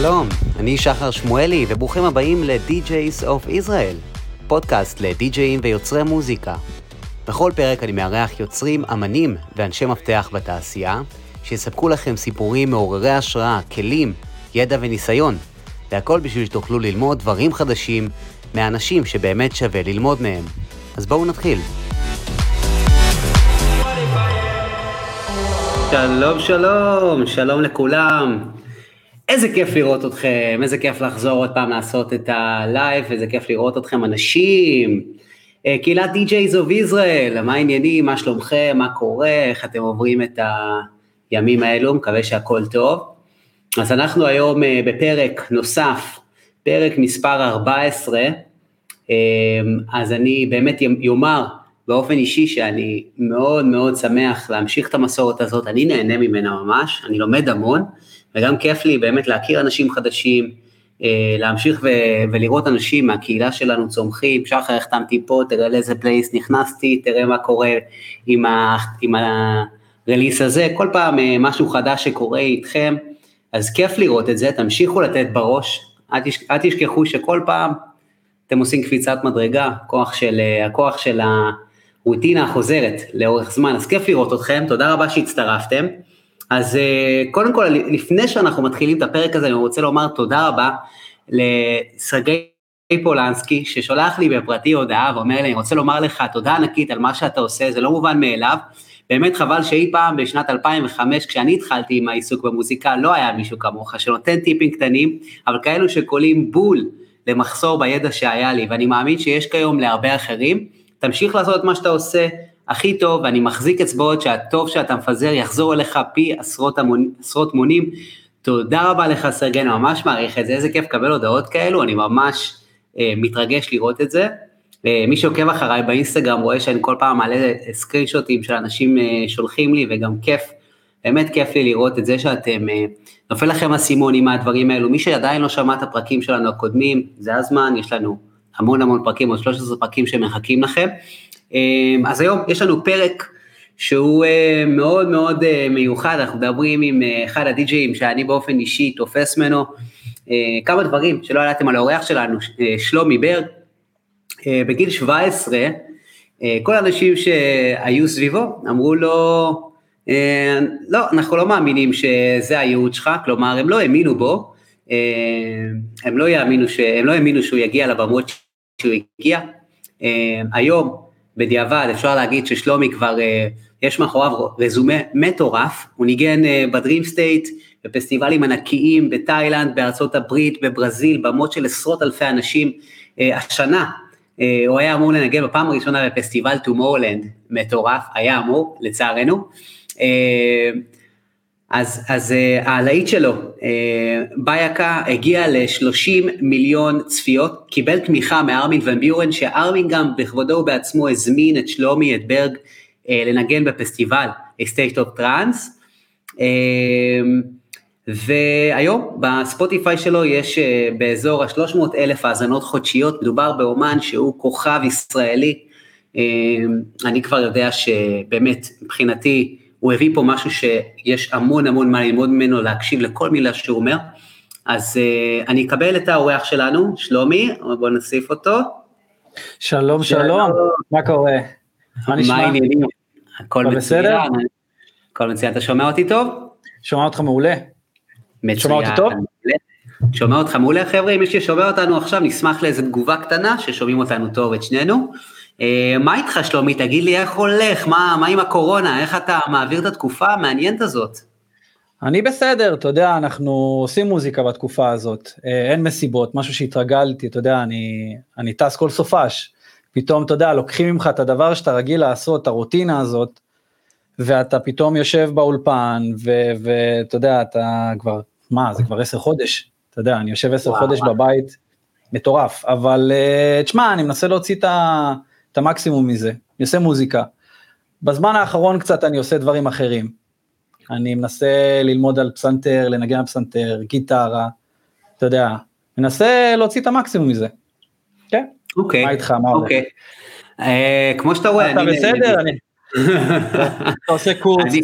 שלום, אני שחר שמואלי, וברוכים הבאים ל-DJs of Israel, פודקאסט לדי-ג'אים ויוצרי מוזיקה. בכל פרק אני מארח יוצרים, אמנים ואנשי מפתח בתעשייה, שיספקו לכם סיפורים מעוררי השראה, כלים, ידע וניסיון, והכל בשביל שתוכלו ללמוד דברים חדשים מאנשים שבאמת שווה ללמוד מהם. אז בואו נתחיל. שלום שלום, שלום לכולם. איזה כיף לראות אתכם, איזה כיף לחזור עוד פעם לעשות את ה live, איזה כיף לראות אתכם אנשים. אה, קהילת DJs of Israel, מה העניינים, מה שלומכם, מה קורה, איך אתם עוברים את הימים האלו, מקווה שהכל טוב. אז אנחנו היום אה, בפרק נוסף, פרק מספר 14, אה, אז אני באמת יאמר באופן אישי שאני מאוד מאוד שמח להמשיך את המסורת הזאת, אני נהנה ממנה ממש, אני לומד המון. וגם כיף לי באמת להכיר אנשים חדשים, אה, להמשיך ו- ולראות אנשים מהקהילה שלנו צומחים, שחר החתמתי פה, תראה לאיזה פלייליסט נכנסתי, תראה מה קורה עם, ה- עם ה release הזה, כל פעם אה, משהו חדש שקורה איתכם, אז כיף לראות את זה, תמשיכו לתת בראש, אל, אל תשכחו שכל פעם אתם עושים קפיצת מדרגה, הכוח של, אה, הכוח של הרוטינה החוזרת לאורך זמן, אז כיף לראות אתכם, תודה רבה שהצטרפתם. אז אה, קודם כל, לפני שאנחנו מתחילים את הפרק הזה, אני רוצה לומר תודה רבה לסרגי פולנסקי, ששולח לי בפרטי הודעה ואומר לי, אני רוצה לומר לך תודה ענקית על מה שאתה עושה, זה לא מובן מאליו. באמת חבל שאי פעם בשנת 2005, כשאני התחלתי עם העיסוק במוזיקה, לא היה מישהו כמוך שנותן טיפים קטנים, אבל כאלו שקולים בול למחסור בידע שהיה לי, ואני מאמין שיש כיום להרבה אחרים. תמשיך לעשות את מה שאתה עושה, הכי טוב, ואני מחזיק אצבעות שהטוב שאתה מפזר יחזור אליך פי עשרות, המון, עשרות מונים. תודה רבה לך סרגן, ממש מעריך את זה, איזה כיף לקבל הודעות כאלו, אני ממש אה, מתרגש לראות את זה. אה, מי שעוקב אחריי באינסטגרם רואה שאני כל פעם מעלה סקרינשוטים של אנשים אה, שולחים לי, וגם כיף, באמת כיף לי לראות את זה שאתם, אה, נופל לכם אסימון עם הדברים האלו. מי שעדיין לא שמע את הפרקים שלנו הקודמים, זה הזמן, יש לנו המון המון פרקים, עוד 13 פרקים שמחכים לכם. אמ, אז היום יש לנו פרק שהוא אה, מאוד מאוד אה, מיוחד, אנחנו מדברים עם אה, אחד הדי-ג'אים שאני באופן אישי תופס ממנו. כמה דברים שלא ידעתם על האורח שלנו, שלומי ברג, בגיל 17, כל האנשים שהיו סביבו אמרו לו, לא, אנחנו לא מאמינים שזה הייעוד שלך, כלומר הם לא האמינו בו, הם לא, יאמינו ש... הם לא האמינו שהוא יגיע לבמות שהוא הגיע. היום בדיעבד אפשר להגיד ששלומי כבר, uh, יש מאחוריו רזומה מטורף, הוא ניגן uh, בדרים סטייט, בפסטיבלים ענקיים בתאילנד, בארצות הברית, בברזיל, במות של עשרות אלפי אנשים. אה, השנה הוא היה אמור לנגן בפעם הראשונה בפסטיבל טומורלנד, מטורף, היה אמור, לצערנו. אז, אז אה, הלהיט שלו, אה, בייקה, הגיע ל-30 מיליון צפיות, קיבל תמיכה מארמין ואן ביורן, שארמין גם בכבודו ובעצמו הזמין את שלומי, את ברג, אה, לנגן בפסטיבל of Trance. אה, והיום בספוטיפיי שלו יש באזור ה-300 אלף האזנות חודשיות, מדובר באומן שהוא כוכב ישראלי. אני כבר יודע שבאמת, מבחינתי, הוא הביא פה משהו שיש המון המון מה ללמוד ממנו, להקשיב לכל מילה שהוא אומר. אז uh, אני אקבל את האורח שלנו, שלומי, בואו נוסיף אותו. שלום, שלום, מה קורה? מה נשמע? מה העניינים? הכל מצוין. הכל מצוין, אתה שומע אותי טוב? שומע אותך מעולה. מצוין. שומע אותי טוב? שומע אותך מעולה, חבר'ה, אם יש ששומע אותנו עכשיו, נשמח לאיזו תגובה קטנה, ששומעים אותנו טוב את שנינו. אה, מה איתך שלומי? תגיד לי איך הולך, מה, מה עם הקורונה, איך אתה מעביר את התקופה המעניינת הזאת? אני בסדר, אתה יודע, אנחנו עושים מוזיקה בתקופה הזאת, אה, אין מסיבות, משהו שהתרגלתי, אתה יודע, אני, אני טס כל סופש, פתאום, אתה יודע, לוקחים ממך את הדבר שאתה רגיל לעשות, את הרוטינה הזאת, ואתה פתאום יושב באולפן, ואתה יודע, אתה כבר, מה, זה כבר עשר חודש, אתה יודע, אני יושב עשר חודש. בבית, מטורף, אבל uh, תשמע, אני מנסה להוציא את ה... את המקסימום מזה, אני עושה מוזיקה. בזמן האחרון קצת אני עושה דברים אחרים. אני מנסה ללמוד על פסנתר, לנגן על פסנתר, גיטרה, אתה יודע, מנסה להוציא את המקסימום מזה. כן. אוקיי. מה איתך, מה אוקיי. אה, כמו שאתה רואה, אני... אתה בסדר? אני... אתה עושה קורס.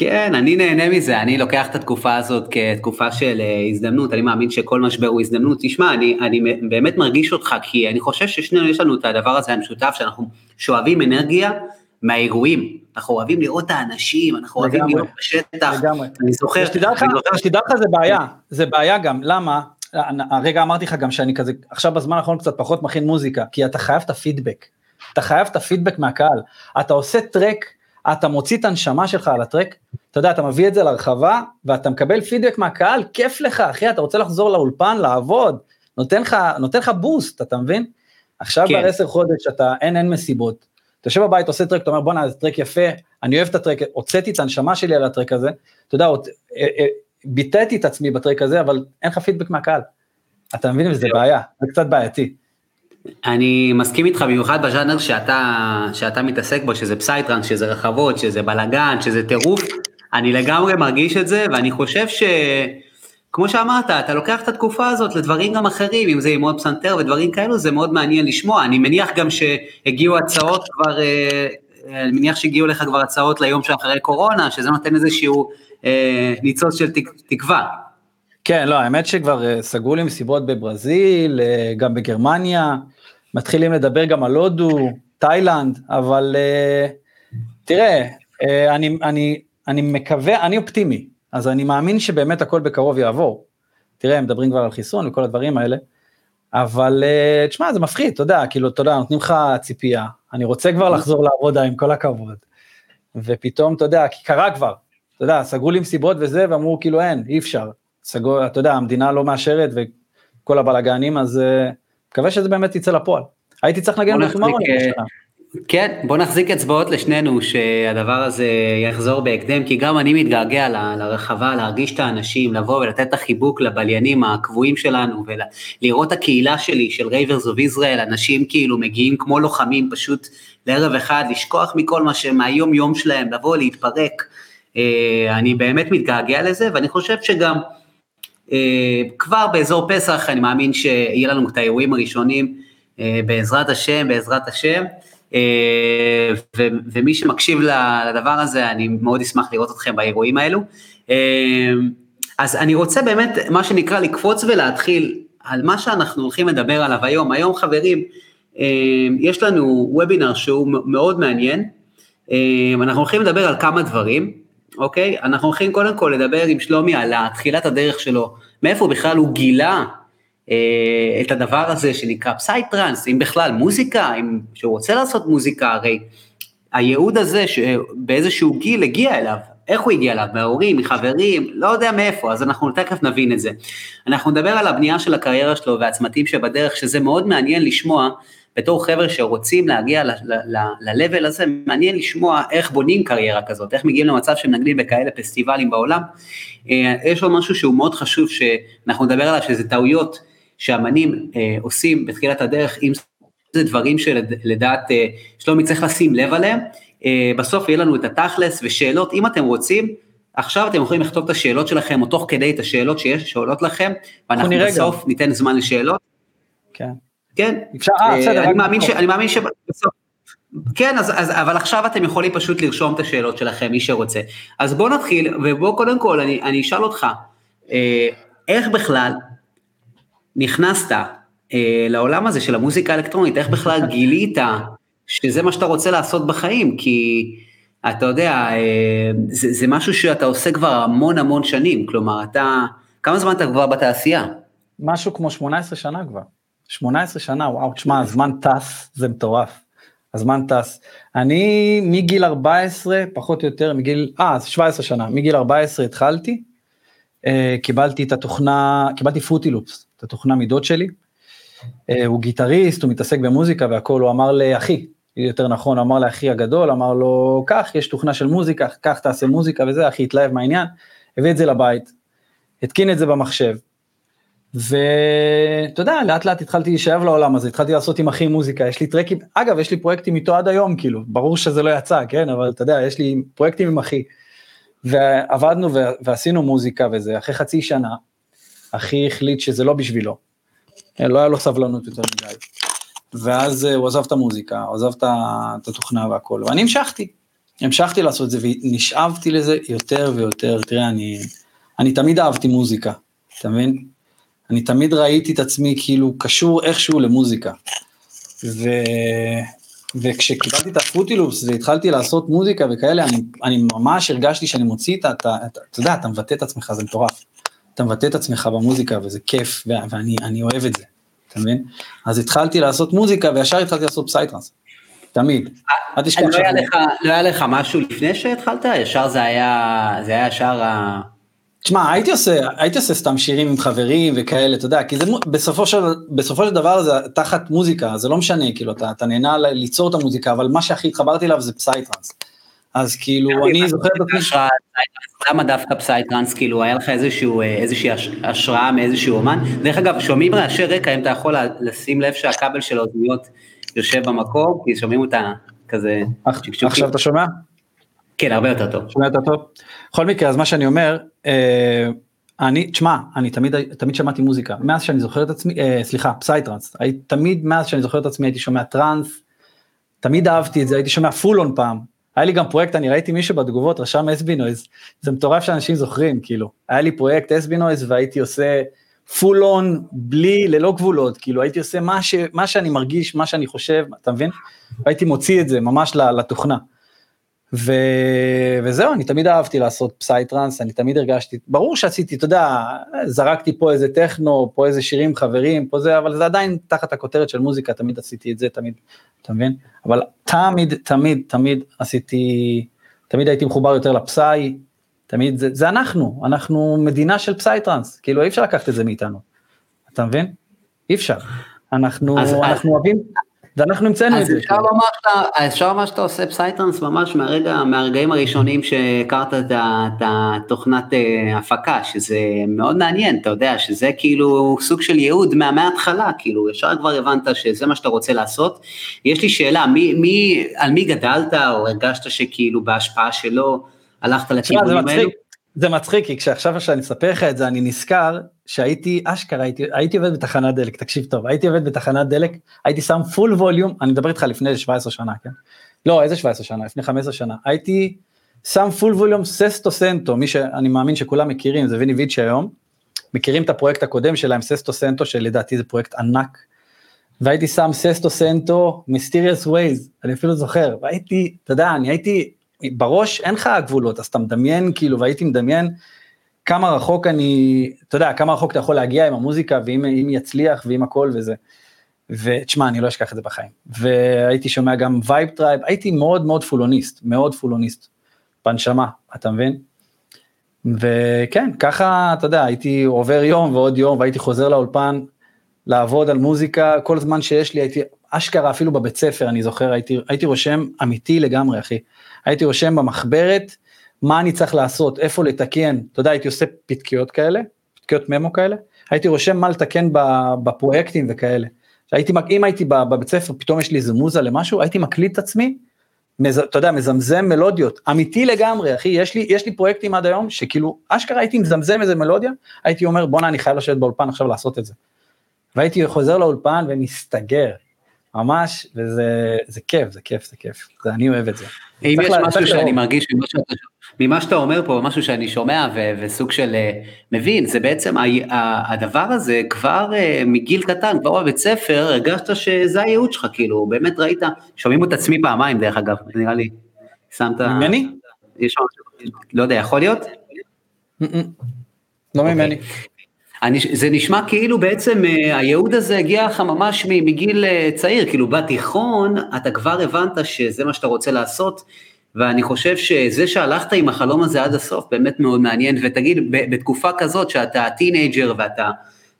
כן, אני נהנה מזה, אני לוקח את התקופה הזאת כתקופה של אה, הזדמנות, אני מאמין שכל משבר הוא הזדמנות. תשמע, אני, אני באמת מרגיש אותך, כי אני חושב ששנינו יש לנו את הדבר הזה המשותף, שאנחנו שואבים אנרגיה מהאירועים. אנחנו אוהבים לראות את האנשים, אנחנו אוהבים להיות בשטח. לגמרי. אני זוכר, שתדע לך זה בעיה, זה בעיה גם, למה? הרגע אמרתי לך גם שאני כזה, עכשיו בזמן האחרון קצת פחות מכין מוזיקה, כי אתה חייב את הפידבק. אתה חייב את הפידבק מהקהל. אתה עושה טרק, אתה מוציא את הנשמה שלך על הטרק, אתה יודע, אתה מביא את זה לרחבה, ואתה מקבל פידבק מהקהל, כיף לך, אחי, אתה רוצה לחזור לאולפן, לעבוד, נותן לך, נותן לך בוסט, אתה מבין? עכשיו כן. כבר עשר חודש, אתה, אין, אין מסיבות. אתה יושב בבית, עושה טרק, אתה אומר, בואנה, זה טרק יפה, אני אוהב את הטרק, הוצאתי את הנשמה שלי על הטרק הזה, אתה יודע, אה, אה, ביטאתי את עצמי ב track הזה, אבל אין לך פידבק מהקהל. אתה מבין, וזה בעיה, זה קצת בעייתי. אני מסכים איתך במיוחד בז'אנר שאתה, שאתה מתעסק בו, שזה פסייטרנס, שזה רחבות, שזה בלאגן, שזה טירוף, אני לגמרי מרגיש את זה, ואני חושב ש... כמו שאמרת, אתה לוקח את התקופה הזאת לדברים גם אחרים, אם זה עם עוד פסנתר ודברים כאלו, זה מאוד מעניין לשמוע. אני מניח גם שהגיעו הצעות כבר, אה, אני מניח שהגיעו לך כבר הצעות ליום שאחרי קורונה, שזה נותן איזשהו אה, ניצוץ של תק, תקווה. כן, לא, האמת שכבר אה, סגרו לי מסיבות בברזיל, אה, גם בגרמניה, מתחילים לדבר גם על הודו, תאילנד, אבל אה, תראה, אני, אני, אני מקווה, אני אופטימי, אז אני מאמין שבאמת הכל בקרוב יעבור. תראה, הם מדברים כבר על חיסון וכל הדברים האלה, אבל תשמע, זה מפחיד, אתה יודע, כאילו, אתה יודע, נותנים לך ציפייה, אני רוצה כבר לחזור לעבודה, עם כל הכבוד. ופתאום, אתה יודע, כי קרה כבר, אתה יודע, סגרו לי מסיבות וזה, ואמרו, כאילו, אין, אי אפשר. סגור, אתה יודע, המדינה לא מאשרת וכל הבלאגנים, אז uh, מקווה שזה באמת יצא לפועל. הייתי צריך לנגן בחמרון. אה, כן, בוא נחזיק אצבעות לשנינו שהדבר הזה יחזור בהקדם, כי גם אני מתגעגע ל, לרחבה, להרגיש את האנשים, לבוא ולתת את החיבוק לבליינים הקבועים שלנו, ולראות הקהילה שלי של Ravers of Israel, אנשים כאילו מגיעים כמו לוחמים פשוט לערב אחד, לשכוח מכל מה שמהיום יום שלהם, לבוא, להתפרק. אה, אני באמת מתגעגע לזה, ואני חושב שגם כבר באזור פסח אני מאמין שיהיה לנו את האירועים הראשונים אה, בעזרת השם, בעזרת השם, אה, ומי שמקשיב לדבר הזה, אני מאוד אשמח לראות אתכם באירועים האלו. אז אני רוצה באמת, מה שנקרא, לקפוץ ולהתחיל על מה שאנחנו הולכים לדבר עליו היום. היום, חברים, יש לנו וובינר שהוא מאוד מעניין, אנחנו הולכים לדבר על כמה דברים. אוקיי? אנחנו הולכים קודם כל לדבר עם שלומי על תחילת הדרך שלו, מאיפה בכלל הוא גילה אה, את הדבר הזה שנקרא פסייטרנס, אם בכלל מוזיקה, אם שהוא רוצה לעשות מוזיקה, הרי הייעוד הזה שבאיזשהו גיל הגיע אליו, איך הוא הגיע אליו, מההורים, מחברים, לא יודע מאיפה, אז אנחנו תכף נבין את זה. אנחנו נדבר על הבנייה של הקריירה שלו והצמתים שבדרך, שזה מאוד מעניין לשמוע, בתור חבר'ה שרוצים להגיע ל-level הזה, מעניין לשמוע איך בונים קריירה כזאת, איך מגיעים למצב שמנגנים בכאלה פסטיבלים בעולם. אה, יש עוד משהו שהוא מאוד חשוב שאנחנו נדבר עליו, שזה טעויות שאמנים אה, עושים בתחילת הדרך, אם זה דברים שלדעת אה, שלומי צריך לשים לב עליהם, בסוף יהיה לנו את התכלס ושאלות, אם אתם רוצים, עכשיו אתם יכולים לכתוב את השאלות שלכם, או תוך כדי את השאלות שיש, שעולות לכם, ואנחנו בסוף ניתן זמן לשאלות. כן. כן? אפשר, אה, בסדר. אני מאמין, ש, אני מאמין שבסוף... כן, אז, אז, אבל עכשיו אתם יכולים פשוט לרשום את השאלות שלכם, מי שרוצה. אז בואו נתחיל, ובואו קודם כל, אני, אני אשאל אותך, אה, איך בכלל נכנסת אה, לעולם הזה של המוזיקה האלקטרונית, איך בכלל גילית שזה מה שאתה רוצה לעשות בחיים? כי אתה יודע, אה, זה, זה משהו שאתה עושה כבר המון המון שנים, כלומר, אתה, כמה זמן אתה כבר בתעשייה? משהו כמו 18 שנה כבר. 18 שנה, וואו, תשמע, הזמן טס, זה מטורף. הזמן טס. אני מגיל 14, פחות או יותר, מגיל, אה, 17 שנה, מגיל 14 התחלתי, אה, קיבלתי את התוכנה, קיבלתי פרוטי לופס, את התוכנה מדוד שלי. אה, הוא גיטריסט, הוא מתעסק במוזיקה והכל, הוא אמר לאחי, יותר נכון, הוא אמר לאחי הגדול, אמר לו, קח, יש תוכנה של מוזיקה, קח תעשה מוזיקה וזה, אחי התלהב מהעניין, הביא את זה לבית, התקין את זה במחשב, ואתה יודע, לאט לאט התחלתי להישאב לעולם הזה, התחלתי לעשות עם אחי מוזיקה, יש לי טרקים, אגב, יש לי פרויקטים איתו עד היום, כאילו, ברור שזה לא יצא, כן, אבל אתה יודע, יש לי פרויקטים עם אחי. ועבדנו ועשינו מוזיקה וזה, אחרי חצי שנה, אחי החליט שזה לא בשבילו, לא היה לו סבלנות יותר מדי. ואז אה, הוא עזב את המוזיקה, הוא עזב את התוכנה והכל, ואני המשכתי. המשכתי לעשות את זה ונשאבתי לזה יותר ויותר, תראה, אני, אני תמיד אהבתי מוזיקה, אתה מבין? אני תמיד ראיתי את עצמי כאילו קשור איכשהו למוזיקה. ו... וכשקיבלתי את ה FruityLoops והתחלתי לעשות מוזיקה וכאלה, אני, אני ממש הרגשתי שאני מוציא את ה... אתה יודע, אתה מבטא את עצמך, זה מטורף. אתה מבטא את עצמך במוזיקה וזה כיף, ואני אוהב את זה, אתה מבין? אז התחלתי לעשות מוזיקה וישר התחלתי לעשות פסייטרנס. תמיד. אל תשכח לא היה לא היה לך משהו לפני שהתחלת? ישר זה היה, זה היה ישר ה... תשמע, הייתי עושה, הייתי עושה סתם שירים עם חברים וכאלה, אתה יודע, כי זה בסופו של, בסופו של דבר זה תחת מוזיקה, זה לא משנה, כאילו, אתה, אתה נהנה ליצור את המוזיקה, אבל מה שהכי התחברתי אליו זה פסייטרנס. אז כאילו, אני זוכר את עצמי... למה דווקא פסייטרנס, כאילו, היה לך איזשהו, אה, איזושהי השראה מאיזשהו אומן? דרך אגב, שומעים רעשי רקע, אם אתה יכול לשים לב שהכבל של האוזניות יושב במקום, כי שומעים אותה כזה... עכשיו אתה שומע? כן, הרבה יותר טוב. שומע יותר טוב? בכל מקרה, אז מה שאני אומר, אה, אני, תשמע, אני תמיד, תמיד שמעתי מוזיקה, מאז שאני זוכר את עצמי, אה, סליחה, פסייטרנס, תמיד מאז שאני זוכר את עצמי הייתי שומע טראנס, תמיד אהבתי את זה, הייתי שומע full on פעם, היה לי גם פרויקט, אני ראיתי מישהו בתגובות רשם אסבי נויז, זה מטורף שאנשים זוכרים, כאילו, היה לי פרויקט אסבי נויז והייתי עושה full on, בלי, ללא גבולות, כאילו הייתי עושה מה, ש, מה שאני מרגיש, מה שאני חושב, אתה מבין? והייתי מוציא את זה ממש לתוכנה. ו... וזהו, אני תמיד אהבתי לעשות פסייטרנס, אני תמיד הרגשתי, ברור שעשיתי, אתה יודע, זרקתי פה איזה טכנו, פה איזה שירים חברים, פה זה, אבל זה עדיין תחת הכותרת של מוזיקה, תמיד עשיתי את זה, תמיד, אתה מבין? אבל תמיד, תמיד, תמיד עשיתי, תמיד הייתי מחובר יותר ל psy, תמיד, זה, זה אנחנו, אנחנו מדינה של פסייטרנס, כאילו אי אפשר לקחת את זה מאיתנו, אתה מבין? אי אפשר. אנחנו, אז, אנחנו אוהבים, ואנחנו המצאנו את זה. אפשר לומר, שאתה, אפשר לומר שאתה עושה psytrance ממש מהרגע, מהרגעים הראשונים שהכרת את התוכנת אה, הפקה, שזה מאוד מעניין, אתה יודע, שזה כאילו סוג של ייעוד מה, מההתחלה, כאילו, ישר כבר הבנת שזה מה שאתה רוצה לעשות. יש לי שאלה, מי, מי, על מי גדלת, או הרגשת שכאילו בהשפעה שלו הלכת לכיוונים האלו? זה מצחיק, כי כשעכשיו שאני אספר לך את זה, אני נזכר שהייתי, אשכרה, הייתי, הייתי עובד בתחנת דלק, תקשיב טוב, הייתי עובד בתחנת דלק, הייתי שם full volume, אני מדבר איתך לפני 17 שנה, כן? לא, איזה 17 שנה, לפני 15 שנה, הייתי שם full volume Sesto Sento, מי שאני מאמין שכולם מכירים, זה Vini Vici היום, מכירים את הפרויקט הקודם שלהם, Sesto Sento, שלדעתי זה פרויקט ענק, והייתי שם Sesto Sento, Mysterious Ways, אני אפילו זוכר, והייתי, אתה יודע, אני הייתי בראש אין לך גבולות, אז אתה מדמיין, כאילו, והייתי מדמיין כמה רחוק אני, אתה יודע, כמה רחוק אתה יכול להגיע עם המוזיקה, ואם יצליח, ועם הכל וזה. ותשמע, אני לא אשכח את זה בחיים. והייתי שומע גם Vibe Tribe, הייתי מאוד מאוד פולוניסט, מאוד פולוניסט, בנשמה, אתה מבין? וכן, ככה, אתה יודע, הייתי עובר יום ועוד יום, והייתי חוזר לאולפן, לעבוד על מוזיקה, כל זמן שיש לי, הייתי, אשכרה, אפילו בבית ספר, אני זוכר, הייתי, הייתי רושם אמיתי לגמרי, אחי. הייתי רושם במחברת מה אני צריך לעשות, איפה לתקן, אתה יודע, הייתי עושה פתקיות כאלה, פתקיות ממו כאלה, הייתי רושם מה לתקן בפרויקטים וכאלה. הייתי, אם הייתי בבית ספר, פתאום יש לי איזה מוזה למשהו, הייתי מקליט את עצמי, מז, אתה יודע, מזמזם מלודיות, אמיתי לגמרי, אחי, יש לי, יש לי פרויקטים עד היום, שכאילו, אשכרה הייתי מזמזם איזה מלודיה, הייתי אומר, בואנה, אני חייב לשבת באולפן עכשיו לעשות את זה. והייתי חוזר לאולפן ומסתגר, ממש, וזה זה כיף, זה כיף, זה כיף, זה, אני אוהב את זה. אם יש משהו שאני מרגיש ממה שאתה, ממה שאתה אומר פה, משהו שאני שומע ו, וסוג של uh, מבין, זה בעצם ה, ה, הדבר הזה כבר uh, מגיל קטן, כבר בבית ספר, הרגשת שזה הייעוד שלך, כאילו, באמת ראית, שומעים את עצמי פעמיים דרך אגב, נראה לי, שמת... ממני? יש משהו, לא יודע, יכול להיות? לא ממני. אוקיי. אני, זה נשמע כאילו בעצם uh, הייעוד הזה הגיע לך ממש מגיל uh, צעיר, כאילו בתיכון אתה כבר הבנת שזה מה שאתה רוצה לעשות, ואני חושב שזה שהלכת עם החלום הזה עד הסוף באמת מאוד מעניין, ותגיד, בתקופה כזאת שאתה teenager ואתה,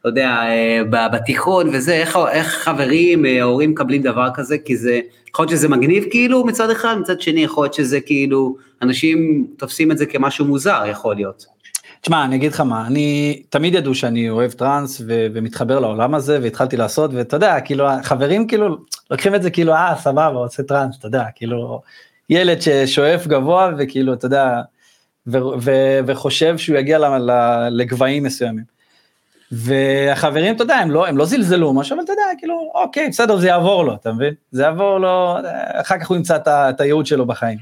אתה יודע, אה, בתיכון וזה, איך, איך חברים, אה, הורים מקבלים דבר כזה, כי זה, יכול להיות שזה מגניב כאילו מצד אחד, מצד שני יכול להיות שזה כאילו, אנשים תופסים את זה כמשהו מוזר, יכול להיות. תשמע, אני אגיד לך מה, אני תמיד ידעו שאני אוהב טראנס ו- ומתחבר לעולם הזה והתחלתי לעשות ואתה יודע, כאילו החברים כאילו לוקחים את זה כאילו אה סבבה עושה טראנס, אתה יודע, כאילו ילד ששואף גבוה וכאילו אתה יודע, ו- ו- וחושב שהוא יגיע ל- ל- לגבהים מסוימים. והחברים, אתה יודע, הם לא, הם לא זלזלו משהו, אבל אתה יודע, כאילו, אוקיי, בסדר, זה יעבור לו, אתה מבין? זה יעבור לו, אחר כך הוא ימצא את הייעוד שלו בחיים.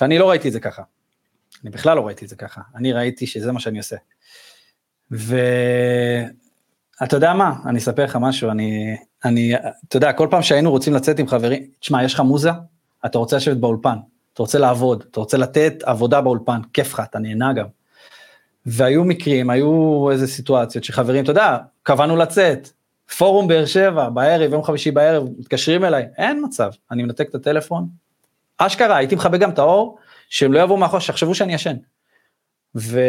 ואני לא ראיתי את זה ככה. אני בכלל לא ראיתי את זה ככה, אני ראיתי שזה מה שאני עושה. ואתה יודע מה, אני אספר לך משהו, אני, אני, אתה יודע, כל פעם שהיינו רוצים לצאת עם חברים, תשמע, יש לך מוזה, אתה רוצה לשבת באולפן, אתה רוצה לעבוד, אתה רוצה לתת עבודה באולפן, כיף לך, אתה נהנה גם. והיו מקרים, היו איזה סיטואציות שחברים, אתה יודע, קבענו לצאת, פורום באר שבע, בערב, יום חמישי בערב, מתקשרים אליי, אין מצב, אני מנתק את הטלפון, אשכרה, הייתי מכבה גם את האור, שהם לא יבואו מאחור, שיחשבו שאני ישן. ו,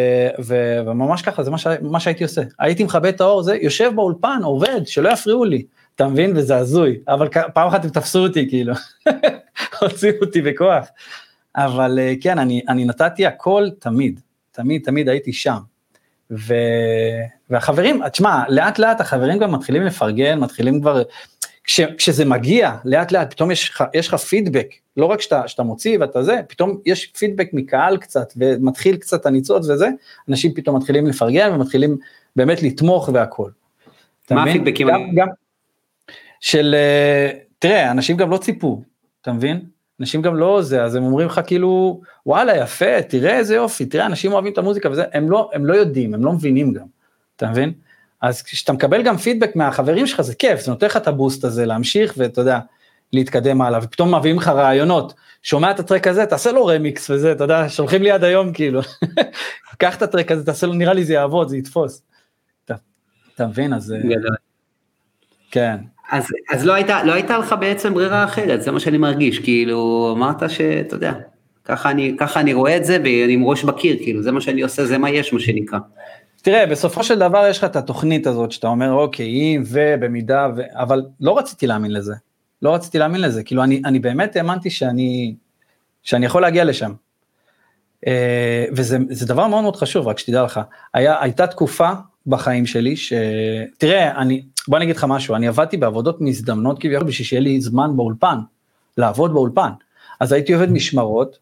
ו, וממש ככה, זה מה, ש, מה שהייתי עושה. הייתי מכבה את האור, זה יושב באולפן, עובד, שלא יפריעו לי. אתה מבין? וזה הזוי, אבל פעם אחת הם תפסו אותי, כאילו, הוציאו אותי בכוח. אבל אה, כן, אני, אני נתתי הכל תמיד, תמיד, תמיד הייתי שם. ו... והחברים, תשמע, לאט לאט החברים גם מתחילים לפרגן, מתחילים כבר, כש, כשזה מגיע, לאט לאט, פתאום יש לך, פידבק, לא רק שאתה, שאתה מוציא ואתה זה, פתאום יש פידבק מקהל קצת, ומתחיל קצת הניצוץ וזה, אנשים פתאום מתחילים לפרגן ומתחילים באמת לתמוך והכל. מה הפידבקים? גם, גם, של, אה, תראה, אנשים גם לא ציפו, אתה מבין? אנשים גם לא זה, אז הם אומרים לך כאילו, וואלה, יפה, תראה איזה יופי, תראה, אנשים אוהבים את המוזיקה וזה, הם לא, הם לא יודעים, הם לא מבינים גם, אתה מבין? אז כשאתה מקבל גם פידבק מהחברים שלך, זה כיף, זה נותן לך את הבוסט הזה להמשיך, ואתה יודע, להתקדם הלאה, ופתאום מביאים לך רעיונות, שומע את הטרק הזה, תעשה לו רמיקס וזה, אתה יודע, שולחים לי עד היום כאילו, קח את הטרק הזה, תעשה לו, נראה לי זה יעבוד, זה יתפוס. אתה, אתה מבין, אז... אה, כן. אז, אז לא, הייתה, לא הייתה לך בעצם ברירה אחרת, זה מה שאני מרגיש, כאילו, אמרת שאתה יודע, ככה אני, ככה אני רואה את זה, ואני עם ראש בקיר, כאילו, זה מה שאני עושה, זה מה יש, מה שנקרא. תראה, בסופו של דבר יש לך את התוכנית הזאת, שאתה אומר, אוקיי, אם ובמידה, ו... אבל לא רציתי להאמין לזה. לא רציתי להאמין לזה, כאילו, אני, אני באמת האמנתי שאני, שאני יכול להגיע לשם. אה, וזה דבר מאוד מאוד חשוב, רק שתדע לך. היה, הייתה תקופה בחיים שלי, ש... תראה, אני, בוא אני אגיד לך משהו, אני עבדתי בעבודות מזדמנות כביכול בשביל שיהיה לי זמן באולפן, לעבוד באולפן. אז הייתי עובד משמרות,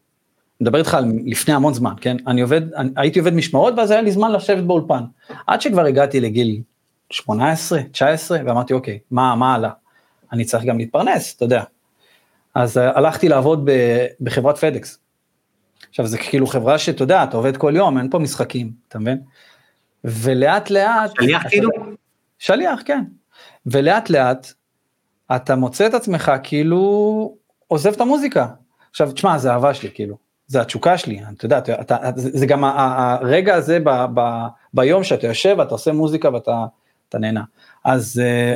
מדבר איתך על לפני המון זמן, כן? אני עובד, אני, הייתי עובד משמרות ואז היה לי זמן לשבת באולפן. עד שכבר הגעתי לגיל 18, 19, ואמרתי, אוקיי, מה, מה הלאה? אני צריך גם להתפרנס, אתה יודע. אז uh, הלכתי לעבוד ב, בחברת פדקס. עכשיו זה כאילו חברה שאתה יודע, אתה עובד כל יום, אין פה משחקים, אתה מבין? ולאט לאט... שליח כאילו? שליח, כן. ולאט לאט אתה מוצא את עצמך כאילו עוזב את המוזיקה. עכשיו, תשמע, זה אהבה שלי, כאילו. זה התשוקה שלי, אתה יודע, אתה, אתה, זה גם הרגע הזה ב, ב, ביום שאתה יושב, אתה עושה מוזיקה ואתה נהנה. אז, אה,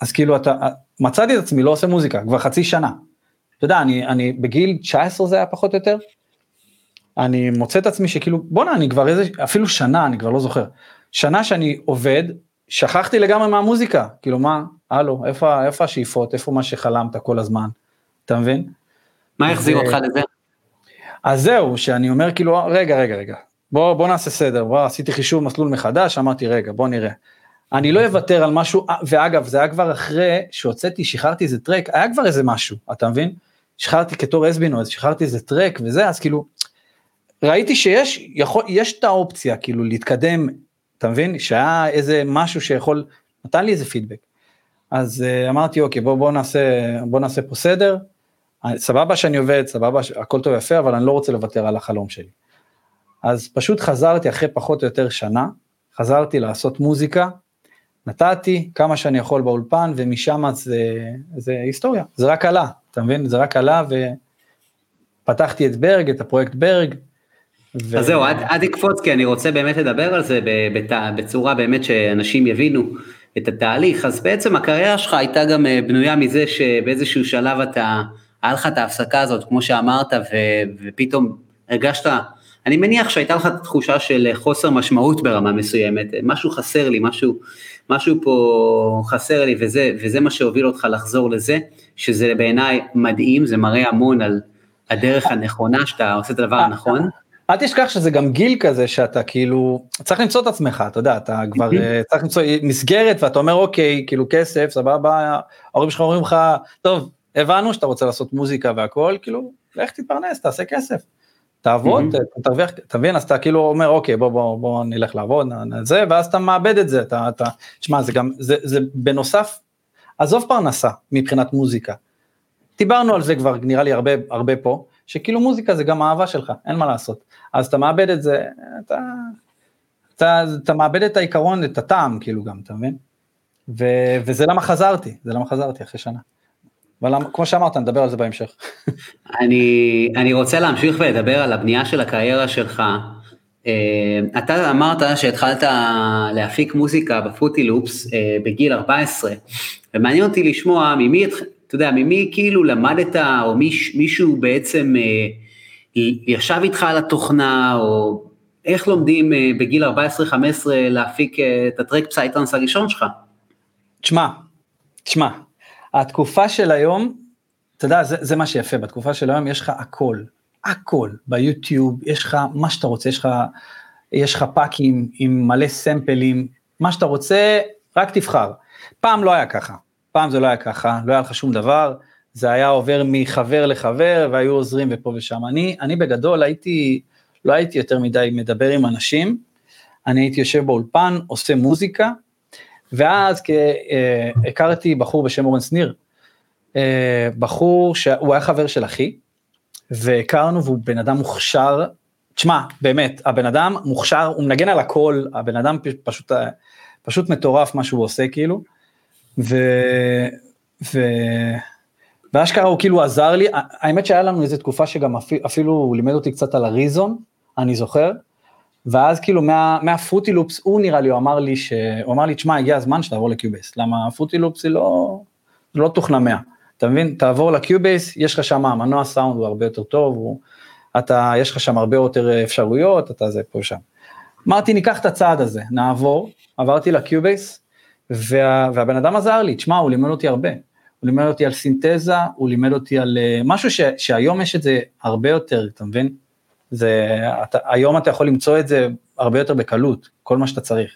אז כאילו, אתה, מצאתי את עצמי לא עושה מוזיקה, כבר חצי שנה. אתה יודע, אני, אני בגיל 19 זה היה פחות או יותר, אני מוצא את עצמי שכאילו, בואנה, אני כבר איזה, אפילו שנה, אני כבר לא זוכר. שנה שאני עובד, שכחתי לגמרי מהמוזיקה, כאילו מה, הלו, איפה, איפה השאיפות, איפה מה שחלמת כל הזמן, אתה מבין? מה החזיר אותך לזה? אז זהו, שאני אומר כאילו, רגע, רגע, רגע, בוא, בוא נעשה סדר, בוא, עשיתי חישוב מסלול מחדש, אמרתי, רגע, בוא נראה. אני לא אוותר על משהו, אה, ואגב, זה היה כבר אחרי שהוצאתי, שחררתי איזה טרק, היה כבר איזה משהו, אתה מבין? שחררתי כתור אסבינו, אז שחררתי איזה טרק וזה, אז כאילו, ראיתי שיש, יכול, יש את האופציה, כאילו, להתקדם, אתה מבין? שהיה איזה משהו שיכול, נתן לי איזה פידבק. אז uh, אמרתי, אוקיי, בוא, בוא, נעשה, בוא נעשה פה סדר, סבבה שאני עובד, סבבה, הכל טוב ויפה, אבל אני לא רוצה לוותר על החלום שלי. אז פשוט חזרתי אחרי פחות או יותר שנה, חזרתי לעשות מוזיקה, נתתי כמה שאני יכול באולפן, ומשם זה, זה היסטוריה, זה רק עלה, אתה מבין? זה רק עלה, ופתחתי את ברג, את הפרויקט ברג. ו... אז זהו, עד יקפוץ, כי אני רוצה באמת לדבר על זה בצורה באמת שאנשים יבינו את התהליך, אז בעצם הקריירה שלך הייתה גם אה, בנויה מזה שבאיזשהו שלב אתה... היה לך את ההפסקה הזאת, כמו שאמרת, ו, ופתאום הרגשת, אני מניח שהייתה לך תחושה של חוסר משמעות ברמה מסוימת, משהו חסר לי, משהו, משהו פה חסר לי, וזה, וזה מה שהוביל אותך לחזור לזה, שזה בעיניי מדהים, זה מראה המון על הדרך הנכונה, שאתה עושה את הדבר הנכון. אל תשכח שזה גם גיל כזה שאתה כאילו צריך למצוא את עצמך אתה יודע אתה כבר אה, צריך למצוא מסגרת ואתה אומר אוקיי כאילו כסף סבבה ההורים שלך אומרים לך טוב הבנו שאתה רוצה לעשות מוזיקה והכל, כאילו, לך תתפרנס, תעשה כסף. תעבוד, mm-hmm. תרוויח, תבין, אז אתה כאילו אומר, אוקיי, בוא, בוא, בוא נלך לעבוד, זה, ואז אתה מאבד את זה, אתה, אתה, תשמע, זה גם, זה, זה בנוסף, עזוב פרנסה מבחינת מוזיקה. דיברנו על זה כבר, נראה לי הרבה, הרבה פה, שכאילו מוזיקה זה גם אהבה שלך, אין מה לעשות. אז אתה מאבד את זה, אתה, אתה, אתה מאבד את העיקרון, את הטעם כאילו גם, אתה מבין? ו, וזה למה חזרתי, זה למה חזרתי אחרי שנה. אבל כמו שאמרת, נדבר על זה בהמשך. אני, אני רוצה להמשיך ולדבר על הבנייה של הקריירה שלך. Uh, אתה אמרת שהתחלת להפיק מוזיקה בפוטי לופס uh, בגיל 14, ומעניין אותי לשמוע ממי, אתה יודע, ממי כאילו למדת, או מיש, מישהו בעצם uh, ישב איתך על התוכנה, או איך לומדים uh, בגיל 14-15 להפיק אה, את ה track psytrance הראשון שלך? תשמע, תשמע, התקופה של היום, אתה יודע, זה, זה מה שיפה, בתקופה של היום יש לך הכל, הכל, ביוטיוב, יש לך מה שאתה רוצה, יש לך, יש לך פאקים עם מלא סמפלים, מה שאתה רוצה, רק תבחר. פעם לא היה ככה, פעם זה לא היה ככה, לא היה לך שום דבר, זה היה עובר מחבר לחבר והיו עוזרים ופה ושם. אני, אני בגדול הייתי, לא הייתי יותר מדי מדבר עם אנשים, אני הייתי יושב באולפן, עושה מוזיקה, ואז אה, הכרתי בחור בשם אורן שניר, אה, בחור שהוא היה חבר של אחי, והכרנו והוא בן אדם מוכשר, תשמע, באמת, הבן אדם מוכשר, הוא מנגן על הכל, הבן אדם פשוט, פשוט מטורף מה שהוא עושה כאילו, ו... ו... ואשכרה הוא כאילו עזר לי, האמת שהיה לנו איזה תקופה שגם אפילו, הוא לימד אותי קצת על ה Reason, אני זוכר, ואז כאילו מה, מה Fruity Loops הוא נראה לי, הוא אמר לי, ש... הוא אמר לי, תשמע, הגיע הזמן שתעבור ל Cubase, למה ה Fruity Loops היא לא, לא תוכנה 100, אתה מבין? תעבור ל Cubase, יש לך שם, מנוע סאונד הוא הרבה יותר טוב, הוא, אתה, יש לך שם הרבה יותר אפשרויות, אתה זה פה ושם. אמרתי, ניקח את הצעד הזה, נעבור, עברתי ל Cubase, וה, והבן אדם עזר לי, תשמע, הוא לימד אותי הרבה. הוא לימד אותי על סינתזה, הוא לימד אותי על אה, משהו ש, שהיום יש את זה הרבה יותר, אתה מבין? זה, אתה, היום אתה יכול למצוא את זה הרבה יותר בקלות, כל מה שאתה צריך,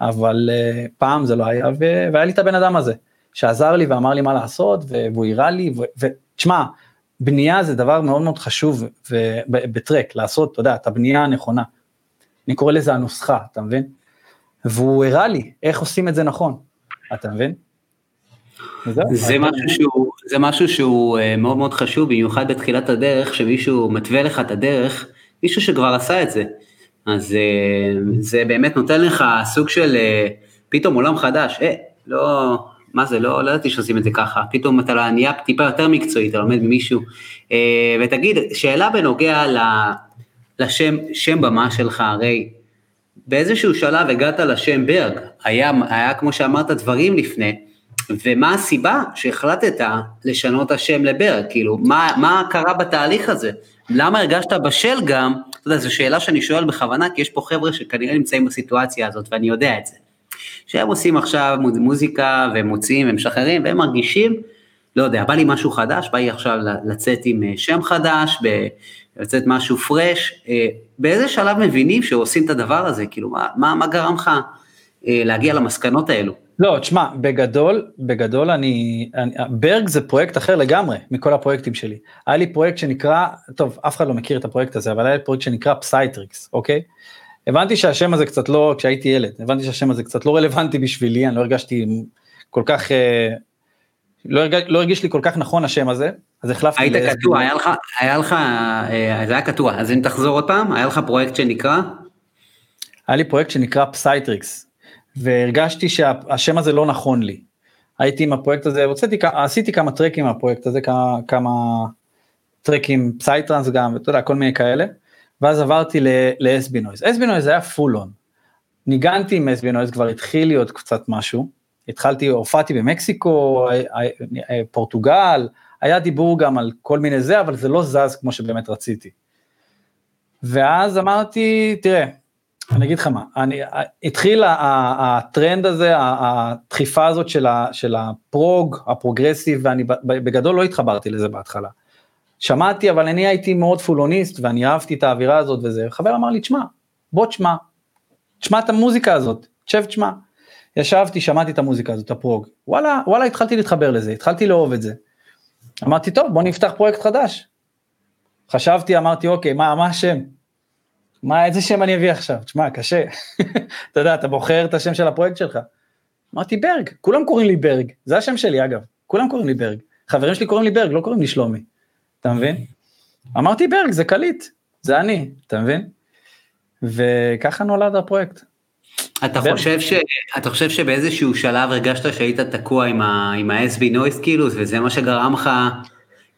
אבל uh, פעם זה לא היה, ו, והיה לי את הבן אדם הזה, שעזר לי ואמר לי מה לעשות, והוא הראה לי, ותשמע, בנייה זה דבר מאוד מאוד חשוב בטרק, לעשות, אתה יודע, את הבנייה הנכונה. אני קורא לזה הנוסחה, אתה מבין? והוא הראה לי איך עושים את זה נכון, אתה מבין? זה משהו, שהוא, זה משהו שהוא אה, מאוד מאוד חשוב, במיוחד בתחילת הדרך, שמישהו מתווה לך את הדרך, מישהו שכבר עשה את זה. אז אה, זה באמת נותן לך סוג של אה, פתאום עולם חדש, אה, לא, מה זה, לא, לא ידעתי שעושים את זה ככה, פתאום אתה נהיה טיפה יותר מקצועי, אתה לומד ממישהו. ותגיד, שאלה בנוגע לשם שם במה שלך, הרי באיזשהו שלב הגעת לשם ברג, היה, היה כמו שאמרת דברים לפני, ומה הסיבה שהחלטת לשנות השם לברג, כאילו, מה, מה קרה בתהליך הזה? למה הרגשת בשל גם, אתה יודע, זו שאלה שאני שואל בכוונה, כי יש פה חבר'ה שכנראה נמצאים בסיטואציה הזאת, ואני יודע את זה. שהם עושים עכשיו מוזיקה ומוציאים ומשחררים, והם מרגישים, לא יודע, בא לי משהו חדש, בא לי עכשיו לצאת עם אה, שם חדש, לצאת משהו פרש, אה, באיזה שלב מבינים שעושים את הדבר הזה, כאילו, מה, מה, מה גרם לך אה, להגיע למסקנות האלו? לא, תשמע, בגדול, בגדול אני, אני, ברג זה פרויקט אחר לגמרי מכל הפרויקטים שלי. היה לי פרויקט שנקרא, טוב, אף אחד לא מכיר את הפרויקט הזה, אבל היה לי פרויקט שנקרא Psytrix, אוקיי? הבנתי שהשם הזה קצת לא, כשהייתי ילד, הבנתי שהשם הזה קצת לא רלוונטי בשבילי, אני לא הרגשתי כל כך, אה, לא, הרג, לא הרגיש לי כל כך נכון השם הזה, אז החלפתי. היית קטוע, היה לך, היה לך, אה, זה היה קטוע, אז אם תחזור עוד פעם, היה לך פרויקט שנקרא? היה לי פרויקט שנקרא Psytrix. והרגשתי שהשם הזה לא נכון לי. הייתי עם הפרויקט הזה, הוצאתי, עשיתי כמה טרקים מהפרויקט הזה, כמה, כמה טרקים psytrance גם, ואתה יודע, כל מיני כאלה, ואז עברתי ל- SB Noise. SB Noise היה full on. ניגנתי עם SB Noise, כבר התחיל להיות קצת משהו, התחלתי, הופעתי במקסיקו, אה, אה, אה, פורטוגל, היה דיבור גם על כל מיני זה, אבל זה לא זז כמו שבאמת רציתי. ואז אמרתי, תראה, אני אגיד לך מה, אני, התחיל הטרנד הזה, הדחיפה הזאת של, ה, של ה prog, ה progressive, ואני בגדול לא התחברתי לזה בהתחלה. שמעתי, אבל אני הייתי מאוד פולוניסט, ואני אהבתי את האווירה הזאת וזה, חבר אמר לי, תשמע, בוא תשמע, תשמע את המוזיקה הזאת, תשב תשמע. ישבתי, שמעתי את המוזיקה הזאת, ה prog, וואלה, וואלה, התחלתי להתחבר לזה, התחלתי לאהוב את זה. אמרתי, טוב, בוא נפתח פרויקט חדש. חשבתי, אמרתי, אוקיי, מה, מה השם? מה, איזה שם אני אביא עכשיו? תשמע, קשה. אתה יודע, אתה בוחר את השם של הפרויקט שלך. אמרתי ברג, כולם קוראים לי ברג, זה השם שלי אגב, כולם קוראים לי ברג. חברים שלי קוראים לי ברג, לא קוראים לי שלומי, אתה מבין? אמרתי ברג זה קליט, זה אני, אתה מבין? וככה נולד הפרויקט. אתה חושב, ש... אתה חושב שבאיזשהו שלב הרגשת שהיית תקוע עם, ה... עם ה-SB נויס כאילו, וזה מה שגרם לך,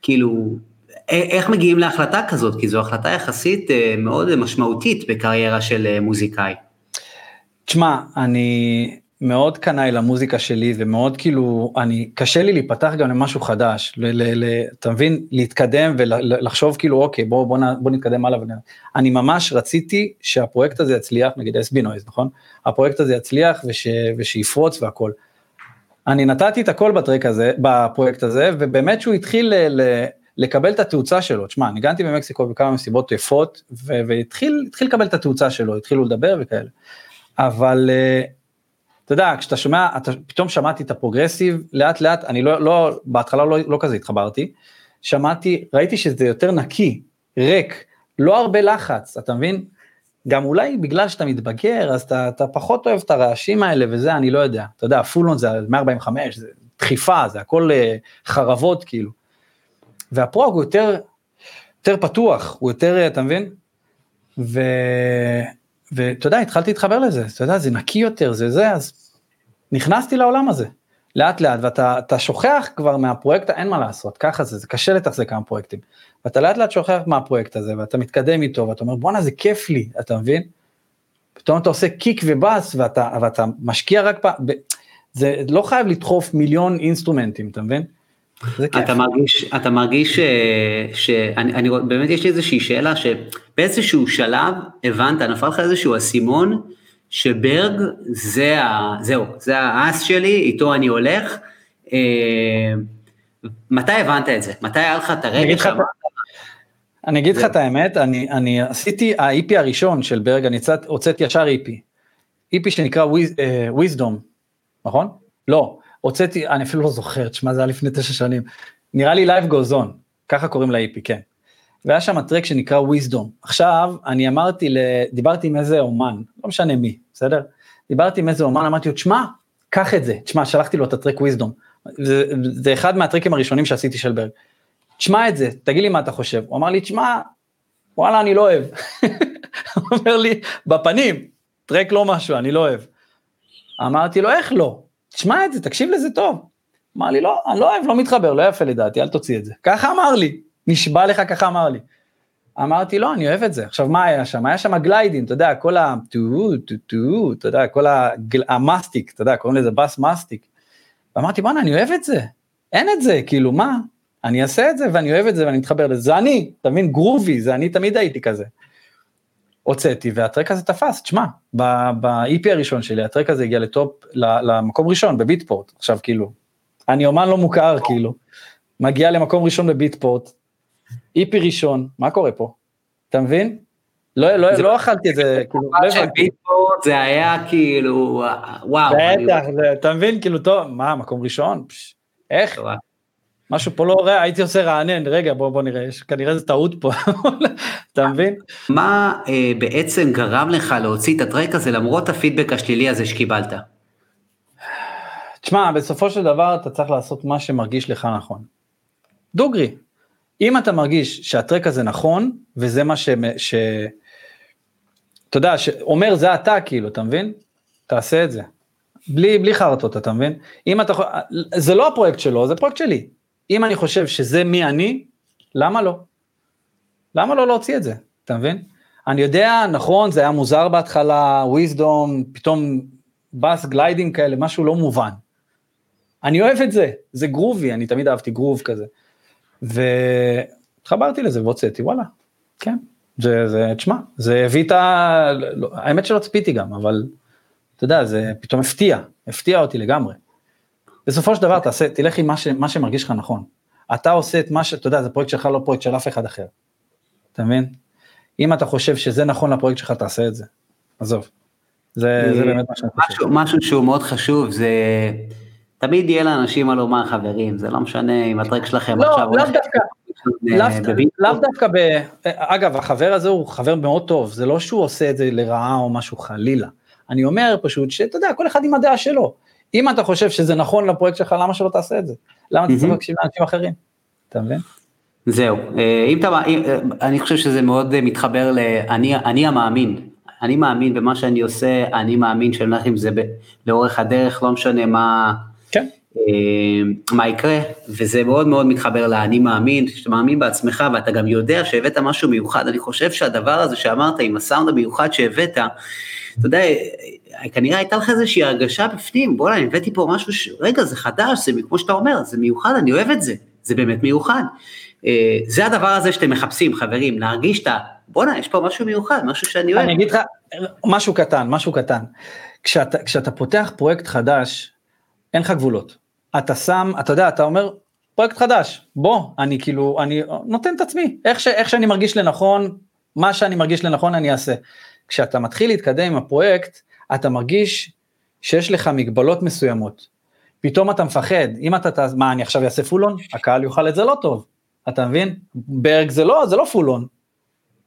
כאילו, איך מגיעים להחלטה כזאת? כי זו החלטה יחסית אה, מאוד משמעותית בקריירה של אה, מוזיקאי. תשמע, אני מאוד קנאי למוזיקה שלי ומאוד כאילו, אני, קשה לי להיפתח גם למשהו חדש, ל, ל, ל, אתה מבין? להתקדם ולחשוב כאילו, אוקיי, בוא, בוא, בוא נתקדם הלאה. אני ממש רציתי שהפרויקט הזה יצליח, נגיד SB נויז, נכון? הפרויקט הזה יצליח וש, ושיפרוץ והכל. אני נתתי את הכל בטרק הזה, בפרויקט הזה, ובאמת שהוא התחיל ל, ל, לקבל את התאוצה שלו. תשמע, ניגנתי במקסיקו בכמה מסיבות יפות, והתחיל לקבל את התאוצה שלו, התחילו לדבר וכאלה. אבל אה, אתה יודע, כשאתה שומע, אתה פתאום שמעתי את ה progressive, לאט לאט, אני לא, לא בהתחלה לא, לא כזה התחברתי, שמעתי, ראיתי שזה יותר נקי, ריק, לא הרבה לחץ, אתה מבין? גם אולי בגלל שאתה מתבגר, אז אתה, אתה פחות אוהב את הרעשים האלה וזה, אני לא יודע. אתה יודע, full on זה 145, זה דחיפה, זה הכל אה, חרבות כאילו. והפרוג הוא יותר, יותר פתוח, הוא יותר, אתה מבין? ו... ואתה יודע, התחלתי להתחבר לזה, אתה יודע, זה נקי יותר, זה זה, אז נכנסתי לעולם הזה, לאט לאט, ואתה שוכח כבר מהפרויקט, אין מה לעשות, ככה זה, זה קשה לתחזק כמה פרויקטים. ואתה לאט לאט שוכח מהפרויקט הזה, ואתה מתקדם איתו, ואתה אומר, בואנה, זה כיף לי, אתה מבין? פתאום אתה עושה קיק ובאס, ואתה, ואתה משקיע רק, פעם, זה לא חייב לדחוף מיליון אינסטרומנטים, אתה מבין? אתה מרגיש, אתה מרגיש ש... שאני אני, באמת יש לי איזושהי שאלה שבאיזשהו שלב הבנת, נפל לך איזשהו אסימון שברג זה ה... זהו, זה האס שלי, איתו אני הולך. אה, מתי הבנת את זה? מתי היה לך את הרגע שאמרת? אני אגיד לך את האמת, אני, אני עשיתי, ה-EP הראשון של ברג, אני הוצאתי ישר EP. EP שנקרא wisdom, נכון? לא, הוצאתי, אני אפילו לא זוכר, תשמע זה היה לפני תשע שנים, נראה לי Live Goes On, ככה קוראים ל-EP, כן. והיה שם טרק שנקרא wisdom. עכשיו, אני אמרתי, דיברתי עם איזה אומן, לא משנה מי, בסדר? דיברתי עם איזה אומן, אמרתי לו, תשמע, קח את זה, תשמע, שלחתי לו את הטרק wisdom. זה, זה אחד מהטרקים הראשונים שעשיתי של ברג. תשמע את זה, תגיד לי מה אתה חושב. הוא אמר לי, תשמע, וואלה, אני לא אוהב. הוא אומר לי, בפנים, טרק לא משהו, אני לא אוהב. אמרתי לו, איך לא? תשמע את זה, תקשיב לזה טוב. אמר לי, לא, אני לא אוהב, לא מתחבר, לא יפה לדעתי, אל תוציא את זה. ככה אמר לי, נשבע לך, ככה אמר לי. אמרתי, לא, אני אוהב את זה. עכשיו, מה היה שם? היה שם גליידים, אתה יודע, כל ה... טו, טו, טו, אתה יודע, כל המאסטיק, אתה יודע, קוראים לזה בס מאסטיק. ואמרתי, בואנה, אני אוהב את זה. אין את זה, כאילו, מה? אני אעשה את זה ואני אוהב את זה ואני אתחבר לזה. זה אני, אתה מבין? גרובי, זה אני תמיד הייתי כזה. הוצאתי והטרק הזה תפס, תשמע, ב-EP הראשון שלי הטרק הזה הגיע לטופ, למקום ראשון בביטפורט, עכשיו כאילו, אני אומן לא מוכר כאילו, מגיע למקום ראשון בביטפורט, EP ראשון, מה קורה פה? אתה מבין? לא, לא, לא אכלתי את זה, כאילו, לא הבנתי. זה היה כאילו, וואו. בטח, אתה מבין, כאילו, טוב, מה, מקום ראשון? איך? משהו פה לא רע, הייתי עושה רענן, רגע בוא בוא נראה, יש כנראה איזה טעות פה, אתה מבין? מה אה, בעצם גרם לך להוציא את הטרק הזה למרות הפידבק השלילי הזה שקיבלת? תשמע, בסופו של דבר אתה צריך לעשות מה שמרגיש לך נכון. דוגרי, אם אתה מרגיש שהטרק הזה נכון, וזה מה ש... ש... אתה יודע, שאומר זה אתה כאילו, אתה מבין? תעשה את זה. בלי, בלי חרטות, אתה מבין? אם אתה, זה לא הפרויקט שלו, זה פרויקט שלי. אם אני חושב שזה מי אני, למה לא? למה לא להוציא את זה, אתה מבין? אני יודע, נכון, זה היה מוזר בהתחלה, וויזדום, פתאום בס גליידים כאלה, משהו לא מובן. אני אוהב את זה, זה גרובי, אני תמיד אהבתי גרוב כזה. והתחברתי לזה והוצאתי, וואלה, כן. זה, זה, תשמע, זה הביא את ה... לא, האמת שלא צפיתי גם, אבל אתה יודע, זה פתאום הפתיע, הפתיע אותי לגמרי. בסופו של דבר תעשה, תלך עם מה, ש, מה שמרגיש לך נכון. אתה עושה את מה שאתה יודע, זה פרויקט שלך, לא פרויקט של אף אחד אחר. אתה מבין? אם אתה חושב שזה נכון לפרויקט שלך, תעשה את זה. עזוב. זה, זה באמת מה שאני חושב. משהו, שהוא מאוד חשוב, זה... תמיד יהיה לאנשים מה לומר חברים, זה לא משנה אם הטרק שלכם לא, עכשיו... לא, לאו דווקא. לאו דווקא ב... אגב, החבר הזה הוא חבר מאוד טוב, זה לא שהוא עושה את זה לרעה או משהו חלילה. אני אומר פשוט שאתה יודע, כל אחד עם הדעה שלו. אם אתה חושב שזה נכון לפרויקט שלך, למה שלא תעשה את זה? למה אתה צריך להקשיב לאנשים אחרים? אתה מבין? זהו, אה, אם אתה, אה, אני חושב שזה מאוד מתחבר ל... אני, אני המאמין, אני מאמין במה שאני עושה, אני מאמין שאני הולך עם זה ב, לאורך הדרך, לא משנה מה, כן. מה יקרה, וזה מאוד מאוד מתחבר לאני מאמין, שאתה מאמין בעצמך ואתה גם יודע שהבאת משהו מיוחד, אני חושב שהדבר הזה שאמרת עם הסאונד המיוחד שהבאת, אתה יודע, כנראה הייתה לך איזושהי הרגשה בפנים, בוא'נה, אני הבאתי פה משהו, ש... רגע, זה חדש, זה כמו שאתה אומר, זה מיוחד, אני אוהב את זה, זה באמת מיוחד. אה, זה הדבר הזה שאתם מחפשים, חברים, להרגיש את ה... בוא'נה, יש פה משהו מיוחד, משהו שאני אוהב. אני אגיד לך, משהו קטן, משהו קטן. כשאתה, כשאתה פותח פרויקט חדש, אין לך גבולות. אתה שם, אתה יודע, אתה אומר, פרויקט חדש, בוא, אני כאילו, אני נותן את עצמי, איך, ש, איך שאני מרגיש לנכון, מה שאני מרגיש לנכון אני אעשה. כשאתה מתחיל להתקדם עם הפרויקט, אתה מרגיש שיש לך מגבלות מסוימות. פתאום אתה מפחד, אם אתה, מה אני עכשיו אעשה פולון? הקהל יאכל את זה לא טוב, אתה מבין? ברג זה לא, זה לא פולון.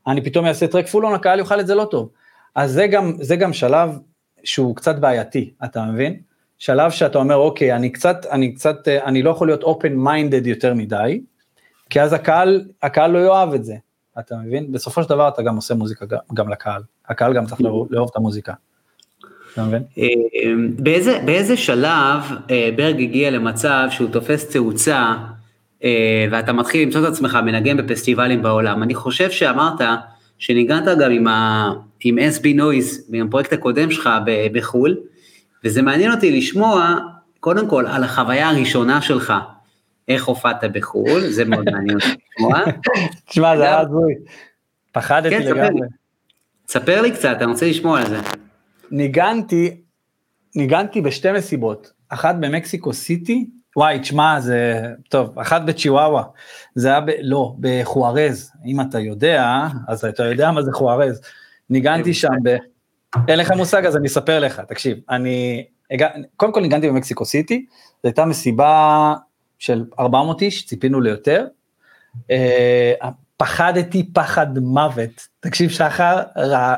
אני פתאום אעשה טרק פולון, הקהל יאכל את זה לא טוב. אז זה גם, זה גם שלב שהוא קצת בעייתי, אתה מבין? שלב שאתה אומר, אוקיי, אני קצת, אני קצת, אני לא יכול להיות open minded יותר מדי, כי אז הקהל, הקהל לא יאהב את זה, אתה מבין? בסופו של דבר אתה גם עושה מוזיקה גם, גם לקהל, הקהל גם צריך לאהוב את המוזיקה. אה, באיזה, באיזה שלב אה, ברג הגיע למצב שהוא תופס תאוצה אה, ואתה מתחיל למצוא את עצמך מנגן בפסטיבלים בעולם? אני חושב שאמרת שניגנת גם עם, ה, עם SB נויז, עם הפרויקט הקודם שלך בחו"ל, וזה מעניין אותי לשמוע, קודם כל, על החוויה הראשונה שלך, איך הופעת בחו"ל, זה מאוד מעניין אותי לשמוע. תשמע, זה היה הזוי, פחדתי כן, לגמרי. ספר לי קצת, אני רוצה לשמוע על זה. ניגנתי, ניגנתי בשתי מסיבות, אחת במקסיקו סיטי, וואי, תשמע, זה, טוב, אחת בצ'יוואווה, זה היה ב... לא, בחוארז, אם אתה יודע, אז אתה יודע מה זה חוארז. ניגנתי שם ב... אין לך מושג, אז אני אספר לך, תקשיב, אני. קודם כל ניגנתי במקסיקו סיטי, זו הייתה מסיבה של 400 איש, ציפינו ליותר. אה, פחדתי פחד מוות, תקשיב שחר,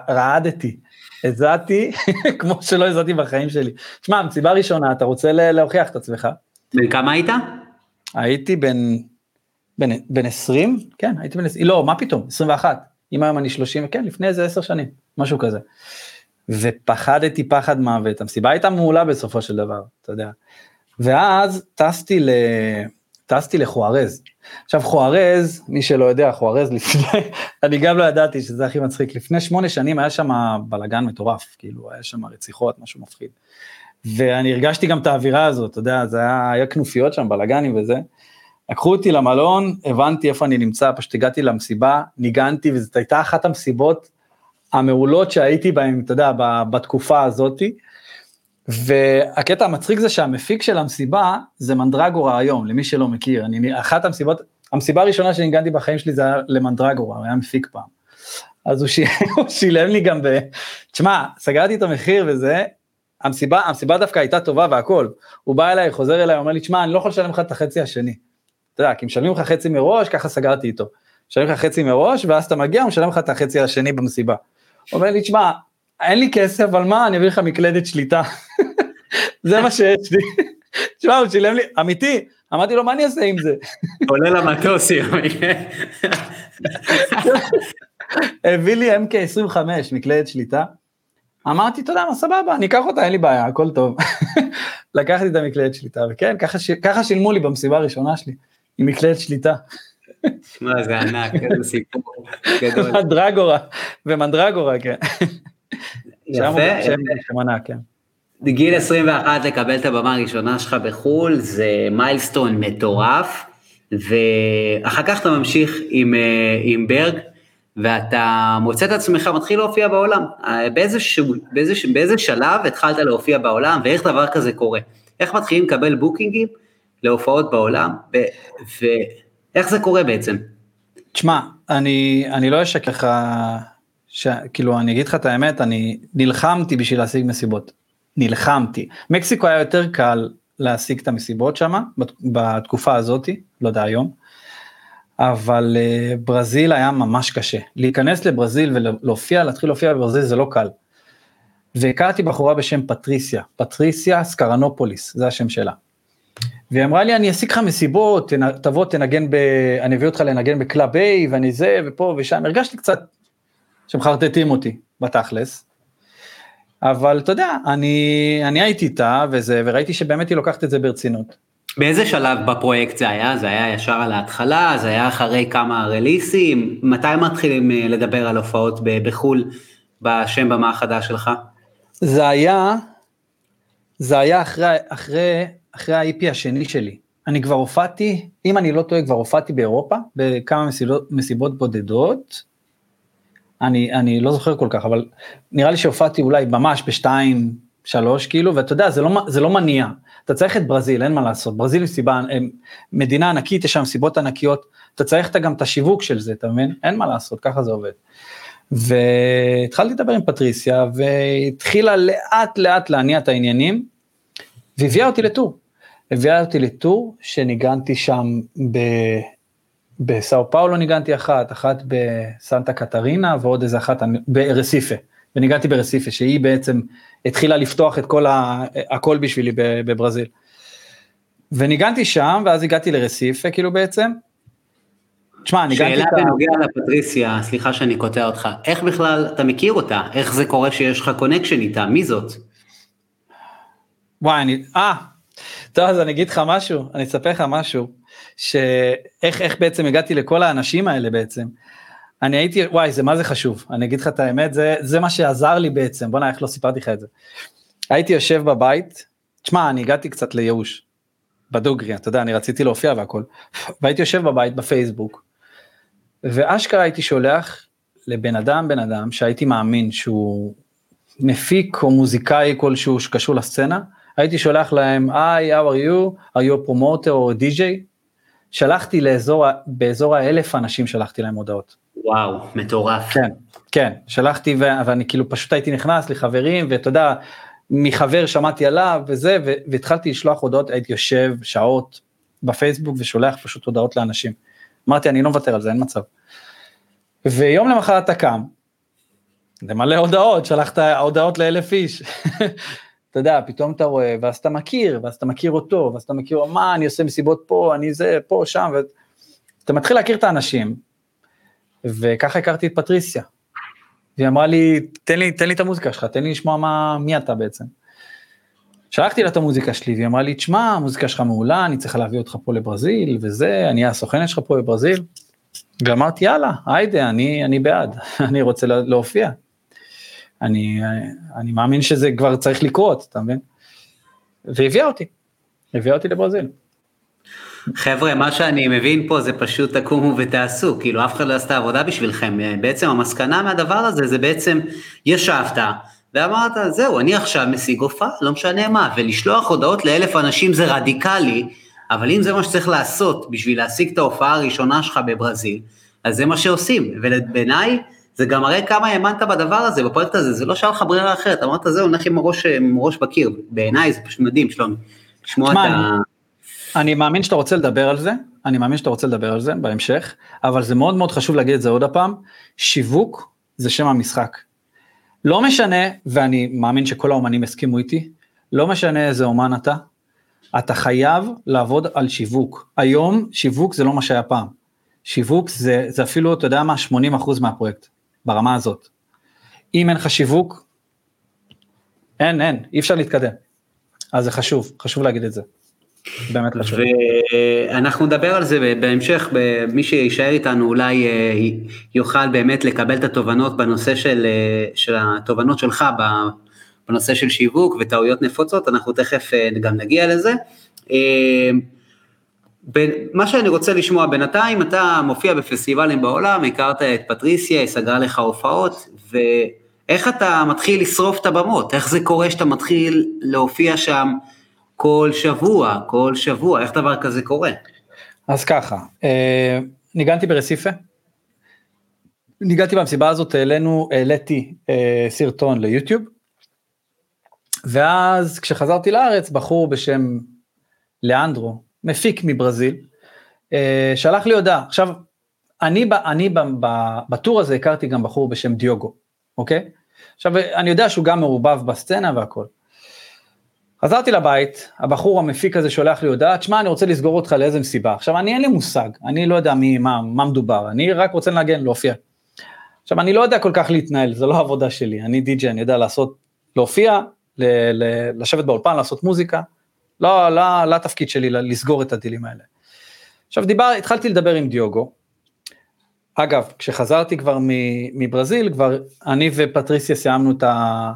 רעדתי. הזעתי כמו שלא הזעתי בחיים שלי. תשמע, מסיבה ראשונה, אתה רוצה להוכיח את עצמך. בן כמה היית? הייתי בן, בן, בן 20, כן, הייתי בן 20, לא, מה פתאום, 21. אם היום אני 30, כן, לפני איזה 10 שנים, משהו כזה. ופחדתי פחד מוות, המסיבה הייתה מעולה בסופו של דבר, אתה יודע. ואז טסתי ל... טסתי לחוארז. עכשיו חוארז, מי שלא יודע, חוארז לפני, אני גם לא ידעתי שזה הכי מצחיק, לפני שמונה שנים היה שם בלאגן מטורף, כאילו היה שם רציחות, משהו מפחיד. ואני הרגשתי גם את האווירה הזאת, אתה יודע, זה היה, היה כנופיות שם, בלאגנים וזה. לקחו אותי למלון, הבנתי איפה אני נמצא, פשוט הגעתי למסיבה, ניגנתי, וזאת הייתה אחת המסיבות המעולות שהייתי בהן, אתה יודע, בתקופה הזאתי. והקטע המצחיק זה שהמפיק של המסיבה זה מנדרגורה היום, למי שלא מכיר, אני, אחת המסיבות, המסיבה הראשונה שניגנתי בחיים שלי זה היה למנדרגורה, הוא היה מפיק פעם. אז הוא, ש... הוא שילם לי גם ב... תשמע, סגרתי את המחיר וזה, המסיבה, המסיבה דווקא הייתה טובה והכל. הוא בא אליי, חוזר אליי, אומר לי, תשמע, אני לא יכול לשלם לך את החצי השני. אתה יודע, כי משלמים לך חצי מראש, ככה סגרתי איתו. משלמים לך חצי מראש, ואז אתה מגיע, הוא משלם לך את החצי השני במסיבה. הוא אומר לי, תשמע, אין לי כסף, אבל מה, אני אביא לך מקלדת שליטה. זה מה שיש לי. תשמע, הוא שילם לי, אמיתי, אמרתי לו, מה אני אעשה עם זה? עולה למטוס, הביא לי MK25, מקלדת שליטה. אמרתי, אתה יודע מה, סבבה, אני אקח אותה, אין לי בעיה, הכל טוב. לקחתי את המקלדת שליטה, וכן, ככה שילמו לי במסיבה הראשונה שלי, עם מקלדת שליטה. שמע, זה ענק, איזה סיפור גדול. מנדרגורה, ומנדרגורה, כן. יפה. כן. גיל 21 לקבל את הבמה הראשונה שלך בחו"ל, זה מיילסטון מטורף, ואחר כך אתה ממשיך עם, אה, עם ברג, ואתה מוצא את עצמך מתחיל להופיע בעולם. אה, באיזה, ש... באיזה, באיזה שלב התחלת להופיע בעולם, ואיך דבר כזה קורה? איך מתחילים לקבל בוקינגים להופעות בעולם, ו... ואיך זה קורה בעצם? תשמע, אני, אני לא אשקר לך, ש... כאילו, אני אגיד לך את האמת, אני נלחמתי בשביל להשיג מסיבות. נלחמתי. מקסיקו היה יותר קל להשיג את המסיבות שם, בתקופה הזאתי, לא יודע היום. אבל אה, ברזיל היה ממש קשה. להיכנס לברזיל ולהופיע, להתחיל להופיע בברזיל זה לא קל. והכרתי בחורה בשם פטריסיה, פטריסיה סקרנופוליס, זה השם שלה. והיא אמרה לי, אני אשיג לך מסיבות, תבוא תנגן ב... אני אביא אותך לנגן ב Club A, ואני זה, ופה ושם, הרגשתי קצת שמחרטטים אותי, בתכלס. אבל אתה יודע, אני, אני הייתי איתה וזה, וראיתי שבאמת היא לוקחת את זה ברצינות. באיזה שלב בפרויקט זה היה? זה היה ישר על ההתחלה? זה היה אחרי כמה רליסים? מתי מתחילים אה, לדבר על הופעות בחו"ל בשם במה החדש שלך? זה היה, זה היה אחרי, אחרי, אחרי ה-IP השני שלי. אני כבר הופעתי, אם אני לא טועה, כבר הופעתי באירופה, בכמה מסיבות, מסיבות בודדות. אני, אני לא זוכר כל כך, אבל נראה לי שהופעתי אולי ממש בשתיים, שלוש, כאילו, ואתה יודע, זה לא, זה לא מניע. אתה צריך את ברזיל, אין מה לעשות, ברזיל היא סיבה, מדינה ענקית, יש שם סיבות ענקיות, אתה צריך גם את השיווק של זה, אתה מבין? אין מה לעשות, ככה זה עובד. והתחלתי לדבר עם פטריסיה, והתחילה לאט לאט להניע את העניינים, והביאה אותי לטור. הביאה אותי לטור שניגנתי שם ב... בסאו פאולו ניגנתי אחת, אחת בסנטה קטרינה ועוד איזה אחת ברסיפה. וניגנתי ברסיפה, שהיא בעצם התחילה לפתוח את כל ה... הכל בשבילי בברזיל. וניגנתי שם, ואז הגעתי לרסיפה, כאילו בעצם. תשמע, ניגנתי... שאלה בנוגע לפטריסיה, סליחה שאני קוטע אותך, איך בכלל אתה מכיר אותה? איך זה קורה שיש לך קונקשן איתה? מי זאת? וואי, אני... אה, טוב, אז אני אגיד לך משהו, אני אספר לך משהו, שאיך איך בעצם הגעתי לכל האנשים האלה בעצם. אני הייתי, וואי, זה מה זה חשוב, אני אגיד לך את האמת, זה, זה מה שעזר לי בעצם, בוא'נה, איך לא סיפרתי לך את זה. הייתי יושב בבית, תשמע, אני הגעתי קצת לייאוש, בדוגרי, אתה יודע, אני רציתי להופיע והכל, והייתי יושב בבית בפייסבוק, ואשכרה הייתי שולח לבן אדם, בן אדם, שהייתי מאמין שהוא מפיק או מוזיקאי כלשהו שקשור לסצנה, הייתי שולח להם, היי, how are you, are you a promoter או DJ? שלחתי לאזור, באזור האלף אנשים שלחתי להם הודעות. וואו, מטורף. כן, כן, שלחתי ו- ואני כאילו פשוט הייתי נכנס לחברים, ואתה יודע, מחבר שמעתי עליו וזה, ו- והתחלתי לשלוח הודעות, הייתי יושב שעות בפייסבוק ושולח פשוט הודעות לאנשים. אמרתי, אני לא מוותר על זה, אין מצב. ויום למחרת אתה קם, למלא הודעות, שלחת הודעות לאלף איש. אתה יודע, פתאום אתה רואה, ואז אתה מכיר, ואז אתה מכיר אותו, ואז אתה מכיר, מה, אני עושה מסיבות פה, אני זה, פה, שם, ואתה מתחיל להכיר את האנשים, וככה הכרתי את פטריסיה. והיא אמרה לי, תן לי, תן לי את המוזיקה שלך, תן לי לשמוע מה, מי אתה בעצם. שלחתי לה את המוזיקה שלי, והיא אמרה לי, תשמע, המוזיקה שלך מעולה, אני צריכה להביא אותך פה לברזיל, וזה, אני הסוכנת שלך פה בברזיל. ואמרתי, יאללה, היידה, אני, אני בעד, אני רוצה להופיע. אני, אני מאמין שזה כבר צריך לקרות, אתה מבין? והביאה אותי, הביאה אותי לברזיל. חבר'ה, מה שאני מבין פה זה פשוט תקומו ותעשו, כאילו אף אחד לא עשתה עבודה בשבילכם, בעצם המסקנה מהדבר הזה זה בעצם ישבת ואמרת זהו אני עכשיו משיג הופעה, לא משנה מה, ולשלוח הודעות לאלף אנשים זה רדיקלי, אבל אם זה מה שצריך לעשות בשביל להשיג את ההופעה הראשונה שלך בברזיל, אז זה מה שעושים, ובעיניי זה גם מראה כמה האמנת בדבר הזה, בפרויקט הזה, זה לא שהיה לך ברירה אחרת, אמרת זהו, נלך עם הראש, עם ראש בקיר, בעיניי זה פשוט מדהים, שלומי, לשמוע את ה... אני מאמין שאתה רוצה לדבר על זה, אני מאמין שאתה רוצה לדבר על זה בהמשך, אבל זה מאוד מאוד חשוב להגיד את זה עוד הפעם, שיווק זה שם המשחק. לא משנה, ואני מאמין שכל האומנים הסכימו איתי, לא משנה איזה אומן אתה, אתה חייב לעבוד על שיווק. היום שיווק זה לא מה שהיה פעם. שיווק זה, זה אפילו, אתה יודע מה, 80% מהפרויקט, ברמה הזאת. אם אין לך שיווק, אין, אין, אי אפשר להתקדם. אז זה חשוב, חשוב להגיד את זה. באמת חשוב. ואנחנו נדבר על זה בהמשך, מי שיישאר איתנו אולי אה, יוכל באמת לקבל את התובנות בנושא של, אה, של התובנות שלך בנושא של שיווק וטעויות נפוצות, אנחנו תכף אה, גם נגיע לזה. מה שאני רוצה לשמוע, בינתיים אתה מופיע בפסטיבלים בעולם, הכרת את פטריסיה, היא סגרה לך הופעות, ואיך אתה מתחיל לשרוף את הבמות? איך זה קורה שאתה מתחיל להופיע שם כל שבוע, כל שבוע, איך דבר כזה קורה? אז ככה, אה, ניגנתי ברסיפה, ניגנתי במסיבה הזאת, העלינו, העליתי אה, סרטון ליוטיוב, ואז כשחזרתי לארץ, בחור בשם לאנדרו, מפיק מברזיל, אה, שלח לי הודעה. עכשיו, אני, אני בטור הזה הכרתי גם בחור בשם דיוגו, אוקיי? עכשיו, אני יודע שהוא גם מעורבב בסצנה והכל. חזרתי לבית, הבחור המפיק הזה שולח לי הודעה, תשמע, אני רוצה לסגור אותך לאיזה מסיבה. עכשיו, אני אין לי מושג, אני לא יודע מי, מה, מה מדובר, אני רק רוצה לנגן, להופיע. עכשיו, אני לא יודע כל כך להתנהל, זה לא העבודה שלי, אני די.ג'יי, אני יודע לעשות, להופיע, ל- ל- לשבת באולפן, לעשות מוזיקה, לא, לא, לא התפקיד שלי לסגור את הדילים האלה. עכשיו, דיבר, התחלתי לדבר עם דיוגו, אגב, כשחזרתי כבר מברזיל, כבר אני ופטריסיה סיימנו את, ה,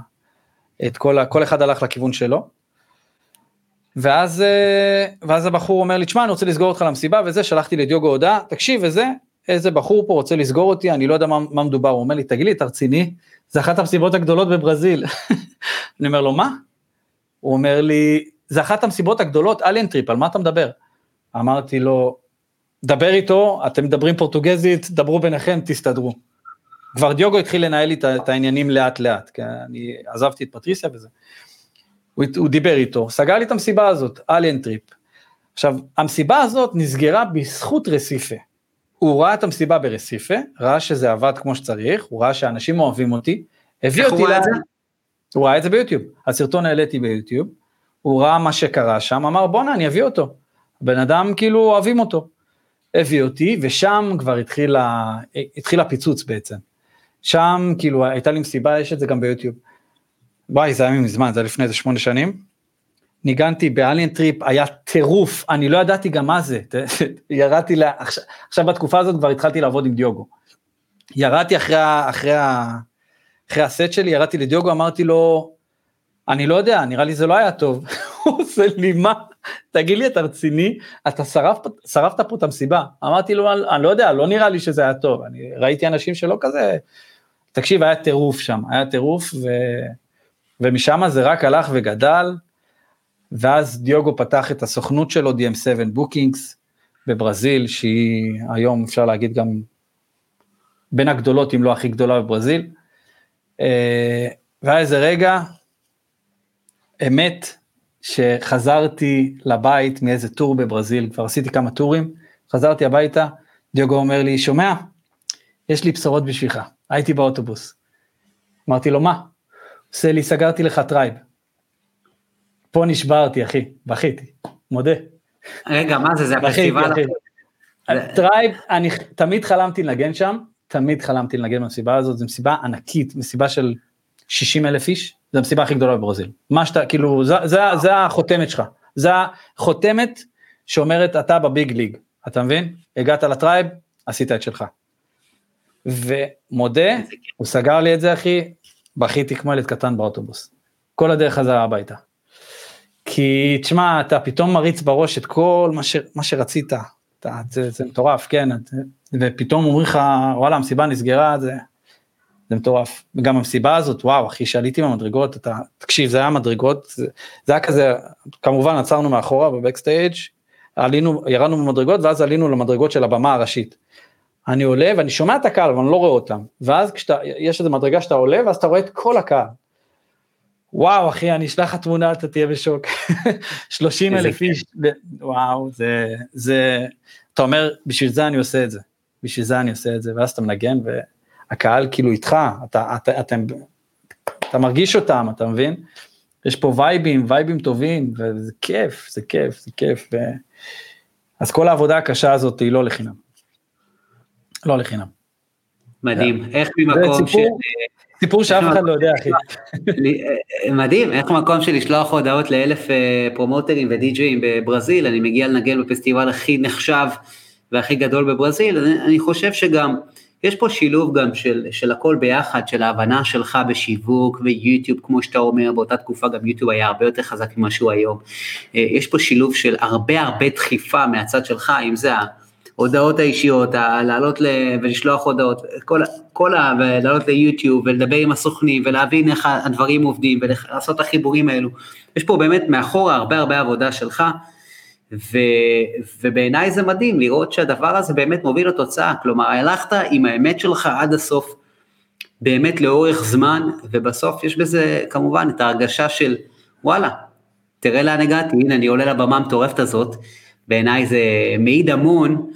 את כל, ה, כל אחד הלך לכיוון שלו. ואז, אה, ואז הבחור אומר לי, תשמע, אני רוצה לסגור אותך למסיבה וזה, שלחתי לדיוגו הודעה, תקשיב וזה, איזה בחור פה רוצה לסגור אותי, אני לא יודע מה, מה מדובר, הוא אומר לי, תגיד לי, אתה רציני? זה אחת המסיבות הגדולות בברזיל. אני אומר לו, מה? הוא אומר לי, זה אחת המסיבות הגדולות, Alien Trip, על מה אתה מדבר? אמרתי לו, דבר איתו, אתם מדברים פורטוגזית, דברו ביניכם, תסתדרו. כבר דיוגו התחיל לנהל את, את העניינים לאט לאט, כי אני עזבתי את פטריסיה וזה. הוא, הוא דיבר איתו, סגר לי את המסיבה הזאת, Alien Trip. עכשיו, המסיבה הזאת נסגרה בזכות רסיפה. הוא ראה את המסיבה ברסיפה, ראה שזה עבד כמו שצריך, הוא ראה שאנשים אוהבים אותי, הביא אותי ל... הוא ראה את זה ביוטיוב, הסרטון העליתי ביוטיוב, הוא ראה מה שקרה שם, אמר בואנה אני אביא אותו, הבן אדם כאילו אוהבים אותו. הביא אותי, ושם כבר התחיל, ה... התחיל הפיצוץ בעצם. שם כאילו הייתה לי מסיבה, יש את זה גם ביוטיוב. וואי, זה היה מזמן, זה היה לפני איזה שמונה שנים. ניגנתי ב Alien Trip, היה טירוף, אני לא ידעתי גם מה זה, ירדתי, לה, עכשיו, עכשיו בתקופה הזאת כבר התחלתי לעבוד עם דיוגו. ירדתי אחרי, אחרי, אחרי הסט שלי, ירדתי לדיוגו, אמרתי לו, אני לא יודע, נראה לי זה לא היה טוב. הוא עושה לי, מה? תגיד לי, אתה רציני? אתה שרפת, שרפת פה את המסיבה. אמרתי לו, אני לא יודע, לא נראה לי שזה היה טוב. אני ראיתי אנשים שלא כזה... תקשיב, היה טירוף שם, היה טירוף, ו... ומשם זה רק הלך וגדל, ואז דיוגו פתח את הסוכנות שלו, DM7 Bookings, בברזיל, שהיא היום, אפשר להגיד, גם בין הגדולות, אם לא הכי גדולה בברזיל. אה, והיה איזה רגע, אמת, שחזרתי לבית מאיזה tour בברזיל, כבר עשיתי כמה טורים, חזרתי הביתה, דיוגו אומר לי, שומע? יש לי בשורות בשבילך, הייתי באוטובוס. אמרתי לו, מה? עושה לי, סגרתי לך Tribe. פה נשברתי, אחי, בכיתי, מודה. רגע, מה זה, זה הפסטיבל? Tribe, אני תמיד חלמתי לנגן שם, תמיד חלמתי לנגן במסיבה הזאת, זו מסיבה ענקית, מסיבה של 60 אלף איש, זו המסיבה הכי גדולה בברזיל. מה שאתה, כאילו, זה, זה, זה החותמת שלך. זה החותמת שאומרת אתה ב big league, אתה מבין? הגעת ל Tribe, עשית את שלך. ומודה, הוא סגר לי את זה אחי, בכיתי כמו ילד קטן באוטובוס. כל הדרך חזרה הביתה. כי תשמע, אתה פתאום מריץ בראש את כל מה, ש, מה שרצית, אתה, זה, זה מטורף, כן, ופתאום אומרים לך, וואלה, המסיבה נסגרה, זה, זה מטורף. וגם המסיבה הזאת, וואו, אחי, שעליתי מהמדרגות, אתה, תקשיב, זה היה מדרגות, זה, זה היה כזה, כמובן עצרנו מאחורה בבקסטייג', עלינו, ירדנו במדרגות, ואז עלינו למדרגות של הבמה הראשית. אני עולה ואני שומע את הקהל, אבל אני לא רואה אותם. ואז כשאתה, יש איזו מדרגה שאתה עולה, ואז אתה רואה את כל הקהל. וואו, אחי, אני אשלח לך תמונה, אתה תהיה בשוק. 30 אלף איש, וואו, זה, זה, אתה אומר, בשביל זה אני עושה את זה. בשביל זה אני עושה את זה, ואז אתה מנגן, ו... הקהל כאילו איתך, אתה, אתה, אתה, אתה מרגיש אותם, אתה מבין? יש פה וייבים, וייבים טובים, וזה כיף, זה כיף, זה כיף. ו... אז כל העבודה הקשה הזאת היא לא לחינם. לא לחינם. מדהים, איך ממקום ש... סיפור שאף אחד לא יודע, אחי. אה, מדהים, איך מקום של לשלוח הודעות לאלף אה, פרומוטרים ודי-ג'אים בברזיל, אני מגיע לנגן בפסטיבל הכי נחשב והכי גדול בברזיל, אני חושב שגם יש פה שילוב גם של, של הכל ביחד, של ההבנה שלך בשיווק ויוטיוב, כמו שאתה אומר, באותה תקופה גם יוטיוב היה הרבה יותר חזק ממה שהוא היום. אה, יש פה שילוב של הרבה הרבה דחיפה מהצד שלך, אם זה ההודעות האישיות, לעלות ל... ולשלוח הודעות, כל, כל ה... ולעלות ליוטיוב ולדבר עם הסוכנים ולהבין איך הדברים עובדים ולעשות את החיבורים האלו. יש פה באמת מאחורה הרבה הרבה עבודה שלך. ו, ובעיניי זה מדהים לראות שהדבר הזה באמת מוביל לתוצאה, כלומר הלכת עם האמת שלך עד הסוף, באמת לאורך זמן, ובסוף יש בזה כמובן את ההרגשה של וואלה, תראה לאן הגעתי, הנה אני עולה לבמה המטורפת הזאת, בעיניי זה מעיד המון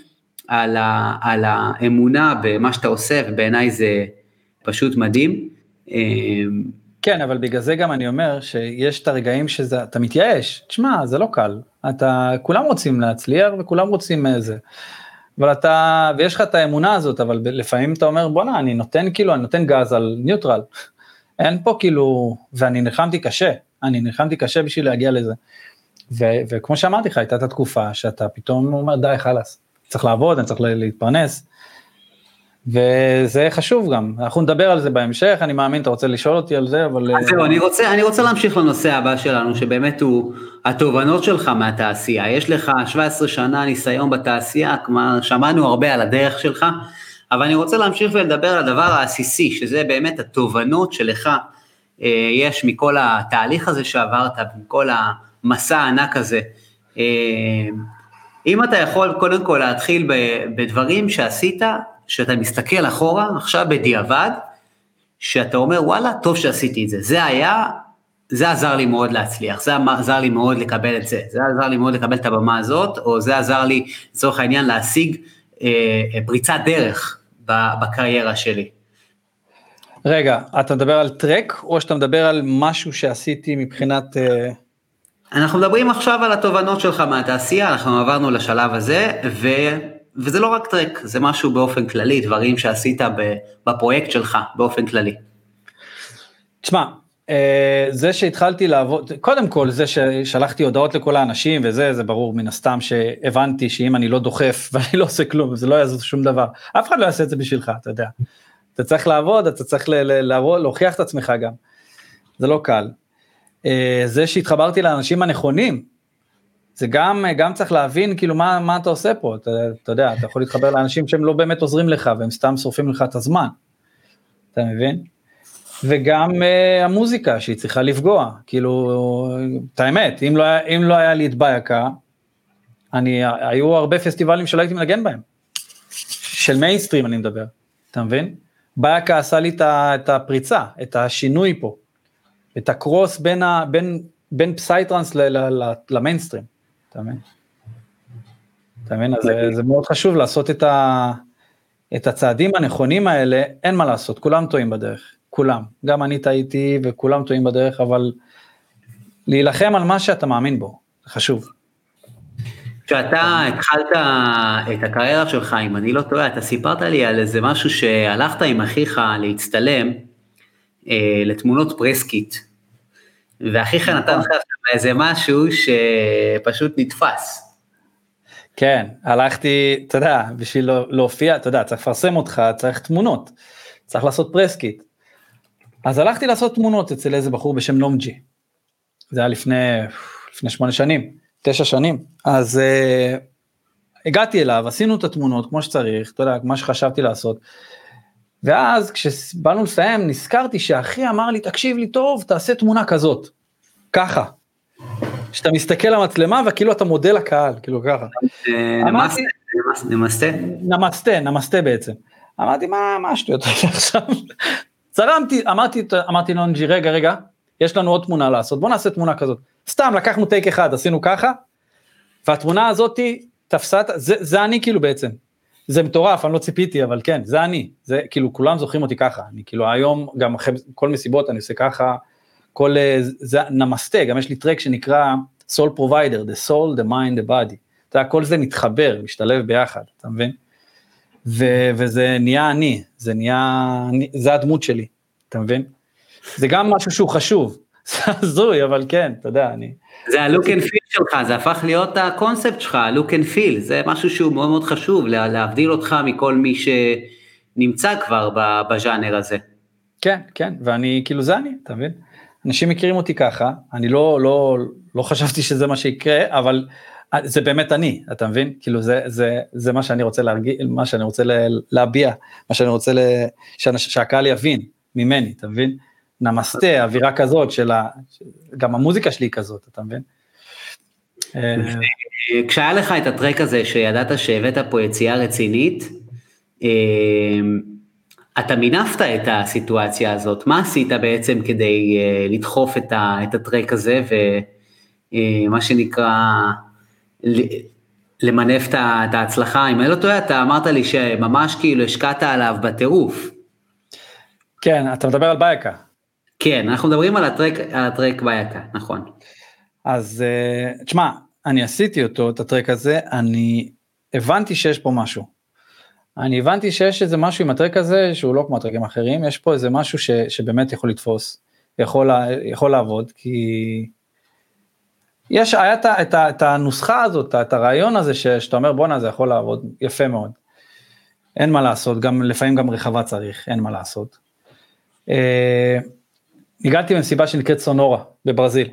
על, ה, על האמונה במה שאתה עושה, ובעיניי זה פשוט מדהים. אמ, כן, אבל בגלל זה גם אני אומר שיש את הרגעים שאתה מתייאש, תשמע, זה לא קל, אתה, כולם רוצים להצליח וכולם רוצים איזה, אבל אתה, ויש לך את האמונה הזאת, אבל לפעמים אתה אומר, בואנה, אני נותן כאילו, אני נותן גז על ניוטרל, אין פה כאילו, ואני נלחמתי קשה, אני נלחמתי קשה בשביל להגיע לזה. ו- וכמו שאמרתי לך, הייתה את התקופה שאתה פתאום אומר, די, חלאס, צריך לעבוד, אני צריך להתפרנס, וזה חשוב גם, אנחנו נדבר על זה בהמשך, אני מאמין, אתה רוצה לשאול אותי על זה, אבל... אז זהו, אני רוצה, אני רוצה להמשיך לנושא הבא שלנו, שבאמת הוא התובנות שלך מהתעשייה. יש לך 17 שנה ניסיון בתעשייה, כלומר, שמענו הרבה על הדרך שלך, אבל אני רוצה להמשיך ולדבר על הדבר העסיסי, שזה באמת התובנות שלך אה, יש מכל התהליך הזה שעברת, מכל המסע הענק הזה. אה, אם אתה יכול קודם כל להתחיל בדברים שעשית, שאתה מסתכל אחורה, עכשיו בדיעבד, שאתה אומר, וואלה, טוב שעשיתי את זה. זה היה, זה עזר לי מאוד להצליח, זה עזר לי מאוד לקבל את זה, זה עזר לי מאוד לקבל את הבמה הזאת, או זה עזר לי, לצורך העניין, להשיג אה, פריצת דרך בקריירה שלי. רגע, אתה מדבר על טרק, או שאתה מדבר על משהו שעשיתי מבחינת... אה... אנחנו מדברים עכשיו על התובנות שלך מהתעשייה, אנחנו עברנו לשלב הזה, ו... וזה לא רק טרק, זה משהו באופן כללי, דברים שעשית בפרויקט שלך באופן כללי. תשמע, אה, זה שהתחלתי לעבוד, קודם כל זה ששלחתי הודעות לכל האנשים וזה, זה ברור מן הסתם שהבנתי שאם אני לא דוחף ואני לא עושה כלום, זה לא יעזור שום דבר, אף אחד לא יעשה את זה בשבילך, אתה יודע. אתה צריך לעבוד, אתה צריך להוכיח את עצמך גם, זה לא קל. אה, זה שהתחברתי לאנשים הנכונים, זה גם, גם צריך להבין כאילו מה, מה אתה עושה פה, אתה, אתה יודע, אתה יכול להתחבר לאנשים שהם לא באמת עוזרים לך והם סתם שורפים לך את הזמן, אתה מבין? וגם uh, המוזיקה שהיא צריכה לפגוע, כאילו, את האמת, אם לא, אם לא היה לי את בייקה, אני, היו הרבה פסטיבלים שלא הייתי מנגן בהם, של מיינסטרים אני מדבר, אתה מבין? בייקה עשה לי את הפריצה, את השינוי פה, את ה cross בין, בין, בין psytrance למיינסטרים. אתה מבין? אתה מבין? אז זה, מאוד חשוב לעשות את, ה, את הצעדים הנכונים האלה, אין מה לעשות, כולם טועים בדרך, כולם. גם אני טעיתי וכולם טועים בדרך, אבל להילחם על מה שאתה מאמין בו, זה חשוב. כשאתה התחלת את הקריירה שלך, אם אני לא טועה, אתה סיפרת לי על איזה משהו שהלכת עם אחיך להצטלם אה, לתמונות press kit, ואחיך נתן לך איזה משהו שפשוט נתפס. כן, הלכתי, אתה יודע, בשביל לא, להופיע, אתה יודע, צריך לפרסם אותך, צריך תמונות, צריך לעשות press kit. אז הלכתי לעשות תמונות אצל איזה בחור בשם נומג'י. זה היה לפני, לפני שמונה שנים, תשע שנים. אז uh, הגעתי אליו, עשינו את התמונות כמו שצריך, אתה יודע, מה שחשבתי לעשות. ואז כשבאנו לסיים, נזכרתי שאחי אמר לי, תקשיב לי טוב, תעשה תמונה כזאת. ככה. שאתה מסתכל למצלמה וכאילו אתה מודה לקהל, כאילו ככה. נמסטה, נמסטה. נמסטה, נמסטה בעצם. אמרתי, מה, השטויות האלה עכשיו? צרמתי, אמרתי, אמרתי לאנג'י, רגע, רגע, יש לנו עוד תמונה לעשות, בוא נעשה תמונה כזאת. סתם, לקחנו טייק אחד, עשינו ככה, והתמונה הזאתי תפסה, זה, זה אני כאילו בעצם. זה מטורף, אני לא ציפיתי, אבל כן, זה אני. זה כאילו, כולם זוכרים אותי ככה. אני כאילו היום, גם אחרי כל מסיבות אני עושה ככה, כל, אה, זה נמסטה, גם יש לי טרק שנקרא soul provider, the soul, the mind, the body. אתה יודע, כל זה מתחבר, משתלב ביחד, אתה מבין? ו, וזה נהיה אני, זה נהיה, זה הדמות שלי, אתה מבין? זה גם משהו שהוא חשוב, זה הזוי, אבל כן, אתה יודע, אני... זה הלוק אנד פיל שלך, זה הפך להיות הקונספט שלך, ה look and feel, זה משהו שהוא מאוד מאוד חשוב, להבדיל אותך מכל מי שנמצא כבר בז'אנר הזה. כן, כן, ואני, כאילו זה אני, אתה מבין? אנשים מכירים אותי ככה, אני לא, לא, לא חשבתי שזה מה שיקרה, אבל זה באמת אני, אתה מבין? כאילו זה, זה, זה מה שאני רוצה להרגיש, מה שאני רוצה להביע, מה שאני רוצה לה, שהקהל יבין ממני, אתה מבין? נמסטה, אווירה כזאת של ה... גם המוזיקה שלי היא כזאת, אתה מבין? כשהיה לך את הטרק הזה שידעת שהבאת פה יציאה רצינית, אה, אתה מינפת את הסיטואציה הזאת, מה עשית בעצם כדי uh, לדחוף את, ה, את הטרק הזה ומה uh, שנקרא למנף את ההצלחה, אם אני לא טועה, אתה אמרת לי שממש כאילו השקעת עליו בטירוף. כן, אתה מדבר על בייקה. כן, אנחנו מדברים על הטרק, על הטרק ביקה, נכון. אז uh, תשמע, אני עשיתי אותו, את הטרק הזה, אני הבנתי שיש פה משהו. אני הבנתי שיש איזה משהו עם הטרק הזה שהוא לא כמו הטרקים האחרים, יש פה איזה משהו ש, שבאמת יכול לתפוס, יכול, יכול לעבוד, כי יש, היה את, את, את הנוסחה הזאת, את הרעיון הזה שאתה אומר בואנה זה יכול לעבוד יפה מאוד. אין מה לעשות, גם לפעמים גם רחבה צריך, אין מה לעשות. אה, הגעתי במסיבה שנקראת סונורה בברזיל.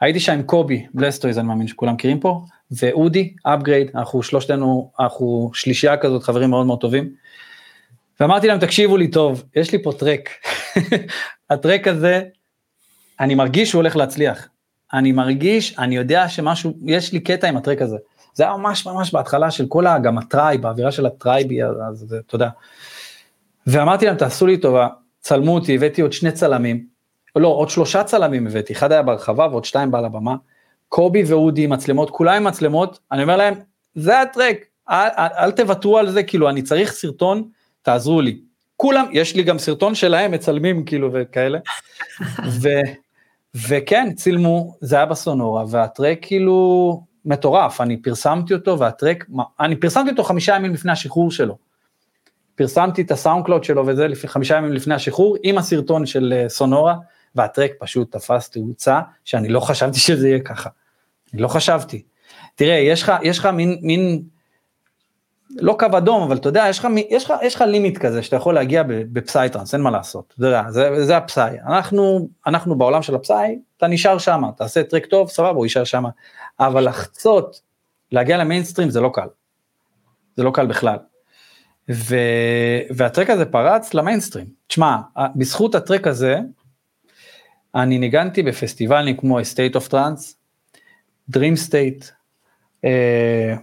הייתי שם עם קובי Blastoyz, אני מאמין שכולם מכירים פה, ואודי, Upgrade, אנחנו שלושתנו, אנחנו שלישייה כזאת, חברים מאוד מאוד טובים. ואמרתי להם, תקשיבו לי טוב, יש לי פה track. ה track הזה, אני מרגיש שהוא הולך להצליח. אני מרגיש, אני יודע שמשהו, יש לי קטע עם ה track הזה. זה היה ממש ממש בהתחלה של כל ה... גם ה tribe, האווירה של ה tribey, אז אתה יודע. ואמרתי להם, תעשו לי טובה, צלמו אותי, הבאתי עוד שני צלמים, לא, עוד שלושה צלמים הבאתי, אחד היה ברחבה ועוד שתיים על הבמה, קובי ואודי מצלמות, כולם עם מצלמות, אני אומר להם, זה ה track, אל, אל, אל תוותרו על זה, כאילו, אני צריך סרטון, תעזרו לי. כולם, יש לי גם סרטון שלהם, מצלמים כאילו וכאלה. ו, וכן, צילמו, זה היה בסונורה, וה track כאילו מטורף, אני פרסמתי אותו, וה track, אני פרסמתי אותו חמישה ימים לפני השחרור שלו. פרסמתי את ה SoundCloud שלו וזה לפני, חמישה ימים לפני השחרור, עם הסרטון של אה, סונורה, וה track פשוט תפס תאוצה, שאני לא חשבתי שזה יהיה ככה. לא חשבתי. תראה, יש לך, יש לך מין, מין, לא קו אדום, אבל אתה יודע, יש לך, יש לך, יש לך limit כזה שאתה יכול להגיע ב psytrance, אין מה לעשות, אתה יודע, זה, זה ה psy. אנחנו, אנחנו בעולם של ה psy, אתה נשאר שם, תעשה track טוב, סבבה, הוא יישאר שם. אבל לחצות, להגיע למיינסטרים זה לא קל. זה לא קל בכלל. ו, והטרק הזה פרץ למיינסטרים. תשמע, בזכות הטרק הזה, אני ניגנתי בפסטיבלים כמו State of Trance, Dream State, uh,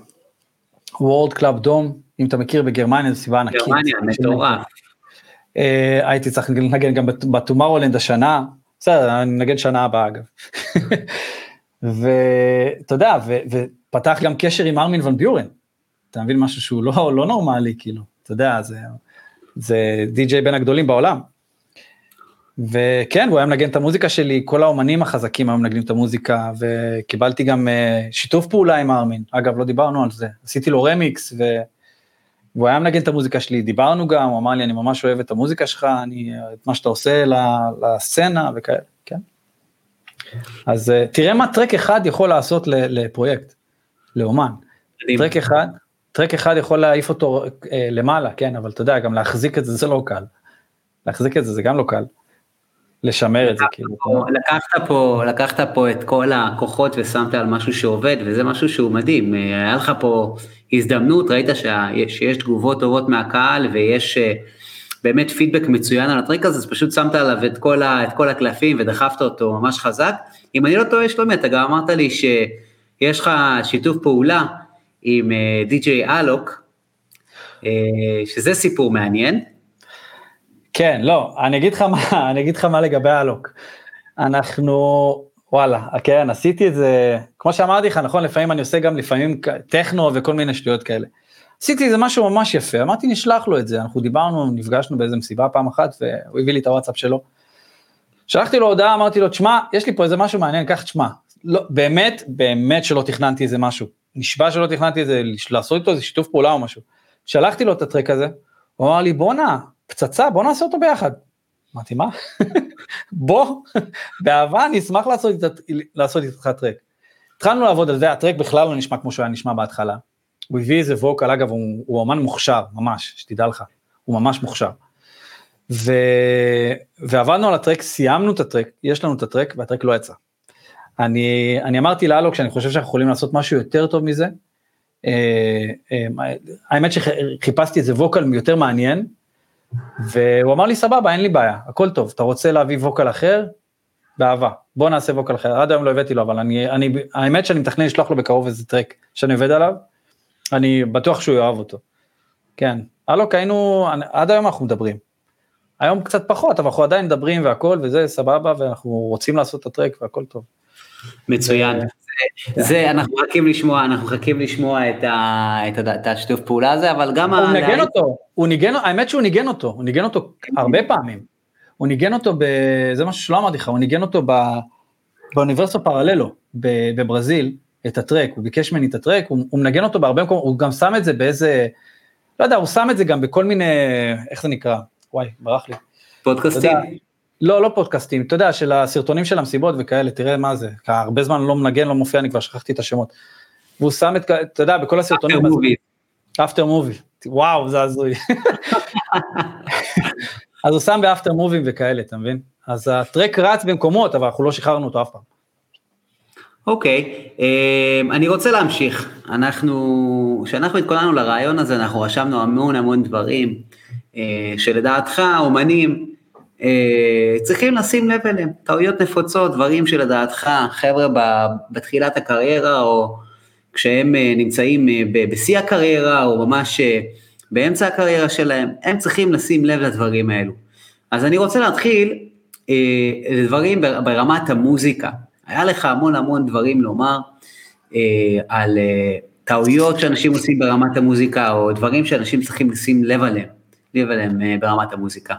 World Club Dome, אם אתה מכיר בגרמניה זו סיבה ענקית. גרמניה, מטורף. Uh, הייתי צריך לנגן גם בטומארולנד השנה, בסדר, אני נגן שנה הבאה אגב. ואתה יודע, ופתח גם קשר עם ארמין ון ביורן, אתה מבין משהו שהוא לא, לא נורמלי, כאילו, אתה יודע, זה, זה די.ג'יי בין הגדולים בעולם. וכן, הוא היה מנגן את המוזיקה שלי, כל האומנים החזקים היו מנגנים את המוזיקה, וקיבלתי גם uh, שיתוף פעולה עם ארמין, אגב, לא דיברנו על זה, עשיתי לו רמיקס, ו... והוא היה מנגן את המוזיקה שלי, דיברנו גם, הוא אמר לי, אני ממש אוהב את המוזיקה שלך, אני, את מה שאתה עושה לסצנה וכאלה, כן. אז uh, תראה מה טרק אחד יכול לעשות לפרויקט, לאומן. טרק אחד, טרק אחד יכול להעיף אותו uh, למעלה, כן, אבל אתה יודע, גם להחזיק את זה זה לא קל. להחזיק את זה זה גם לא קל. לשמר את זה כאילו. לקחת פה, לקחת פה את כל הכוחות ושמת על משהו שעובד וזה משהו שהוא מדהים, היה לך פה הזדמנות, ראית שיש תגובות טובות מהקהל ויש אה, באמת פידבק מצוין על הטריק הזה, אז פשוט שמת עליו את כל, ה, את כל הקלפים ודחפת אותו ממש חזק. אם אני לא טועה שלומי, אתה גם אמרת לי שיש לך שיתוף פעולה עם די.ג'יי אה, אלוק, אה, שזה סיפור מעניין. כן, לא, אני אגיד לך מה, אני אגיד לך מה לגבי הלוק. אנחנו, וואלה, כן, עשיתי את זה, כמו שאמרתי לך, נכון, לפעמים אני עושה גם לפעמים טכנו וכל מיני שטויות כאלה. עשיתי איזה משהו ממש יפה, אמרתי נשלח לו את זה, אנחנו דיברנו, נפגשנו באיזה מסיבה פעם אחת, והוא הביא לי את הוואטסאפ שלו. שלחתי לו הודעה, אמרתי לו, תשמע, יש לי פה איזה משהו מעניין, קח תשמע. לא, באמת, באמת שלא תכננתי איזה משהו. נשבע שלא תכננתי איזה, לעשות איתו איזה שיתוף פעולה או משהו. שלחתי לו את הטרק הזה, הוא אמר לי, בואנה, פצצה, בוא נעשה אותו ביחד. אמרתי, מה? בוא, באהבה אני אשמח לעשות, לעשות איתך טרק. התחלנו לעבוד על זה, הטרק בכלל לא נשמע כמו שהוא היה נשמע בהתחלה. הוא הביא איזה ווקל, אגב, הוא, הוא אמן מוכשר, ממש, שתדע לך, הוא ממש מוכשר. ו... ועבדנו על הטרק, סיימנו את הטרק, יש לנו את הטרק, והטרק לא יצא. אני, אני אמרתי לאלוק שאני חושב שאנחנו יכולים לעשות משהו יותר טוב מזה. אה, אה, האמת שחיפשתי איזה ווקל יותר מעניין, והוא אמר לי סבבה אין לי בעיה הכל טוב אתה רוצה להביא ווקל אחר באהבה בוא נעשה ווקל אחר עד היום לא הבאתי לו אבל אני אני האמת שאני מתכנן לשלוח לו בקרוב איזה טרק שאני עובד עליו אני בטוח שהוא יאהב אותו. כן הלוק היינו עד היום אנחנו מדברים. היום קצת פחות אבל אנחנו עדיין מדברים והכל וזה סבבה ואנחנו רוצים לעשות את הטרק והכל טוב. מצוין. זה, אנחנו מחכים לשמוע, אנחנו מחכים לשמוע את, ה, את, ה, את השיתוף פעולה הזה, אבל גם... הוא ניגן אותו, הוא ניגן, האמת שהוא ניגן אותו, הוא ניגן אותו הרבה פעמים. הוא ניגן אותו, ב... זה משהו שלא אמרתי לך, הוא ניגן אותו ב... באוניברסיטה פרללו בברזיל, את הטרק, הוא ביקש ממני את הטרק, הוא, הוא מנגן אותו בהרבה מקומות, הוא גם שם את זה באיזה, לא יודע, הוא שם את זה גם בכל מיני, איך זה נקרא? וואי, ברח לי. פודקאסטים? לא, לא פודקאסטים, אתה יודע, של הסרטונים של המסיבות וכאלה, תראה מה זה, הרבה זמן לא מנגן, לא מופיע, אני כבר שכחתי את השמות. והוא שם את, אתה יודע, בכל הסרטונים. אפטר מובי. אפטר מובי, וואו, זה הזוי. אז הוא שם באפטר מובים וכאלה, אתה מבין? אז הטרק רץ במקומות, אבל אנחנו לא שחררנו אותו אף פעם. אוקיי, okay, אני רוצה להמשיך. אנחנו, כשאנחנו התכוננו לרעיון הזה, אנחנו רשמנו המון המון דברים, אה, שלדעתך, אומנים, צריכים לשים לב אליהם, טעויות נפוצות, דברים שלדעתך, חבר'ה בתחילת הקריירה, או כשהם אה, נמצאים בשיא הקריירה, או ממש באמצע הקריירה שלהם, הם צריכים לשים לב לדברים האלו. אז אני רוצה להתחיל לדברים ברמת המוזיקה. היה לך המון המון דברים לומר אה, על אה, טעויות שאנשים עושים ברמת המוזיקה, או דברים שאנשים צריכים לשים לב עליהם, לב עליהם אה, ברמת המוזיקה.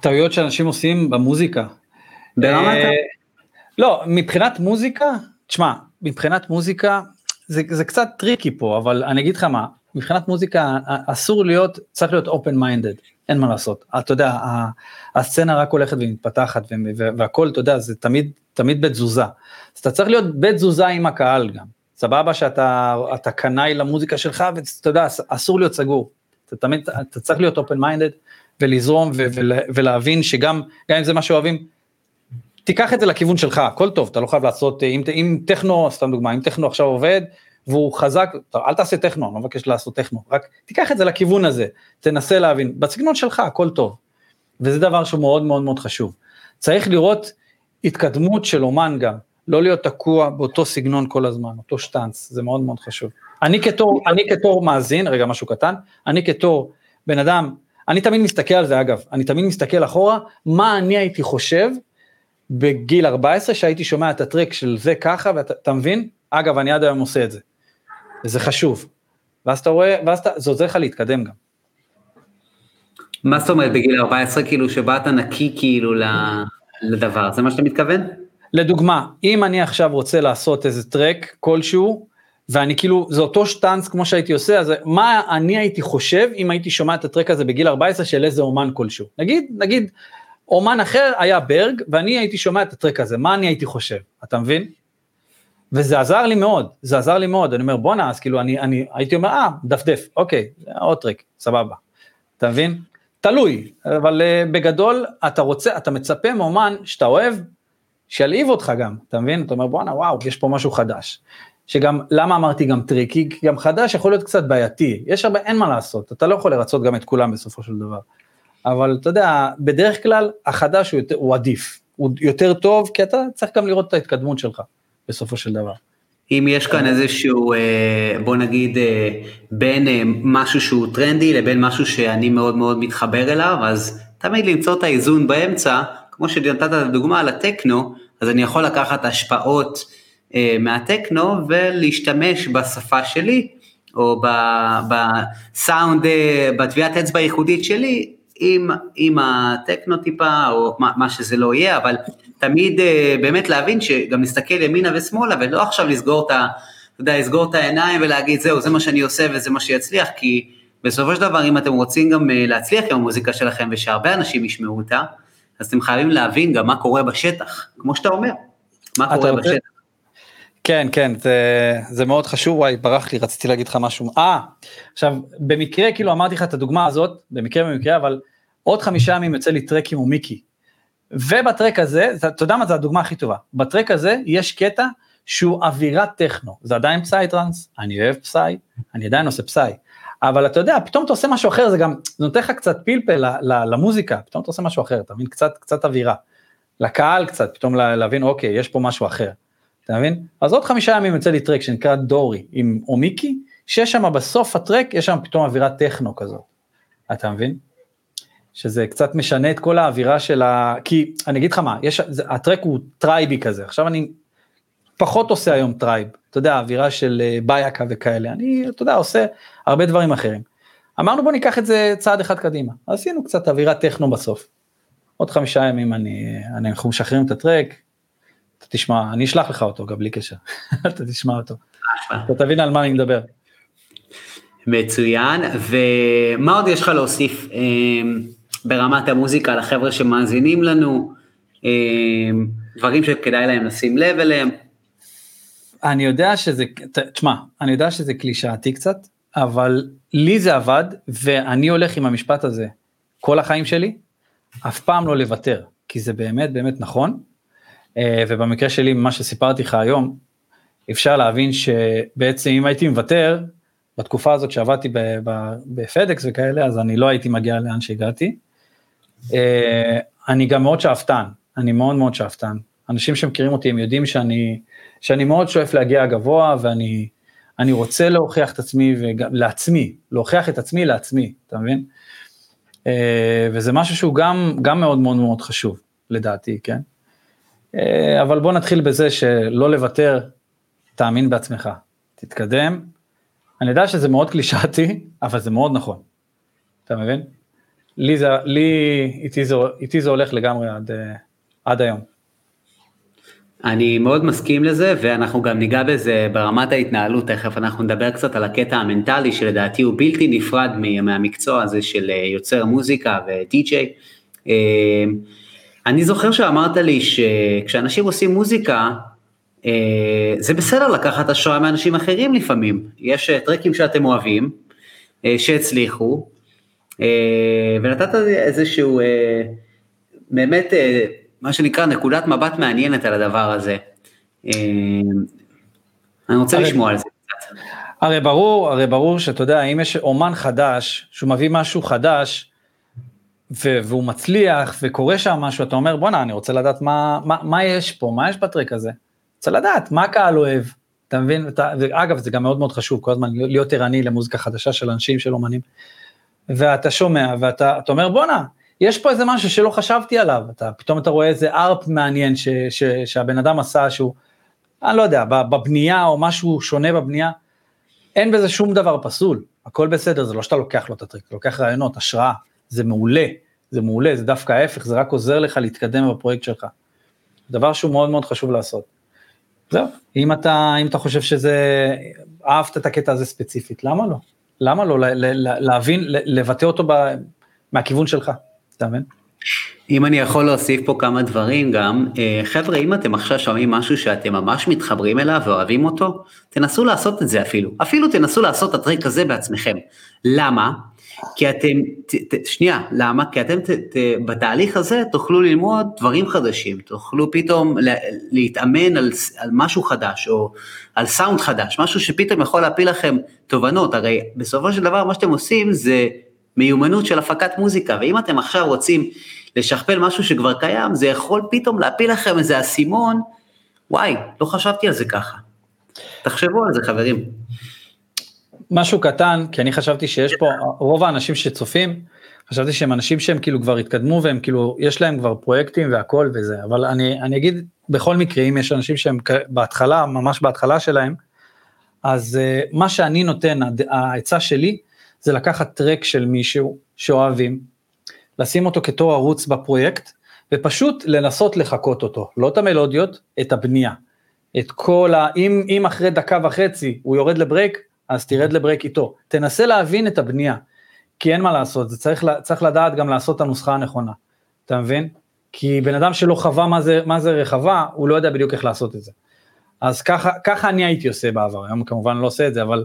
טעויות שאנשים עושים במוזיקה. ברמת. אה, לא, מבחינת מוזיקה, תשמע, מבחינת מוזיקה, זה, זה קצת tricky פה, אבל אני אגיד לך מה, מבחינת מוזיקה אסור להיות, צריך להיות open minded, אין מה לעשות. אתה יודע, הסצנה רק הולכת ומתפתחת והכל, אתה יודע, זה תמיד, תמיד בתזוזה. אז אתה צריך להיות בתזוזה עם הקהל גם. סבבה שאתה אתה קנאי למוזיקה שלך ואתה יודע, אסור להיות סגור. אתה תמיד, אתה צריך להיות open minded ולזרום ו, ו, ולהבין שגם, גם אם זה מה שאוהבים, תיקח את זה לכיוון שלך, הכל טוב, אתה לא חייב לעשות, אם, אם טכנו, סתם דוגמה, אם טכנו עכשיו עובד, והוא חזק, אל תעשה טכנו, אני לא מבקש לעשות טכנו, רק תיקח את זה לכיוון הזה, תנסה להבין, בסגנון שלך הכל טוב, וזה דבר שהוא מאוד מאוד מאוד חשוב. צריך לראות התקדמות של אומן גם, לא להיות תקוע באותו סגנון כל הזמן, אותו שטאנץ, זה מאוד מאוד חשוב. אני כתור, אני כתור מאזין, רגע משהו קטן, אני כתור בן אדם, אני תמיד מסתכל על זה אגב, אני תמיד מסתכל אחורה, מה אני הייתי חושב בגיל 14 שהייתי שומע את הטרק של זה ככה, ואתה מבין? אגב, אני עד היום עושה את זה. וזה חשוב. ואז אתה רואה, ואז אתה, זה עוזר לך להתקדם גם. מה זאת אומרת בגיל 14 כאילו שבאת נקי כאילו לדבר, זה מה שאתה מתכוון? לדוגמה, אם אני עכשיו רוצה לעשות איזה טרק כלשהו, ואני כאילו, זה אותו שטאנץ כמו שהייתי עושה, אז מה אני הייתי חושב אם הייתי שומע את ה track הזה בגיל 14 של איזה אומן כלשהו. נגיד, נגיד, אומן אחר היה ברג, ואני הייתי שומע את ה track הזה, מה אני הייתי חושב, אתה מבין? וזה עזר לי מאוד, זה עזר לי מאוד, אני אומר בואנה, אז כאילו אני, אני הייתי אומר, אה, דפדף, אוקיי, עוד track, סבבה, אתה מבין? תלוי, אבל אה, בגדול אתה רוצה, אתה מצפה מאומן שאתה אוהב, שילהיב אותך גם, אתה מבין? אתה אומר בואנה וואו, יש פה משהו חדש. שגם, למה אמרתי גם tricky? כי גם חדש יכול להיות קצת בעייתי, יש הרבה, אין מה לעשות, אתה לא יכול לרצות גם את כולם בסופו של דבר. אבל אתה יודע, בדרך כלל החדש הוא, יותר, הוא עדיף, הוא יותר טוב, כי אתה צריך גם לראות את ההתקדמות שלך. בסופו של דבר. אם יש כאן איזשהו, אה, בוא נגיד, אה, בין אה, משהו שהוא טרנדי לבין משהו שאני מאוד מאוד מתחבר אליו, אז תמיד למצוא את האיזון באמצע, כמו שנתת את הדוגמה על הטכנו, אז אני יכול לקחת השפעות מהטכנו ולהשתמש בשפה שלי, או בסאונד, בטביעת אצבע הייחודית שלי, עם, עם הטכנו טיפה, או מה, מה שזה לא יהיה, אבל תמיד אה, באמת להבין שגם נסתכל ימינה ושמאלה, ולא עכשיו לסגור את ה... אתה יודע, לסגור את העיניים ולהגיד, זהו, זה מה שאני עושה וזה מה שיצליח, כי בסופו של דבר, אם אתם רוצים גם אה, להצליח עם המוזיקה שלכם ושהרבה אנשים ישמעו אותה, אז אתם חייבים להבין גם מה קורה בשטח, כמו שאתה אומר, מה קורה רוצה... בשטח. כן, כן, זה, זה מאוד חשוב, וואי, ברח לי, רציתי להגיד לך משהו. אה, עכשיו, במקרה, כאילו אמרתי לך את הדוגמה הזאת, במקרה במקרה, אבל עוד חמישה ימים יוצא לי טרק עם מיקי, ובטרק הזה, אתה יודע מה זה הדוגמה הכי טובה, בטרק הזה יש קטע שהוא אווירת טכנו, זה עדיין פסאי טראנס, אני אוהב פסאי, אני עדיין עושה פסאי, אבל אתה יודע, פתאום אתה עושה משהו אחר, זה גם, זה נותן לך קצת פלפל למוזיקה, פתאום אתה עושה משהו אחר, אתה מבין? קצת, קצת אווירה. לקהל קצת, פתאום להבין, אוקיי, יש פה משהו אחר, אתה מבין? אז עוד חמישה ימים יוצא לי track שנקרא דורי עם אומיקי, שיש שם בסוף ה track, יש שם פתאום אווירת טכנו כזאת, אתה מבין? שזה קצת משנה את כל האווירה של ה... כי אני אגיד לך מה, יש, זה, ה track הוא טרייבי כזה, עכשיו אני פחות עושה היום tribe, אתה יודע, אווירה של אה, ביאקה וכאלה, אני, אתה יודע, עושה הרבה דברים אחרים. אמרנו בוא ניקח את זה צעד אחד קדימה, עשינו קצת אווירת טכנו בסוף. עוד חמישה ימים אני, אני, אנחנו משחררים את הטרק, אתה תשמע, אני אשלח לך אותו גם בלי קשר, אתה תשמע אותו, אתה תבין על מה אני מדבר. מצוין, ומה עוד יש לך להוסיף אה, ברמת המוזיקה לחבר'ה שמאזינים לנו, אה, דברים שכדאי להם לשים לב אליהם? אני יודע שזה, תשמע, אני יודע שזה קלישאתי קצת, אבל לי זה עבד, ואני הולך עם המשפט הזה כל החיים שלי, אף פעם לא לוותר, כי זה באמת באמת נכון, ובמקרה שלי, ממה שסיפרתי לך היום, אפשר להבין שבעצם אם הייתי מוותר, בתקופה הזאת שעבדתי בפדקס וכאלה, אז אני לא הייתי מגיע לאן שהגעתי. אה, אני גם מאוד שאפתן, אני מאוד מאוד שאפתן. אנשים שמכירים אותי הם יודעים שאני, שאני מאוד שואף להגיע גבוה ואני אני רוצה להוכיח את עצמי לעצמי, להוכיח את עצמי לעצמי, אתה מבין? אה, וזה משהו שהוא גם, גם מאוד מאוד מאוד חשוב, לדעתי, כן? אה, אבל בוא נתחיל בזה שלא לוותר, תאמין בעצמך, תתקדם. אני יודע שזה מאוד קלישאתי, אבל זה מאוד נכון, אתה מבין? לי, זה, לי איתי, זה, איתי זה הולך לגמרי עד, אה, עד היום. אני מאוד מסכים לזה, ואנחנו גם ניגע בזה ברמת ההתנהלות, תכף אנחנו נדבר קצת על הקטע המנטלי, שלדעתי הוא בלתי נפרד מהמקצוע הזה של אה, יוצר מוזיקה ודי-ג'יי. אה, אני זוכר שאמרת לי שכשאנשים עושים מוזיקה, אה, זה בסדר לקחת השראה מאנשים אחרים לפעמים. יש טרקים שאתם אוהבים, שהצליחו, ונתת איזשהו, באמת, מה שנקרא נקודת מבט מעניינת על הדבר הזה. אה, אני רוצה הרי, לשמוע על זה קצת. הרי ברור, הרי ברור שאתה יודע, אם יש אומן חדש, שהוא מביא משהו חדש, והוא מצליח וקורה שם משהו, אתה אומר בואנה, אני רוצה לדעת מה, מה, מה יש פה, מה יש בטרק הזה. רוצה לדעת מה הקהל אוהב, אתה מבין? ואתה, ואגב, זה גם מאוד מאוד חשוב, כל הזמן להיות ערני למוזיקה חדשה של אנשים, של אומנים. ואתה שומע, ואתה אומר בואנה, יש פה איזה משהו שלא חשבתי עליו, אתה, פתאום אתה רואה איזה ארפ מעניין ש, ש, שהבן אדם עשה, שהוא, אני לא יודע, בבנייה או משהו שונה בבנייה, אין בזה שום דבר פסול, הכל בסדר, זה לא שאתה לוקח לו את הטריק, אתה לוקח רעיונות, השראה, זה מעולה, זה מעולה, זה דווקא ההפך, זה רק עוזר לך להתקדם בפרויקט שלך. דבר שהוא מאוד מאוד חשוב לעשות. זהו, אם אתה, אם אתה חושב שזה, אהבת את הקטע הזה ספציפית, למה לא? למה לא להבין, לבטא אותו מהכיוון שלך? אתה מבין? אם אני יכול להוסיף פה כמה דברים גם, אה, חבר'ה, אם אתם עכשיו שומעים משהו שאתם ממש מתחברים אליו ואוהבים אותו, תנסו לעשות את זה אפילו. אפילו תנסו לעשות את הטריק הזה בעצמכם. למה? כי אתם, ת, ת, שנייה, למה? כי אתם ת, ת, בתהליך הזה תוכלו ללמוד דברים חדשים, תוכלו פתאום לה, להתאמן על, על משהו חדש, או על סאונד חדש, משהו שפתאום יכול להפיל לכם תובנות, הרי בסופו של דבר מה שאתם עושים זה מיומנות של הפקת מוזיקה, ואם אתם עכשיו רוצים לשכפל משהו שכבר קיים, זה יכול פתאום להפיל לכם איזה אסימון, וואי, לא חשבתי על זה ככה. תחשבו על זה חברים. משהו קטן, כי אני חשבתי שיש פה, רוב האנשים שצופים, חשבתי שהם אנשים שהם כאילו כבר התקדמו והם כאילו, יש להם כבר פרויקטים והכל וזה, אבל אני, אני אגיד, בכל מקרה, אם יש אנשים שהם בהתחלה, ממש בהתחלה שלהם, אז uh, מה שאני נותן, העצה שלי, זה לקחת טרק של מישהו שאוהבים, לשים אותו כתור ערוץ בפרויקט, ופשוט לנסות לחקות אותו, לא את המלודיות, את הבנייה. את כל ה... אם, אם אחרי דקה וחצי הוא יורד לברייק, אז תרד לברייק איתו. תנסה להבין את הבנייה, כי אין מה לעשות, זה צריך, צריך לדעת גם לעשות את הנוסחה הנכונה, אתה מבין? כי בן אדם שלא חווה מה זה, מה זה רחבה, הוא לא יודע בדיוק איך לעשות את זה. אז ככה, ככה אני הייתי עושה בעבר, היום כמובן לא עושה את זה, אבל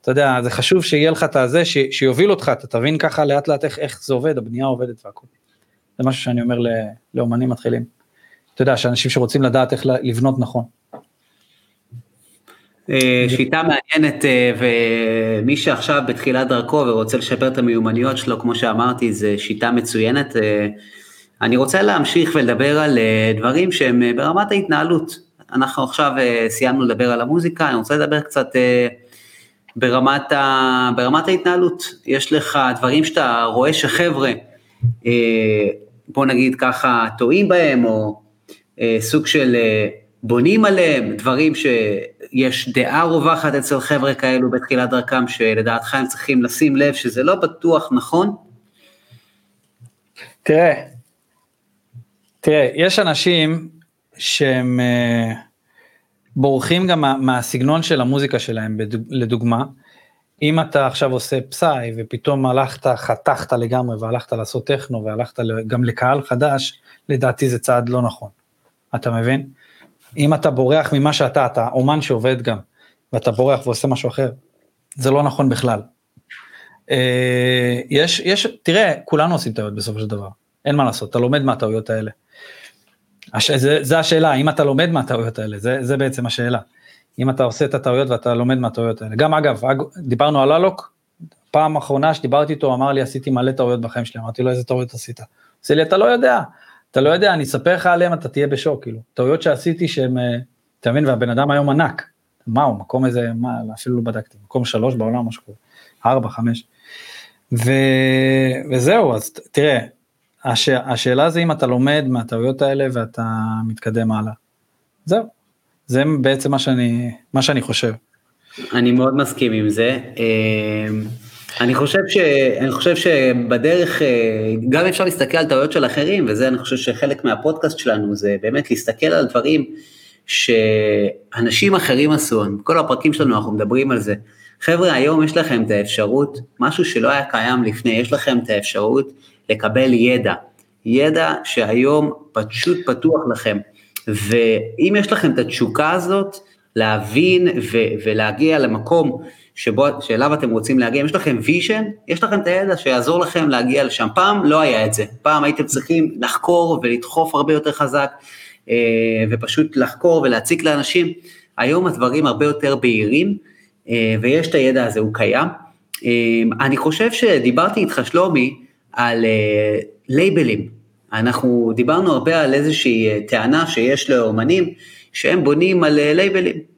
אתה יודע, זה חשוב שיהיה לך את הזה, ש, שיוביל אותך, אתה תבין ככה לאט לאט איך, איך זה עובד, הבנייה עובדת והכל. זה משהו שאני אומר לאומנים מתחילים. אתה יודע, שאנשים שרוצים לדעת איך לבנות נכון. אה, שיטה מעניינת, אה, ומי שעכשיו בתחילת דרכו ורוצה לשפר את המיומנויות שלו, כמו שאמרתי, זו שיטה מצוינת. אה, אני רוצה להמשיך ולדבר על דברים שהם ברמת ההתנהלות. אנחנו עכשיו סיימנו לדבר על המוזיקה, אני רוצה לדבר קצת ברמת, ה, ברמת ההתנהלות. יש לך דברים שאתה רואה שחבר'ה, בוא נגיד ככה, טועים בהם, או סוג של בונים עליהם, דברים שיש דעה רווחת אצל חבר'ה כאלו בתחילת דרכם, שלדעתך הם צריכים לשים לב שזה לא בטוח נכון? תראה, תראה, יש אנשים שהם uh, בורחים גם מה, מהסגנון של המוזיקה שלהם, לדוגמה, אם אתה עכשיו עושה פסאי ופתאום הלכת, חתכת לגמרי והלכת לעשות טכנו והלכת גם לקהל חדש, לדעתי זה צעד לא נכון. אתה מבין? אם אתה בורח ממה שאתה, אתה אומן שעובד גם, ואתה בורח ועושה משהו אחר, זה לא נכון בכלל. אה, יש, יש, תראה, כולנו עושים טעויות בסופו של דבר, אין מה לעשות, אתה לומד מהטעויות האלה. הש, זה, זה השאלה, אם אתה לומד מהטעויות האלה, זה, זה בעצם השאלה. אם אתה עושה את הטעויות ואתה לומד מהטעויות האלה. גם אגב, דיברנו על אלוק, פעם אחרונה שדיברתי איתו, אמר לי, עשיתי מלא טעויות בחיים שלי, אמרתי לו, איזה טעויות עשית? עושה לי, אתה לא יודע, אתה לא יודע, אני אספר לך עליהם, אתה תהיה בשוק, כאילו. טעויות שעשיתי שהם, אה, אתה מבין, והבן אדם היום ענק. מה הוא, מקום איזה, מה, אפילו לא בדקתי, מקום שלוש בעולם, משהו כזה, ארבע, חמש. ו... וזהו, אז תראה, הש... השאלה זה אם אתה לומד מהטעויות האלה ואתה מתקדם הלאה. זהו, זה בעצם מה שאני, מה שאני חושב. אני מאוד מסכים עם זה. אני חושב, ש, אני חושב שבדרך, אה, גם אפשר להסתכל על טעויות של אחרים, וזה אני חושב שחלק מהפודקאסט שלנו זה באמת להסתכל על דברים שאנשים אחרים עשו, כל הפרקים שלנו אנחנו מדברים על זה. חבר'ה, היום יש לכם את האפשרות, משהו שלא היה קיים לפני, יש לכם את האפשרות לקבל ידע. ידע שהיום פשוט פתוח לכם. ואם יש לכם את התשוקה הזאת, להבין ו- ולהגיע למקום שבו, שאליו אתם רוצים להגיע, אם יש לכם vision, יש לכם את הידע שיעזור לכם להגיע לשם. פעם לא היה את זה, פעם הייתם צריכים לחקור ולדחוף הרבה יותר חזק, אה, ופשוט לחקור ולהציק לאנשים. היום הדברים הרבה יותר בהירים, אה, ויש את הידע הזה, הוא קיים. אה, אני חושב שדיברתי איתך, שלומי, על לייבלים. אנחנו דיברנו הרבה על איזושהי טענה שיש לאומנים, שהם בונים על לייבלים.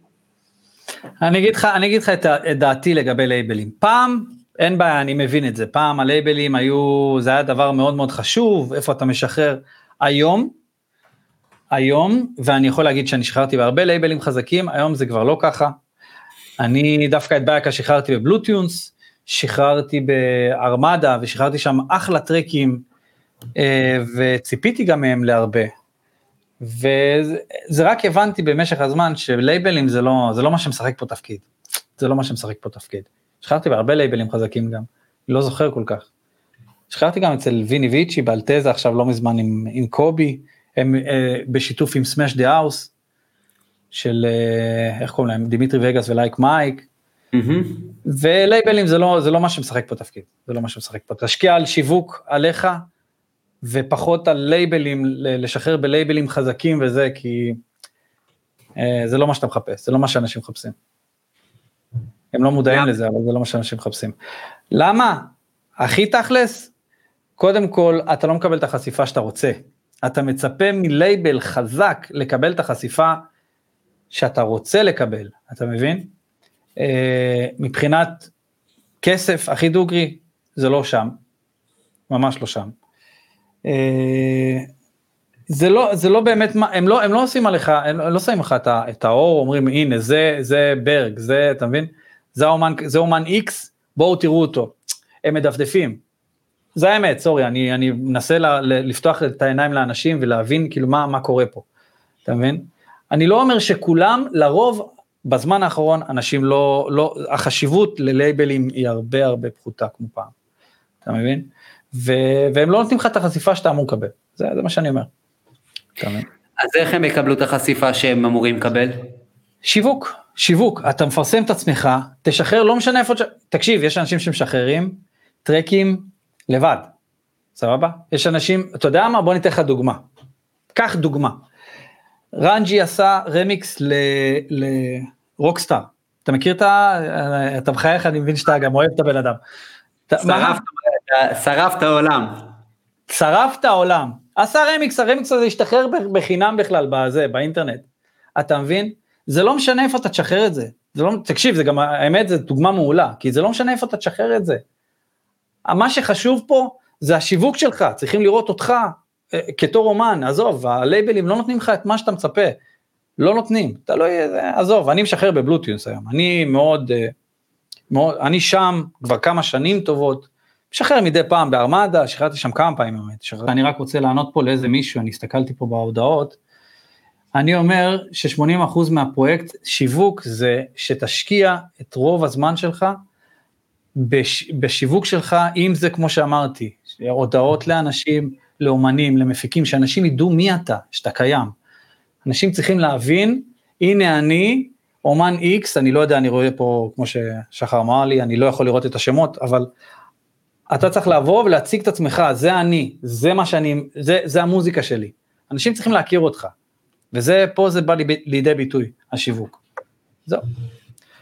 אני אגיד לך, אני אגיד לך את, את דעתי לגבי לייבלים. פעם, אין בעיה, אני מבין את זה. פעם הלייבלים היו, זה היה דבר מאוד מאוד חשוב, איפה אתה משחרר. היום, היום, ואני יכול להגיד שאני שחררתי בהרבה לייבלים חזקים, היום זה כבר לא ככה. אני דווקא את בייקה שחררתי בבלוטיונס, שחררתי בארמדה ושחררתי שם אחלה טרקים, אה, וציפיתי גם מהם להרבה. וזה רק הבנתי במשך הזמן שלייבלים זה לא, זה לא מה שמשחק פה תפקיד. זה לא מה שמשחק פה תפקיד. שחררתי בהרבה לייבלים חזקים גם, לא זוכר כל כך. שחררתי גם אצל Vini Vici ב Alteza עכשיו לא מזמן עם, עם קובי, הם אה, בשיתוף עם Smash The House, של אה, איך קוראים להם, Dimitri Vegas ו Like Mike. Mm-hmm. ולייבלים זה לא, זה לא מה שמשחק פה תפקיד, זה לא מה שמשחק פה. תשקיע על שיווק עליך, ופחות על לייבלים, לשחרר בלייבלים חזקים וזה, כי אה, זה לא מה שאתה מחפש, זה לא מה שאנשים מחפשים. הם לא מודעים לזה, אבל זה לא מה שאנשים מחפשים. למה? הכי תכלס, קודם כל, אתה לא מקבל את החשיפה שאתה רוצה. אתה מצפה מלייבל חזק לקבל את החשיפה שאתה רוצה לקבל, אתה מבין? אה, מבחינת כסף, הכי דוגרי, זה לא שם, ממש לא שם. אה, זה לא, זה לא באמת, הם לא, הם לא עושים עליך, הם לא שמים לך את האור, אומרים הנה זה, זה ברג, זה, אתה מבין? זה אומן, זה אומן איקס, בואו תראו אותו. הם מדפדפים. זה האמת, סורי, אני, אני מנסה ל, ל, לפתוח את העיניים לאנשים ולהבין כאילו מה, מה קורה פה, אתה מבין? אני לא אומר שכולם, לרוב, בזמן האחרון, אנשים לא, לא, החשיבות ללייבלים היא הרבה הרבה פחותה כמו פעם, אתה מבין? ו- והם לא נותנים לך את החשיפה שאתה אמור לקבל, זה, זה מה שאני אומר. אז איך הם יקבלו את החשיפה שהם אמורים לקבל? שיווק, שיווק, אתה מפרסם את עצמך, תשחרר, לא משנה איפה, תקשיב, יש אנשים שמשחררים טרקים לבד, סבבה? יש אנשים, אתה יודע מה? בוא ניתן לך דוגמה. קח דוגמה. רנג'י עשה רמיקס לרוקסטאר. אתה מכיר את ה... אתה מחייך, אני מבין שאתה גם אוהב את הבן אדם. שרפת העולם. שרף את העולם. עשה רמיקס, הרמיקס הזה השתחרר בחינם בכלל בזה, באינטרנט. אתה מבין? זה לא משנה איפה אתה תשחרר את זה. זה לא, תקשיב, זה גם, האמת, זו דוגמה מעולה, כי זה לא משנה איפה אתה תשחרר את זה. מה שחשוב פה זה השיווק שלך, צריכים לראות אותך אה, כתור אומן, עזוב, הלייבלים לא נותנים לך את מה שאתה מצפה. לא נותנים, אתה לא, עזוב, אני משחרר בבלוטיוס היום, אני מאוד, אה, מאוד, אני שם כבר כמה שנים טובות, משחרר מדי פעם בארמדה, שחררתי שם כמה פעמים באמת, אני רק רוצה לענות פה לאיזה מישהו, אני הסתכלתי פה בהודעות, אני אומר ש-80% מהפרויקט שיווק זה שתשקיע את רוב הזמן שלך בש, בשיווק שלך, אם זה כמו שאמרתי, הודעות לאנשים, לאומנים, למפיקים, שאנשים ידעו מי אתה, שאתה קיים. אנשים צריכים להבין, הנה אני, אומן X, אני לא יודע, אני רואה פה, כמו ששחר אמר לי, אני לא יכול לראות את השמות, אבל אתה צריך לבוא ולהציג את עצמך, זה אני, זה מה שאני, זה, זה המוזיקה שלי. אנשים צריכים להכיר אותך, וזה, פה זה בא לידי ביטוי, השיווק. זהו.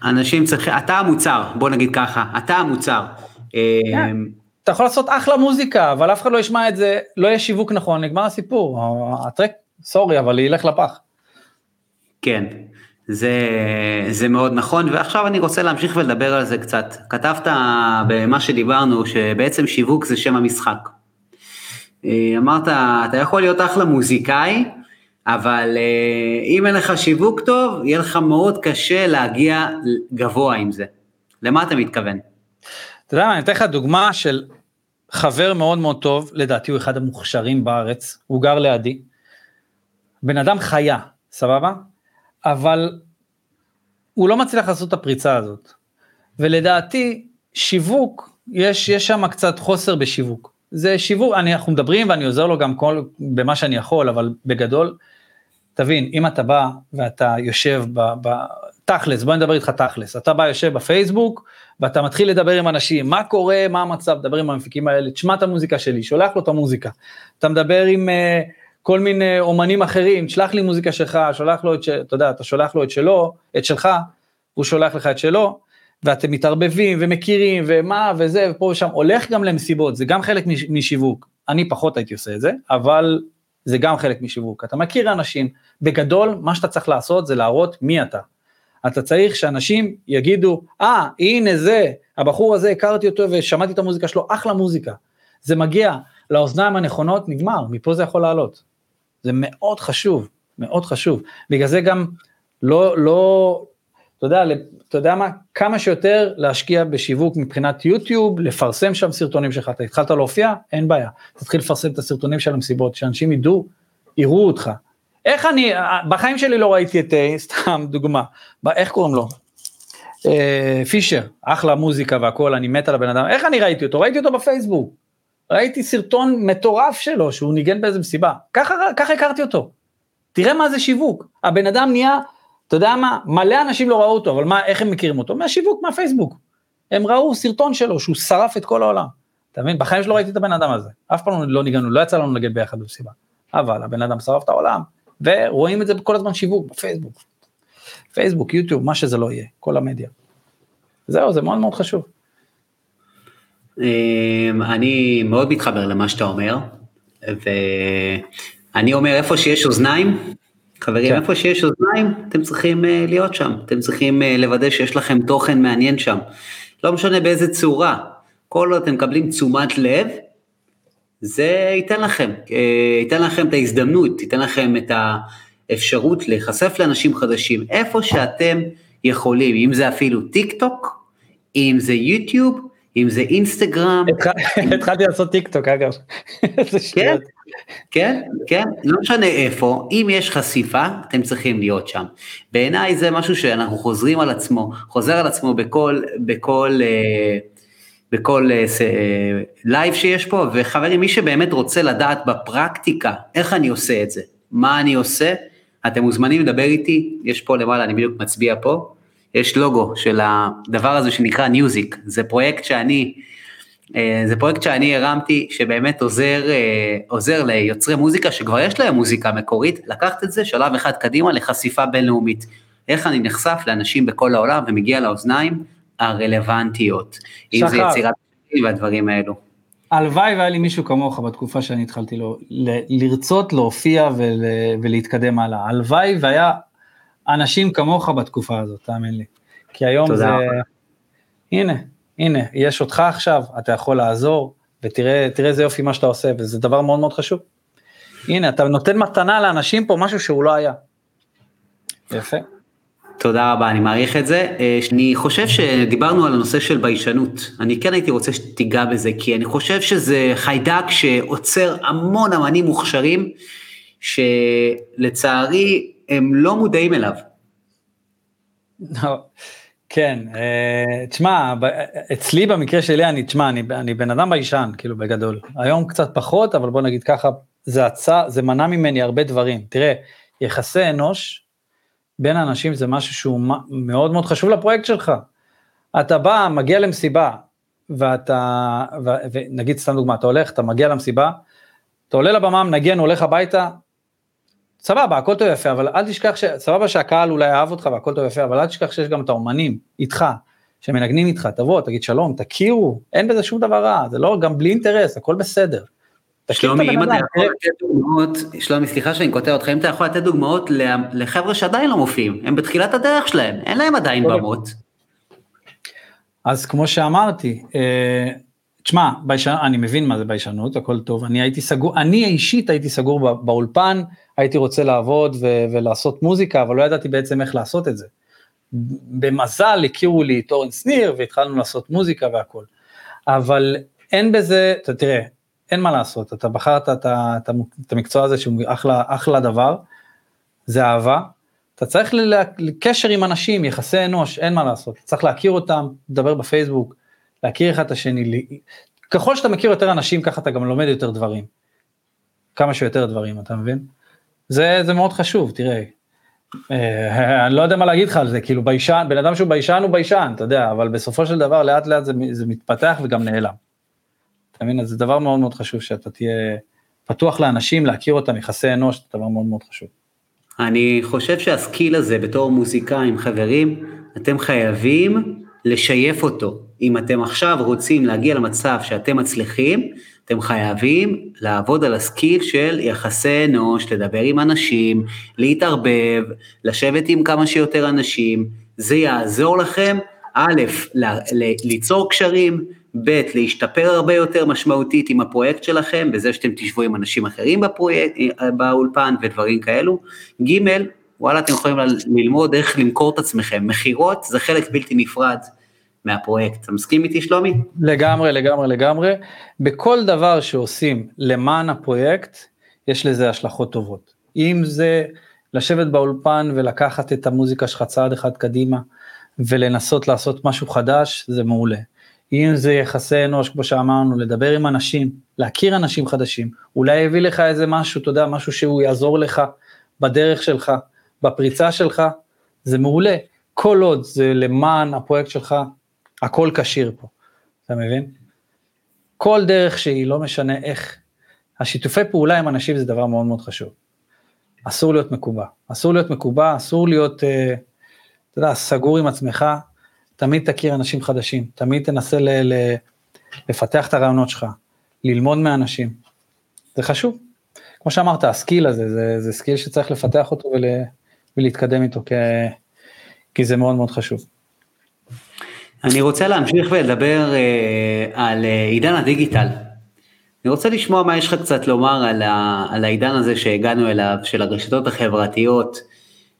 אנשים צריכים, אתה המוצר, בוא נגיד ככה, אתה המוצר. כן. אמ, אתה יכול לעשות אחלה מוזיקה, אבל אף אחד לא ישמע את זה, לא יהיה שיווק נכון, נגמר הסיפור, הטרק, סורי, אבל ילך לפח. כן, זה, זה מאוד נכון, ועכשיו אני רוצה להמשיך ולדבר על זה קצת. כתבת במה שדיברנו, שבעצם שיווק זה שם המשחק. אה, אמרת, אתה יכול להיות אחלה מוזיקאי, אבל אה, אם אין לך שיווק טוב, יהיה לך מאוד קשה להגיע גבוה עם זה. למה אתה מתכוון? אתה יודע מה, אני אתן לך דוגמה של חבר מאוד מאוד טוב, לדעתי הוא אחד המוכשרים בארץ, הוא גר לידי. בן אדם חיה, סבבה? אבל הוא לא מצליח לעשות את הפריצה הזאת. ולדעתי, שיווק, יש, יש שם קצת חוסר בשיווק. זה שיווק, אני, אנחנו מדברים ואני עוזר לו גם כל, במה שאני יכול, אבל בגדול, תבין, אם אתה בא ואתה יושב ב... ב תכלס, בוא נדבר איתך תכלס, אתה בא יושב בפייסבוק ואתה מתחיל לדבר עם אנשים, מה קורה, מה המצב, דבר עם המפיקים האלה, תשמע את המוזיקה שלי, שולח לו את המוזיקה. אתה מדבר עם uh, כל מיני אומנים אחרים, תשלח לי מוזיקה שלך, שולח לו את, ש... אתה יודע, אתה שולח לו את שלו, את שלך, הוא שולח לך את שלו, ואתם מתערבבים ומכירים ומה וזה ופה ושם, הולך גם למסיבות, זה גם חלק משיווק, אני פחות הייתי עושה את זה, אבל זה גם חלק משיווק, אתה מכיר אנשים, בגדול מה שאתה צריך לעשות זה להראות מי אתה. אתה צריך שאנשים יגידו, אה, ah, הנה זה, הבחור הזה, הכרתי אותו ושמעתי את המוזיקה שלו, אחלה מוזיקה. זה מגיע לאוזניים הנכונות, נגמר, מפה זה יכול לעלות. זה מאוד חשוב, מאוד חשוב. בגלל זה גם לא, לא, אתה יודע, אתה יודע מה, כמה שיותר להשקיע בשיווק מבחינת יוטיוב, לפרסם שם סרטונים שלך, אתה התחלת להופיע, אין בעיה, תתחיל לפרסם את הסרטונים של המסיבות, שאנשים ידעו, יראו אותך. איך אני, בחיים שלי לא ראיתי את, אה, סתם דוגמה, איך קוראים לו? אה, פישר, אחלה מוזיקה והכל, אני מת על הבן אדם, איך אני ראיתי אותו? ראיתי אותו בפייסבוק. ראיתי סרטון מטורף שלו, שהוא ניגן באיזה מסיבה, ככה, ככה הכרתי אותו. תראה מה זה שיווק, הבן אדם נהיה אתה יודע מה, מלא אנשים לא ראו אותו, אבל מה, איך הם מכירים אותו? מהשיווק, מהפייסבוק. הם ראו סרטון שלו שהוא שרף את כל העולם. אתה מבין? בחיים שלא ראיתי את הבן אדם הזה. אף פעם לא ניגענו, לא יצא לנו לנגן ביחד במסיבה. אבל הבן אדם שרף את העולם, ורואים את זה כל הזמן שיווק, בפייסבוק. פייסבוק, יוטיוב, מה שזה לא יהיה, כל המדיה. זהו, זה מאוד מאוד חשוב. אמ, אני מאוד מתחבר למה שאתה אומר, ואני אומר איפה שיש אוזניים, חברים, כן. איפה שיש אוזניים, אתם צריכים uh, להיות שם, אתם צריכים uh, לוודא שיש לכם תוכן מעניין שם. לא משנה באיזה צורה, כל עוד אתם מקבלים תשומת לב, זה ייתן לכם, uh, ייתן לכם את ההזדמנות, ייתן לכם את האפשרות להיחשף לאנשים חדשים, איפה שאתם יכולים, אם זה אפילו טיק טוק, אם זה יוטיוב, אם זה אינסטגרם. התחלתי לעשות טיק טוק אגב. כן, כן, כן, לא משנה איפה, אם יש חשיפה, אתם צריכים להיות שם. בעיניי זה משהו שאנחנו חוזרים על עצמו, חוזר על עצמו בכל, בכל, אה, בכל אה, live שיש פה, וחברים, מי שבאמת רוצה לדעת בפרקטיקה איך אני עושה את זה, מה אני עושה, אתם מוזמנים לדבר איתי, יש פה למעלה, אני בדיוק מצביע פה, יש לוגו של הדבר הזה שנקרא ניוזיק, זה פרויקט שאני, אה, זה פרויקט שאני הרמתי, שבאמת עוזר, אה, עוזר ליוצרי מוזיקה שכבר יש להם מוזיקה מקורית, לקחת את זה שלב אחד קדימה לחשיפה בינלאומית. איך אני נחשף לאנשים בכל העולם ומגיע לאוזניים הרלוונטיות. שחר. אם זה יצירת והדברים האלו. הלוואי והיה לי מישהו כמוך בתקופה שאני התחלתי לו, ל, לרצות להופיע ול, ולהתקדם הלאה. הלוואי והיה אנשים כמוך בתקופה הזאת, תאמין לי. כי היום זה... הנה, הנה, יש אותך עכשיו, אתה יכול לעזור, ותראה איזה יופי מה שאתה עושה, וזה דבר מאוד מאוד חשוב. הנה, אתה נותן מתנה לאנשים פה משהו שהוא לא היה. יפה. תודה רבה, אני מעריך את זה. אה, אני חושב שדיברנו על הנושא של ביישנות. אני כן הייתי רוצה שתיגע בזה, כי אני חושב שזה חיידק שעוצר המון אמנים מוכשרים, שלצערי הם לא מודעים אליו. לא, כן, אה, תשמע, אצלי במקרה שלי, אני, תשמע, אני, אני בן אדם ביישן, כאילו בגדול. היום קצת פחות, אבל בוא נגיד ככה, זה עצה, זה מנע ממני הרבה דברים. תראה, יחסי אנוש בין אנשים זה משהו שהוא מאוד מאוד חשוב לפרויקט שלך. אתה בא, מגיע למסיבה, ואתה, ונגיד סתם דוגמה, אתה הולך, אתה מגיע למסיבה, אתה עולה לבמה, מנגן, הולך הביתה, סבבה, הכל טוב יפה, אבל אל תשכח, ש... סבבה שהקהל אולי אהב אותך והכל טוב יפה, אבל אל תשכח שיש גם את האומנים איתך, שמנגנים איתך, תבוא, תגיד שלום, תכירו, אין בזה שום דבר רע, זה לא, גם בלי אינטרס, הכל בסדר. שלומי, אם אתה יכול לתת דוגמאות, שלומי, סליחה שאני קוטע אותך, אם אתה יכול לתת דוגמאות לחבר'ה שעדיין לא מופיעים, הם בתחילת הדרך שלהם, אין להם עדיין במות. אז כמו שאמרתי, אה, תשמע, אני מבין מה זה ביישנות, הכל טוב, אני הייתי סגור, אני אישית הייתי סגור באולפן, הייתי רוצה לעבוד ו- ולעשות מוזיקה, אבל לא ידעתי בעצם איך לעשות את זה. במזל הכירו לי את אורן שניר והתחלנו לעשות מוזיקה והכל. אבל אין בזה, אתה תראה, אין מה לעשות, אתה בחרת את, את, את המקצוע הזה שהוא אחלה, אחלה דבר, זה אהבה, אתה צריך לקשר עם אנשים, יחסי אנוש, אין מה לעשות, צריך להכיר אותם, לדבר בפייסבוק, להכיר אחד את השני, ככל שאתה מכיר יותר אנשים ככה אתה גם לומד יותר דברים, כמה שיותר דברים, אתה מבין? זה, זה מאוד חשוב, תראה, אה, אני לא יודע מה להגיד לך על זה, כאילו ביישן, בן אדם שהוא ביישן הוא ביישן, אתה יודע, אבל בסופו של דבר לאט לאט זה, זה מתפתח וגם נעלם. אתה מבין? אז זה דבר מאוד מאוד חשוב שאתה תהיה פתוח לאנשים, להכיר אותם, יחסי אנוש, זה דבר מאוד מאוד חשוב. אני חושב שה skill הזה בתור מוזיקאים, חברים, אתם חייבים לשייף אותו. אם אתם עכשיו רוצים להגיע למצב שאתם מצליחים, אתם חייבים לעבוד על הסקיל של יחסי אנוש, לדבר עם אנשים, להתערבב, לשבת עם כמה שיותר אנשים, זה יעזור לכם, א', ליצור קשרים, ב', להשתפר הרבה יותר משמעותית עם הפרויקט שלכם, בזה שאתם תשבו עם אנשים אחרים בפרויקט, באולפן ודברים כאלו, ג', וואלה, אתם יכולים ללמוד איך למכור את עצמכם, מכירות זה חלק בלתי נפרד מהפרויקט. אתה מסכים איתי שלומי? לגמרי, לגמרי, לגמרי. בכל דבר שעושים למען הפרויקט, יש לזה השלכות טובות. אם זה לשבת באולפן ולקחת את המוזיקה שלך צעד אחד קדימה, ולנסות לעשות משהו חדש, זה מעולה. אם זה יחסי אנוש, כמו שאמרנו, לדבר עם אנשים, להכיר אנשים חדשים, אולי יביא לך איזה משהו, אתה יודע, משהו שהוא יעזור לך בדרך שלך, בפריצה שלך, זה מעולה. כל עוד זה למען הפרויקט שלך, הכל כשיר פה, אתה מבין? כל דרך שהיא, לא משנה איך, השיתופי פעולה עם אנשים זה דבר מאוד מאוד חשוב. אסור להיות מקובע, אסור להיות מקובע, אסור להיות, אה, אתה יודע, סגור עם עצמך, תמיד תכיר אנשים חדשים, תמיד תנסה ל, ל, לפתח את הרעיונות שלך, ללמוד מאנשים, זה חשוב. כמו שאמרת, ה skill הזה, זה, זה skill שצריך לפתח אותו ול, ולהתקדם איתו, כי, כי זה מאוד מאוד חשוב. אני רוצה להמשיך ולדבר אה, על אה, עידן הדיגיטל. אני רוצה לשמוע מה יש לך קצת לומר על, ה, על העידן הזה שהגענו אליו, של הרשתות החברתיות,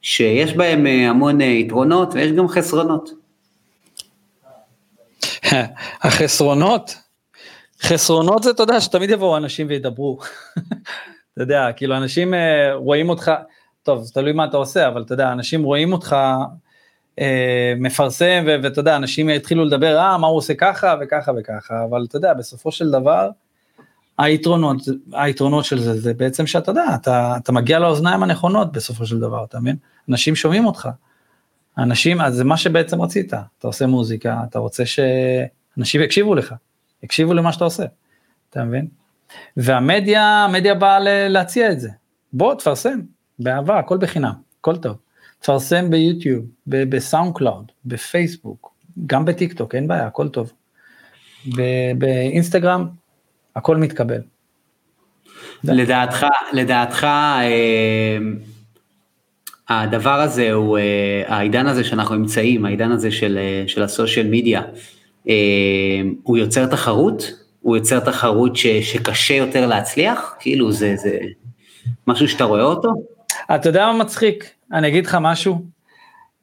שיש בהם אה, המון יתרונות ויש גם חסרונות. החסרונות, חסרונות זה, אתה יודע, שתמיד יבואו אנשים וידברו. אתה יודע, כאילו אנשים רואים אותך, טוב, זה תלוי מה אתה עושה, אבל אתה יודע, אנשים רואים אותך מפרסם, ואתה יודע, אנשים התחילו לדבר, אה, מה הוא עושה ככה וככה וככה, אבל אתה יודע, בסופו של דבר, היתרונות, היתרונות של זה, זה בעצם שאתה יודע, אתה, אתה מגיע לאוזניים הנכונות בסופו של דבר, אתה מבין? אנשים שומעים אותך. אנשים, אז זה מה שבעצם רצית, אתה עושה מוזיקה, אתה רוצה שאנשים יקשיבו לך, יקשיבו למה שאתה עושה, אתה מבין? והמדיה, המדיה באה להציע את זה. בוא, תפרסם, באהבה, הכל בחינם, הכל טוב. תפרסם ביוטיוב, בסאונד קלאוד, בפייסבוק, גם בטיק טוק, אין בעיה, הכל טוב. באינסטגרם, הכל מתקבל. לדעתך, לדעתך, אה, הדבר הזה הוא, אה, העידן הזה שאנחנו נמצאים, העידן הזה של, אה, של הסושיאל מדיה, הוא יוצר תחרות? הוא יוצר תחרות ש, שקשה יותר להצליח? כאילו זה, זה משהו שאתה רואה אותו? אתה יודע מה מצחיק? אני אגיד לך משהו,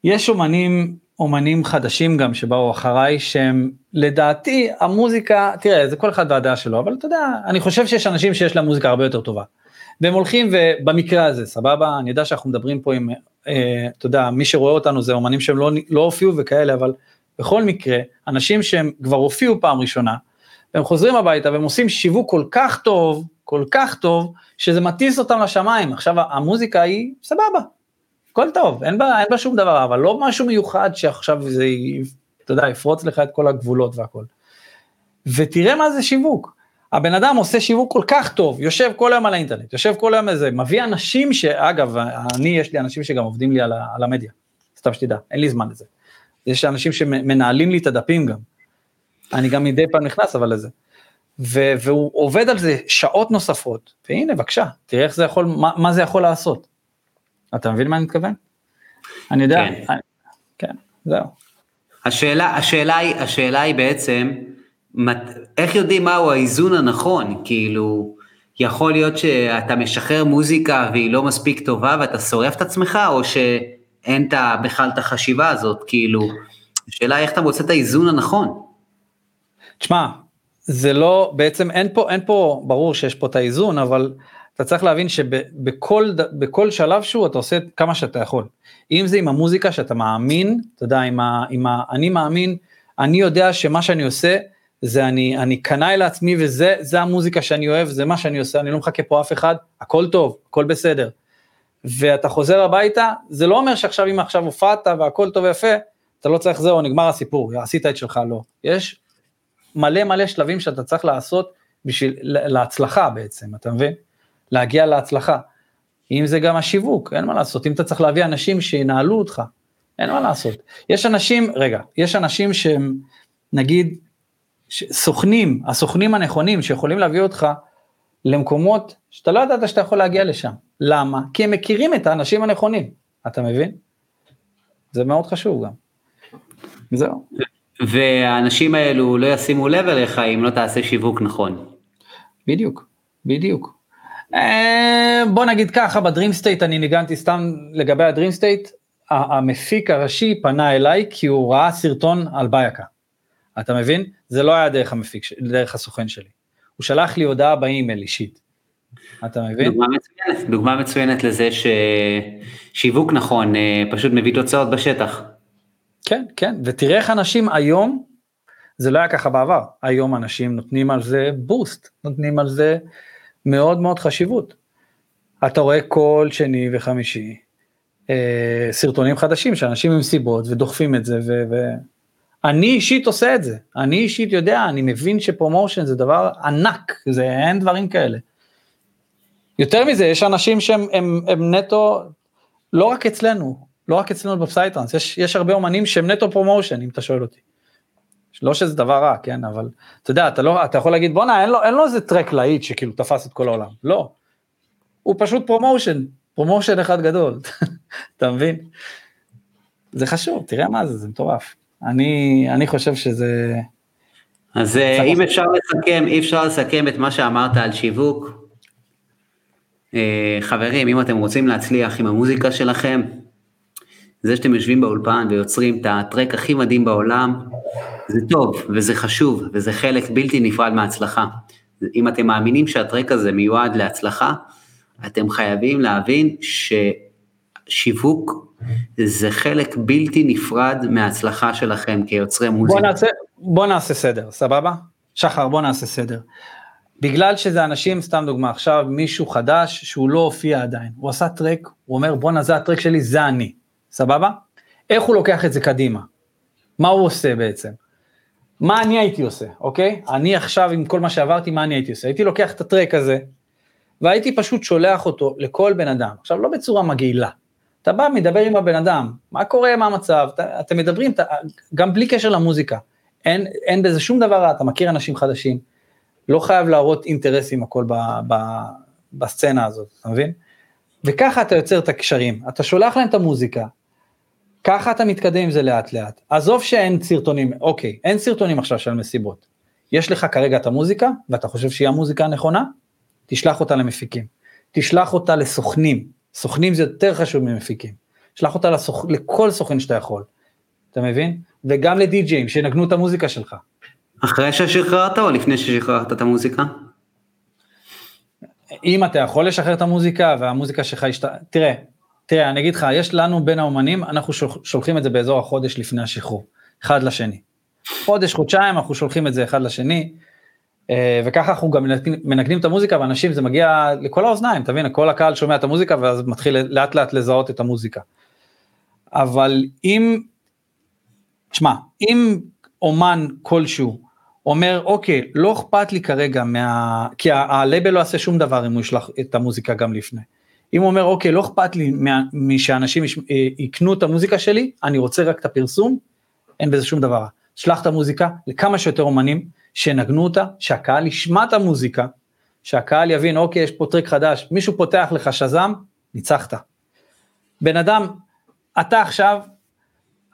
יש אומנים, אומנים חדשים גם שבאו אחריי, שהם לדעתי המוזיקה, תראה, זה כל אחד והדעה שלו, אבל אתה יודע, אני חושב שיש אנשים שיש להם מוזיקה הרבה יותר טובה. והם הולכים ובמקרה הזה, סבבה? אני יודע שאנחנו מדברים פה עם, אה, אתה יודע, מי שרואה אותנו זה אומנים שהם לא, לא הופיעו וכאלה, אבל בכל מקרה, אנשים שהם כבר הופיעו פעם ראשונה, והם חוזרים הביתה והם עושים שיווק כל כך טוב, כל כך טוב, שזה מטיס אותם לשמיים. עכשיו המוזיקה היא סבבה, הכל טוב, אין בה, אין בה שום דבר, אבל לא משהו מיוחד שעכשיו זה, אתה יודע, יפרוץ לך את כל הגבולות והכל. ותראה מה זה שיווק. הבן אדם עושה שיווק כל כך טוב, יושב כל היום על האינטרנט, יושב כל היום איזה, מביא אנשים שאגב, אני, יש לי אנשים שגם עובדים לי על, על המדיה, סתם שתדע, אין לי זמן לזה. יש אנשים שמנהלים לי את הדפים גם. אני גם מדי פעם נכנס אבל לזה. ו- והוא עובד על זה שעות נוספות, והנה בבקשה, תראה איך זה יכול, מה, מה זה יכול לעשות. אתה מבין מה אני מתכוון? אני יודע, כן, אני, כן זהו. השאלה, השאלה, היא, השאלה היא בעצם, איך יודעים מהו האיזון הנכון? כאילו, יכול להיות שאתה משחרר מוזיקה והיא לא מספיק טובה ואתה שורף את עצמך, או שאין בכלל את החשיבה הזאת, כאילו, השאלה איך אתה מוצא את האיזון הנכון. תשמע, זה לא, בעצם אין פה, אין פה, ברור שיש פה את האיזון, אבל אתה צריך להבין שבכל שלב שהוא אתה עושה כמה שאתה יכול. אם זה עם המוזיקה שאתה מאמין, אתה יודע, עם ה, עם ה, אני מאמין, אני יודע שמה שאני עושה, זה אני, אני קנאי לעצמי וזה המוזיקה שאני אוהב, זה מה שאני עושה, אני לא מחכה פה אף אחד, הכל טוב, הכל בסדר. ואתה חוזר הביתה, זה לא אומר שעכשיו אם עכשיו הופעת והכל טוב ויפה, אתה לא צריך זהו, נגמר הסיפור, עשית את שלך, לא. יש מלא מלא שלבים שאתה צריך לעשות בשביל, להצלחה בעצם, אתה מבין? להגיע להצלחה. אם זה גם השיווק, אין מה לעשות, אם אתה צריך להביא אנשים שינהלו אותך, אין מה לעשות. יש אנשים, רגע, יש אנשים שהם, נגיד, סוכנים, הסוכנים הנכונים שיכולים להביא אותך למקומות שאתה לא ידעת שאתה יכול להגיע לשם. למה? כי הם מכירים את האנשים הנכונים, אתה מבין? זה מאוד חשוב גם. זהו. והאנשים האלו לא ישימו לב אליך אם לא תעשה שיווק נכון. בדיוק, בדיוק. בוא נגיד ככה, ב Dreamstate אני ניגנתי סתם לגבי ה Dreamstate, המפיק הראשי פנה אליי כי הוא ראה סרטון על בייקה. אתה מבין? זה לא היה דרך המפיק, דרך הסוכן שלי. הוא שלח לי הודעה באימייל אישית. אתה מבין? דוגמה מצוינת, דוגמה מצוינת לזה ששיווק נכון אה, פשוט מביא תוצאות בשטח. כן, כן, ותראה איך אנשים היום, זה לא היה ככה בעבר, היום אנשים נותנים על זה boost, נותנים על זה מאוד מאוד חשיבות. אתה רואה כל שני וחמישי אה, סרטונים חדשים שאנשים עם סיבות ודוחפים את זה, ו... ו... אישית עושה את זה, אני אישית יודע, אני מבין ש promotion זה דבר ענק, זה אין דברים כאלה. יותר מזה, יש אנשים שהם הם, הם נטו, לא רק אצלנו, לא רק אצלנו בפסייטרנס, יש, יש הרבה אומנים שהם נטו promotion, אם אתה שואל אותי. לא שזה דבר רע, כן, אבל אתה יודע, אתה, לא, אתה יכול להגיד, בואנה, אין לו, אין לו איזה track להיט שכאילו תפס את כל העולם, לא. הוא פשוט promotion, promotion אחד גדול, אתה מבין? זה חשוב, תראה מה זה, זה מטורף. אני, אני חושב שזה... אז אה, אם אפשר לסכם, אי אפשר לסכם את מה שאמרת על שיווק. אה, חברים, אם אתם רוצים להצליח עם המוזיקה שלכם, זה שאתם יושבים באולפן ויוצרים את הטרק הכי מדהים בעולם, זה טוב וזה חשוב וזה חלק בלתי נפרד מההצלחה. אם אתם מאמינים שהטרק הזה מיועד להצלחה, אתם חייבים להבין ששיווק זה חלק בלתי נפרד מההצלחה שלכם כיוצרי מוזיקה. בוא נעשה, בוא נעשה סדר, סבבה? שחר, בוא נעשה סדר. בגלל שזה אנשים, סתם דוגמה, עכשיו מישהו חדש שהוא לא הופיע עדיין, הוא עשה טרק, הוא אומר בואנה זה הטרק שלי, זה אני. סבבה? איך הוא לוקח את זה קדימה? מה הוא עושה בעצם? מה אני הייתי עושה, אוקיי? אני עכשיו עם כל מה שעברתי, מה אני הייתי עושה? הייתי לוקח את הטרק הזה, והייתי פשוט שולח אותו לכל בן אדם. עכשיו, לא בצורה מגעילה. אתה בא, מדבר עם הבן אדם, מה קורה, מה המצב, אתה, אתם מדברים, אתה, גם בלי קשר למוזיקה. אין, אין בזה שום דבר רע, אתה מכיר אנשים חדשים, לא חייב להראות אינטרסים הכל ב, ב, בסצנה הזאת, אתה מבין? וככה אתה יוצר את הקשרים, אתה שולח להם את המוזיקה, ככה אתה מתקדם עם זה לאט לאט. עזוב שאין סרטונים, אוקיי, אין סרטונים עכשיו של מסיבות. יש לך כרגע את המוזיקה, ואתה חושב שהיא המוזיקה הנכונה, תשלח אותה למפיקים. תשלח אותה לסוכנים, סוכנים זה יותר חשוב ממפיקים. שלח אותה לסוכ... לכל סוכן שאתה יכול, אתה מבין? וגם לדי-ג'אים שינגנו את המוזיקה שלך. אחרי ששחררת או לפני ששחררת את המוזיקה? אם אתה יכול לשחרר את המוזיקה והמוזיקה שלך השת... תראה, תראה, אני אגיד לך, יש לנו בין האומנים, אנחנו שולחים את זה באזור החודש לפני השחרור, אחד לשני. חודש, חודשיים, אנחנו שולחים את זה אחד לשני, אה, וככה אנחנו גם מנגנים את המוזיקה, ואנשים, זה מגיע לכל האוזניים, תבין, כל הקהל שומע את המוזיקה, ואז מתחיל לאט לאט לזהות את המוזיקה. אבל אם, תשמע, אם אומן כלשהו אומר, אוקיי, לא אכפת לי כרגע מה... כי הלייבל לא יעשה שום דבר אם הוא ישלח את המוזיקה גם לפני. אם הוא אומר, אוקיי, לא אכפת לי משאנשים אה, יקנו את המוזיקה שלי, אני רוצה רק את הפרסום, אין בזה שום דבר. שלח את המוזיקה לכמה שיותר אומנים, שינגנו אותה, שהקהל ישמע את המוזיקה, שהקהל יבין, אוקיי, יש פה track חדש, מישהו פותח לך Shazam, ניצחת. בן אדם, אתה עכשיו,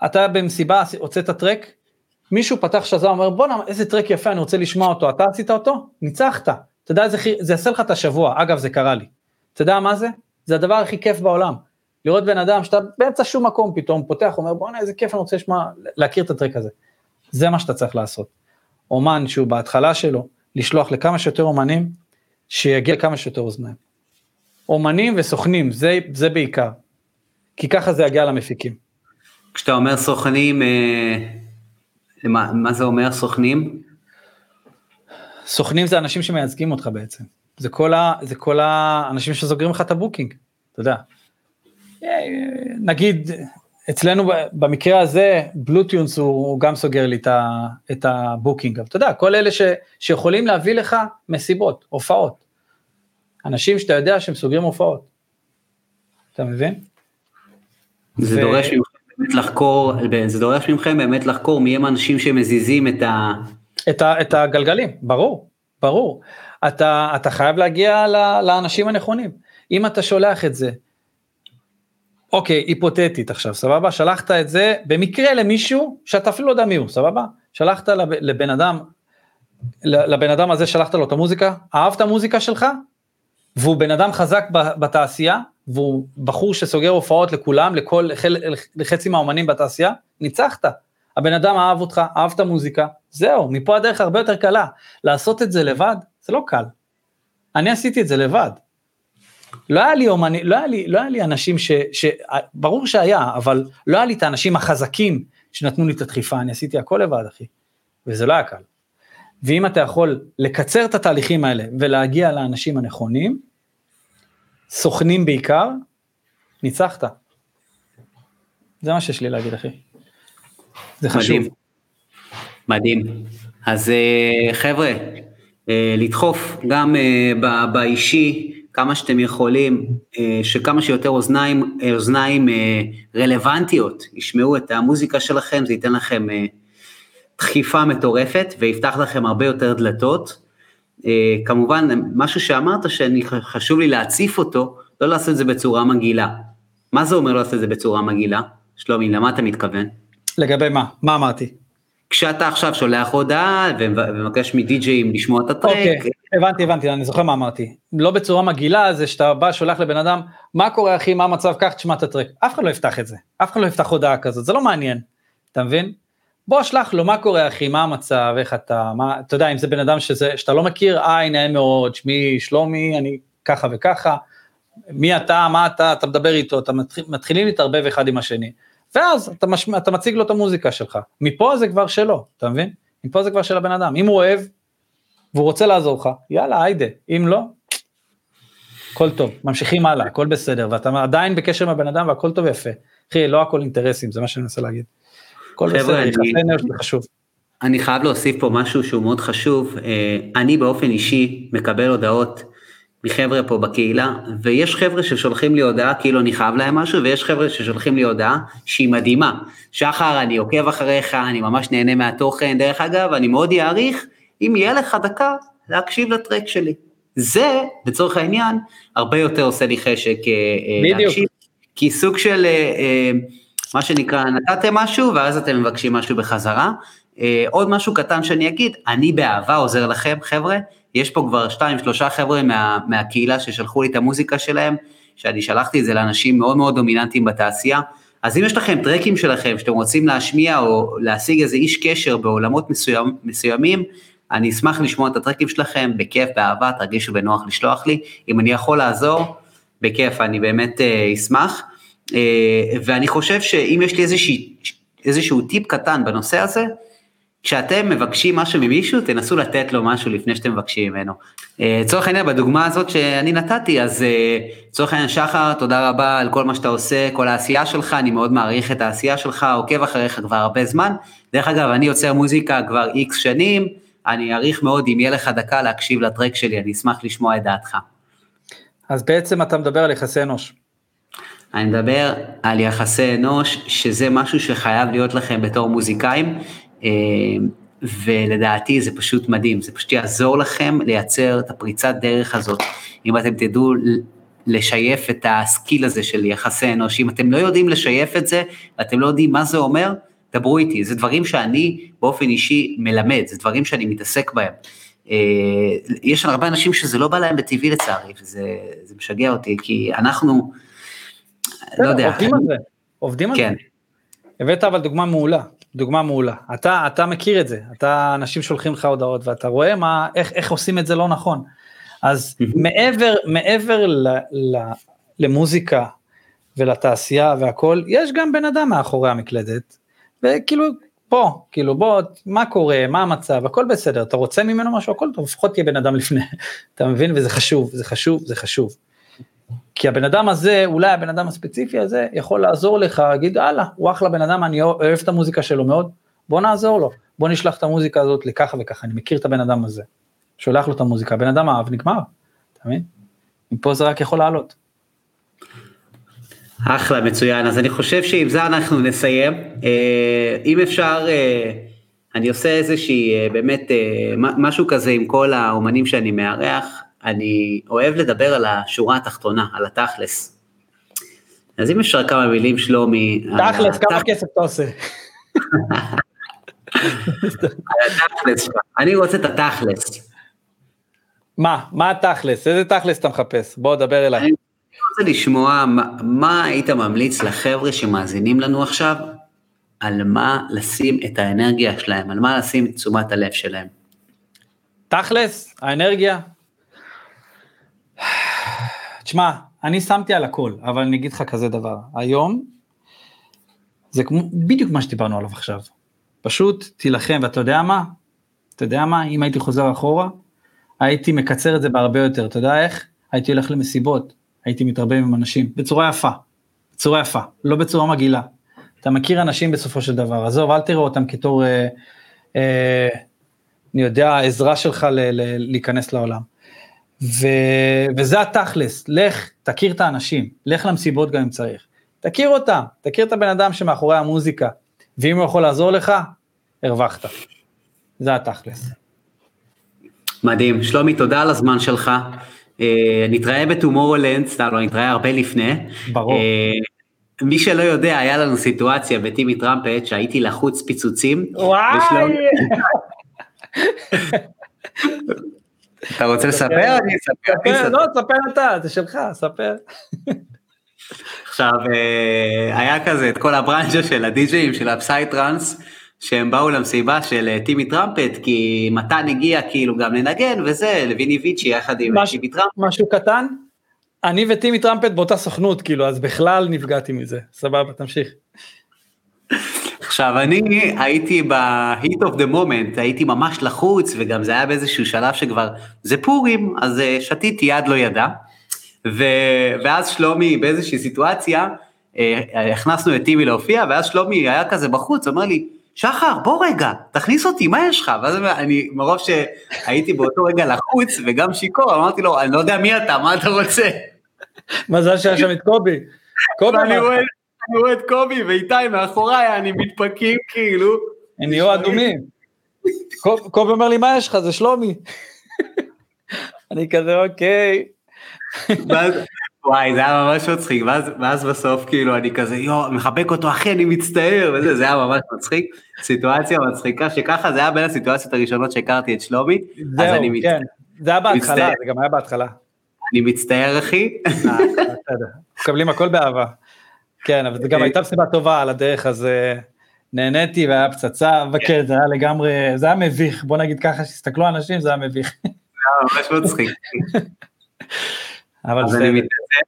אתה במסיבה הוצאת טרק, מישהו פתח שז"ם, אומר בואנה איזה טרק יפה, אני רוצה לשמוע אותו, אתה עשית אותו? ניצחת. אתה יודע, זה, זה יעשה לך את השבוע, אגב זה קרה לי. אתה יודע מה זה? זה הדבר הכי כיף בעולם. לראות בן אדם שאתה באמצע שום מקום פתאום פותח, אומר בואנה איזה כיף, אני רוצה לשמוע, להכיר את הטרק הזה. זה מה שאתה צריך לעשות. אומן שהוא בהתחלה שלו, לשלוח לכמה שיותר אומנים, שיגיע לכמה שיותר אוזניים. אומנים וסוכנים, זה, זה בעיקר. כי ככה זה יגיע למפיקים. כשאתה אומר סוכנים, אה, מה, מה זה אומר סוכנים? סוכנים זה אנשים שמייצגים אותך בעצם. זה כל, ה, זה כל האנשים שסוגרים לך את ה booking, אתה יודע. אה, נגיד, אצלנו במקרה הזה, Blue Tunes הוא גם סוגר לי את ה booking, אבל אתה יודע, כל אלה ש, שיכולים להביא לך מסיבות, הופעות. אנשים שאתה יודע שהם סוגרים הופעות. אתה מבין? זה ו... דורש ממכם באמת לחקור, זה דורש מכם באמת לחקור מי הם האנשים שמזיזים את ה... את, ה, את הגלגלים, ברור, ברור. אתה, אתה חייב להגיע לאנשים הנכונים. אם אתה שולח את זה, אוקיי, היפותטית עכשיו, סבבה? שלחת את זה במקרה למישהו שאתה אפילו לא יודע מי הוא, סבבה? שלחת לבן אדם, לבן אדם הזה שלחת לו את המוזיקה, אהבת המוזיקה שלך, והוא בן אדם חזק בתעשייה, והוא בחור שסוגר הופעות לכולם, לכל, לחצי מהאומנים בתעשייה, ניצחת. הבן אדם אהב אותך, אהב את המוזיקה, זהו, מפה הדרך הרבה יותר קלה. לעשות את זה לבד, זה לא קל. אני עשיתי את זה לבד. לא היה לי אומני, לא היה לי, לא היה לי אנשים ש, ש... ברור שהיה, אבל לא היה לי את האנשים החזקים שנתנו לי את הדחיפה, אני עשיתי הכל לבד, אחי. וזה לא היה קל. ואם אתה יכול לקצר את התהליכים האלה ולהגיע לאנשים הנכונים, סוכנים בעיקר, ניצחת. זה מה שיש לי להגיד, אחי. זה חשוב. מדהים. מדהים. אז אה, חבר'ה, לדחוף גם אה, באישי, כמה שאתם יכולים, שכמה שיותר אוזניים, אוזניים רלוונטיות ישמעו את המוזיקה שלכם, זה ייתן לכם דחיפה מטורפת ויפתח לכם הרבה יותר דלתות. כמובן, משהו שאמרת שחשוב לי להציף אותו, לא לעשות את זה בצורה מגעילה. מה זה אומר לעשות את זה בצורה מגעילה? שלומי, למה אתה מתכוון? לגבי מה? מה אמרתי? כשאתה עכשיו שולח הודעה ומבקש מדי-ג'אים לשמוע את הטרק. אוקיי, הבנתי, הבנתי, אני זוכר מה אמרתי. לא בצורה מגעילה, זה שאתה בא, שולח לבן אדם, מה קורה אחי, מה המצב, קח, תשמע את הטרק. אף אחד לא יפתח את זה, אף אחד לא יפתח הודעה כזאת, זה לא מעניין, אתה מבין? בוא שלח לו, מה קורה אחי, מה המצב, איך אתה, מה, אתה יודע, אם זה בן אדם שזה, שאתה לא מכיר, היי, נעים מאוד, שמי שלומי, אני ככה וככה, מי אתה, מה אתה, אתה מדבר איתו, אתה מתחיל, מתחילים להתערבב אחד עם השני. ואז אתה, מש... אתה מציג לו את המוזיקה שלך. מפה זה כבר שלו, אתה מבין? מפה זה כבר של הבן אדם. אם הוא אוהב והוא רוצה לעזור לך, יאללה, היידה. אם לא, הכל טוב, ממשיכים הלאה, הכל בסדר, ואתה עדיין בקשר עם הבן אדם והכל טוב יפה. אחי, לא הכל אינטרסים, זה מה שאני מנסה להגיד. הכל בסדר, יחסי אנוש זה חשוב. אני חייב להוסיף פה משהו שהוא מאוד חשוב. אה, אני באופן אישי מקבל הודעות מחבר'ה פה בקהילה, ויש חבר'ה ששולחים לי הודעה כאילו אני חייב להם משהו, ויש חבר'ה ששולחים לי הודעה שהיא מדהימה. שחר, אני עוקב אחריך, אני ממש נהנה מהתוכן, דרך אגב, אני מאוד אעריך אם יהיה לך דקה להקשיב לטרק שלי. זה, לצורך העניין, הרבה יותר עושה לי חשק אה, אה, בדיוק. להקשיב, כי סוג של, אה, מה שנקרא, נתתם משהו, ואז אתם מבקשים משהו בחזרה. עוד משהו קטן שאני אגיד, אני באהבה עוזר לכם, חבר'ה, יש פה כבר שתיים, שלושה חבר'ה מה, מהקהילה ששלחו לי את המוזיקה שלהם, שאני שלחתי את זה לאנשים מאוד מאוד דומיננטיים בתעשייה. אז אם יש לכם טרקים שלכם שאתם רוצים להשמיע או להשיג איזה איש קשר בעולמות מסוים, מסוימים, אני אשמח לשמוע את הטרקים שלכם, בכיף, באהבה, תרגישו בנוח לשלוח לי. אם אני יכול לעזור, בכיף, אני באמת אה, אשמח. אה, ואני חושב שאם יש לי איזשהו, איזשהו טיפ קטן בנושא הזה, כשאתם מבקשים משהו ממישהו, תנסו לתת לו משהו לפני שאתם מבקשים ממנו. אה, לצורך העניין, בדוגמה הזאת שאני נתתי, אז אה, לצורך העניין, שחר, תודה רבה על כל מה שאתה עושה, כל העשייה שלך, אני מאוד מעריך את העשייה שלך, עוקב אחריך כבר הרבה זמן. דרך אגב, אני יוצר מוזיקה כבר איקס שנים, אני אעריך מאוד אם יהיה לך דקה להקשיב לטרק שלי, אני אשמח לשמוע את דעתך. אז בעצם אתה מדבר על יחסי אנוש. אני מדבר על יחסי אנוש, שזה משהו שחייב להיות לכם בתור מוזיקאים, ולדעתי זה פשוט מדהים, זה פשוט יעזור לכם לייצר את הפריצת דרך הזאת. אם אתם תדעו לשייף את הסקיל הזה של יחסי אנוש, אם אתם לא יודעים לשייף את זה, ואתם לא יודעים מה זה אומר, דברו איתי, זה דברים שאני באופן אישי מלמד, זה דברים שאני מתעסק בהם. אה, יש הרבה אנשים שזה לא בא להם בטבעי לצערי, וזה משגע אותי, כי אנחנו, לא יודע. עובדים על זה, עובדים על כן. זה. הבאת אבל דוגמה מעולה, דוגמה מעולה. אתה, אתה מכיר את זה, אתה, אנשים שולחים לך הודעות ואתה רואה מה, איך, איך עושים את זה לא נכון. אז מעבר, מעבר ל, ל, למוזיקה ולתעשייה והכל, יש גם בן אדם מאחורי המקלדת, וכאילו פה, כאילו בוא, מה קורה, מה המצב, הכל בסדר, אתה רוצה ממנו משהו, הכל טוב, לפחות תהיה בן אדם לפני, אתה מבין? וזה חשוב, זה חשוב, זה חשוב. כי הבן אדם הזה, אולי הבן אדם הספציפי הזה, יכול לעזור לך, להגיד, הלאה, הוא אחלה בן אדם, אני אוהב את המוזיקה שלו מאוד, בוא נעזור לו, בוא נשלח את המוזיקה הזאת לככה וככה, אני מכיר את הבן אדם הזה. שולח לו את המוזיקה, הבן אדם אהב, נגמר, אתה מבין? מפה זה רק יכול לעלות. אחלה, מצוין. אז אני חושב שעם זה אנחנו נסיים. אה, אם אפשר, אה, אני עושה איזושהי, אה, באמת, משהו כזה עם כל האומנים שאני מארח, אני אוהב לדבר על השורה התחתונה, על התכלס. אז אם אפשר כמה מילים, שלומי. תכלס, כמה כסף אתה עושה? אני רוצה את התכלס. מה? מה התכלס? איזה תכלס אתה מחפש? בוא, דבר אליי. רוצה לשמוע מה, מה היית ממליץ לחבר'ה שמאזינים לנו עכשיו, על מה לשים את האנרגיה שלהם, על מה לשים את תשומת הלב שלהם. תכלס, האנרגיה. תשמע, אני שמתי על הכל, אבל אני אגיד לך כזה דבר, היום זה כמו, בדיוק מה שדיברנו עליו עכשיו. פשוט תילחם, ואתה יודע מה? אתה יודע מה? אם הייתי חוזר אחורה, הייתי מקצר את זה בהרבה יותר, אתה יודע איך? הייתי הולך למסיבות, הייתי מתרבה עם אנשים בצורה יפה, בצורה יפה, לא בצורה מגעילה. אתה מכיר אנשים בסופו של דבר, עזוב, אל תראו אותם כתור, אה, אה, אני יודע, עזרה שלך ל, ל, להיכנס לעולם. ו, וזה התכלס, לך, תכיר את האנשים, לך למסיבות גם אם צריך. תכיר אותם, תכיר את הבן אדם שמאחורי המוזיקה, ואם הוא יכול לעזור לך, הרווחת. זה התכלס. מדהים. שלומי, תודה על הזמן שלך. אה, נתראה בטומורלנד, סתם לא, נתראה הרבה לפני. ברור. אה, מי שלא יודע, היה לנו סיטואציה בטימי טראמפט שהייתי לחוץ פיצוצים. וואי! אתה רוצה לספר? אני אספר. לא, ספר אתה, זה שלך, ספר. עכשיו, אה, היה כזה את כל הברנז'ה של הדי-ג'אים של ה psytrance, שהם באו למסיבה של אה, Timmy Trumpet, כי מתן הגיע כאילו גם לנגן וזה, ל Vini Vici יחד עם Timmy Trumpet. משהו קטן? אני ו Timmy Trumpet באותה סוכנות, כאילו, אז בכלל נפגעתי מזה. סבבה, תמשיך. עכשיו, אני הייתי ב-heat of the moment, הייתי ממש לחוץ, וגם זה היה באיזשהו שלב שכבר, זה פורים, אז אה, שתיתי יד לא ידע. ו... ואז שלומי באיזושהי סיטואציה, אה, הכנסנו את טימי להופיע, ואז שלומי היה כזה בחוץ, אומר לי, שחר, בוא רגע, תכניס אותי, מה יש לך? ואז אני, מרוב שהייתי באותו רגע לחוץ וגם שיכור, אמרתי לו, אני לא יודע מי אתה, מה אתה רוצה? מזל שהיה שם את קובי. קובי אני רואה, אני רואה את קובי ואיתי מאחוריי, אני מתפקים כאילו. הם נהיו אדומים. קובי אומר לי, מה יש לך? זה שלומי. אני כזה, אוקיי. וואי, זה היה ממש מצחיק, ואז, ואז בסוף כאילו אני כזה, יו, מחבק אותו, אחי, אני מצטער, וזה, זה היה ממש מצחיק, סיטואציה מצחיקה, שככה זה היה בין הסיטואציות הראשונות שהכרתי את שלומי, זהו, אז אני כן, מצטער. זה היה בהתחלה, מצטער. זה גם היה בהתחלה. אני מצטער, אחי. אה, מקבלים הכל באהבה. כן, אבל זו גם הייתה מסיבה טובה על הדרך, אז אה, נהניתי והיה פצצה, וכן, זה היה לגמרי, זה היה מביך, בוא נגיד ככה, שהסתכלו אנשים, זה היה מביך. זה היה ממש מצחיק. אבל. מתנצל,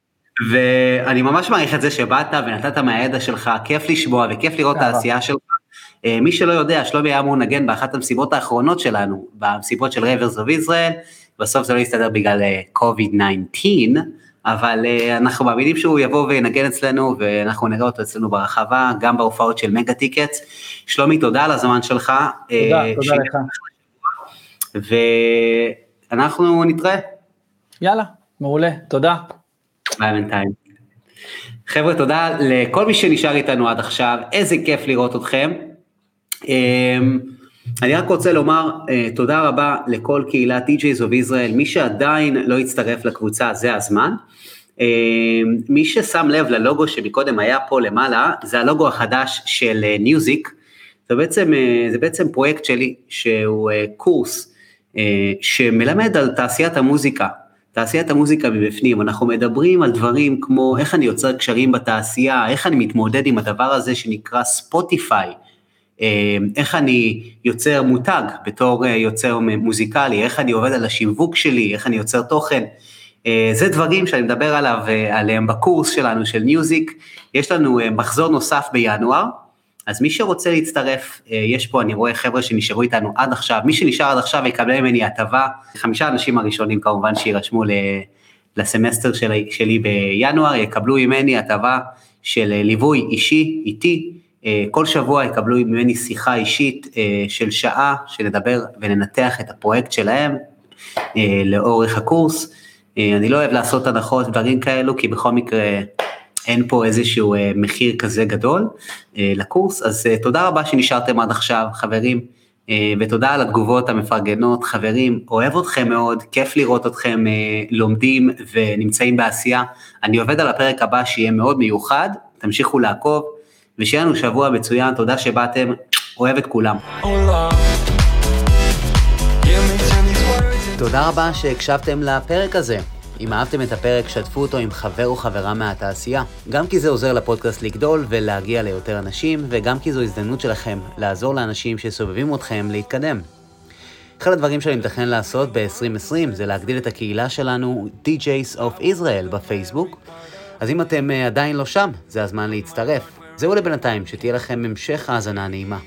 ואני ממש מעריך את זה שבאת ונתת מהידע שלך, כיף לשמוע וכיף לראות את. העשייה שלך. אה, מי שלא יודע, שלומי היה אמור לנגן באחת המסיבות האחרונות שלנו, במסיבות של Ravers of Israel, בסוף זה לא הסתדר בגלל קוביד-19, אבל אה, אנחנו מאמינים שהוא יבוא וינגן אצלנו, ואנחנו נראה אותו אצלנו ברחבה, גם בהופעות של Mega Tickets. שלומי, תודה על הזמן שלך. תודה, אה, תודה שיהיה לך. ואנחנו נתראה. יאללה, מעולה, תודה. ביי בינתיים. חבר'ה, תודה לכל מי שנשאר איתנו עד עכשיו, איזה כיף לראות אתכם. אני רק רוצה לומר אה, תודה רבה לכל קהילת DJs of Israel, מי שעדיין לא הצטרף לקבוצה, זה הזמן. אמ, מי ששם לב ללוגו שמקודם היה פה למעלה, זה הלוגו החדש של ניוזיק. זה בעצם, אה, זה בעצם פרויקט שלי, שהוא אה, קורס אה, שמלמד על תעשיית המוזיקה. תעשיית המוזיקה מבפנים, אנחנו מדברים על דברים כמו איך אני יוצר קשרים בתעשייה, איך אני מתמודד עם הדבר הזה שנקרא Spotify, אה, איך אני יוצר מותג בתור אה, יוצר מוזיקלי, איך אני עובד על השיווק שלי, איך אני יוצר תוכן. אה, זה דברים שאני מדבר עליו, אה, עליהם בקורס שלנו של ניוזיק. יש לנו מחזור נוסף בינואר, אז מי שרוצה להצטרף, יש פה, אני רואה חבר'ה שנשארו איתנו עד עכשיו, מי שנשאר עד עכשיו יקבל ממני הטבה, חמישה אנשים הראשונים כמובן שיירשמו לסמסטר שלי, בינואר, יקבלו ממני הטבה של ליווי אישי איתי, כל שבוע יקבלו ממני שיחה אישית אה, של שעה, שנדבר וננתח את הפרויקט שלהם אה, לאורך הקורס. אה, אני לא אוהב לעשות הנחות ודברים כאלו, כי בכל מקרה אין פה איזשהו אה, מחיר כזה גדול אה, לקורס, אז אה, תודה רבה שנשארתם עד עכשיו, חברים, אה, ותודה על התגובות המפרגנות, חברים, אוהב אתכם מאוד, כיף לראות אתכם אה, לומדים ונמצאים בעשייה. אני עובד על הפרק הבא שיהיה מאוד מיוחד, תמשיכו לעקוב, ושיהיה לנו שבוע מצוין, תודה שבאתם, אוהב את כולם. תודה רבה שהקשבתם לפרק הזה. אם אהבתם את הפרק, שתפו אותו עם חבר או חברה מהתעשייה. גם כי זה עוזר לפודקאסט לגדול ולהגיע ליותר אנשים, וגם כי זו הזדמנות שלכם לעזור לאנשים שסובבים אתכם להתקדם. אחד הדברים שאני מתכנן לעשות ב-2020 זה להגדיל את הקהילה שלנו, DJs of Israel בפייסבוק. אז אם אתם אה, עדיין לא שם, זה הזמן להצטרף. זהו לבינתיים, שתהיה לכם המשך האזנה נעימה.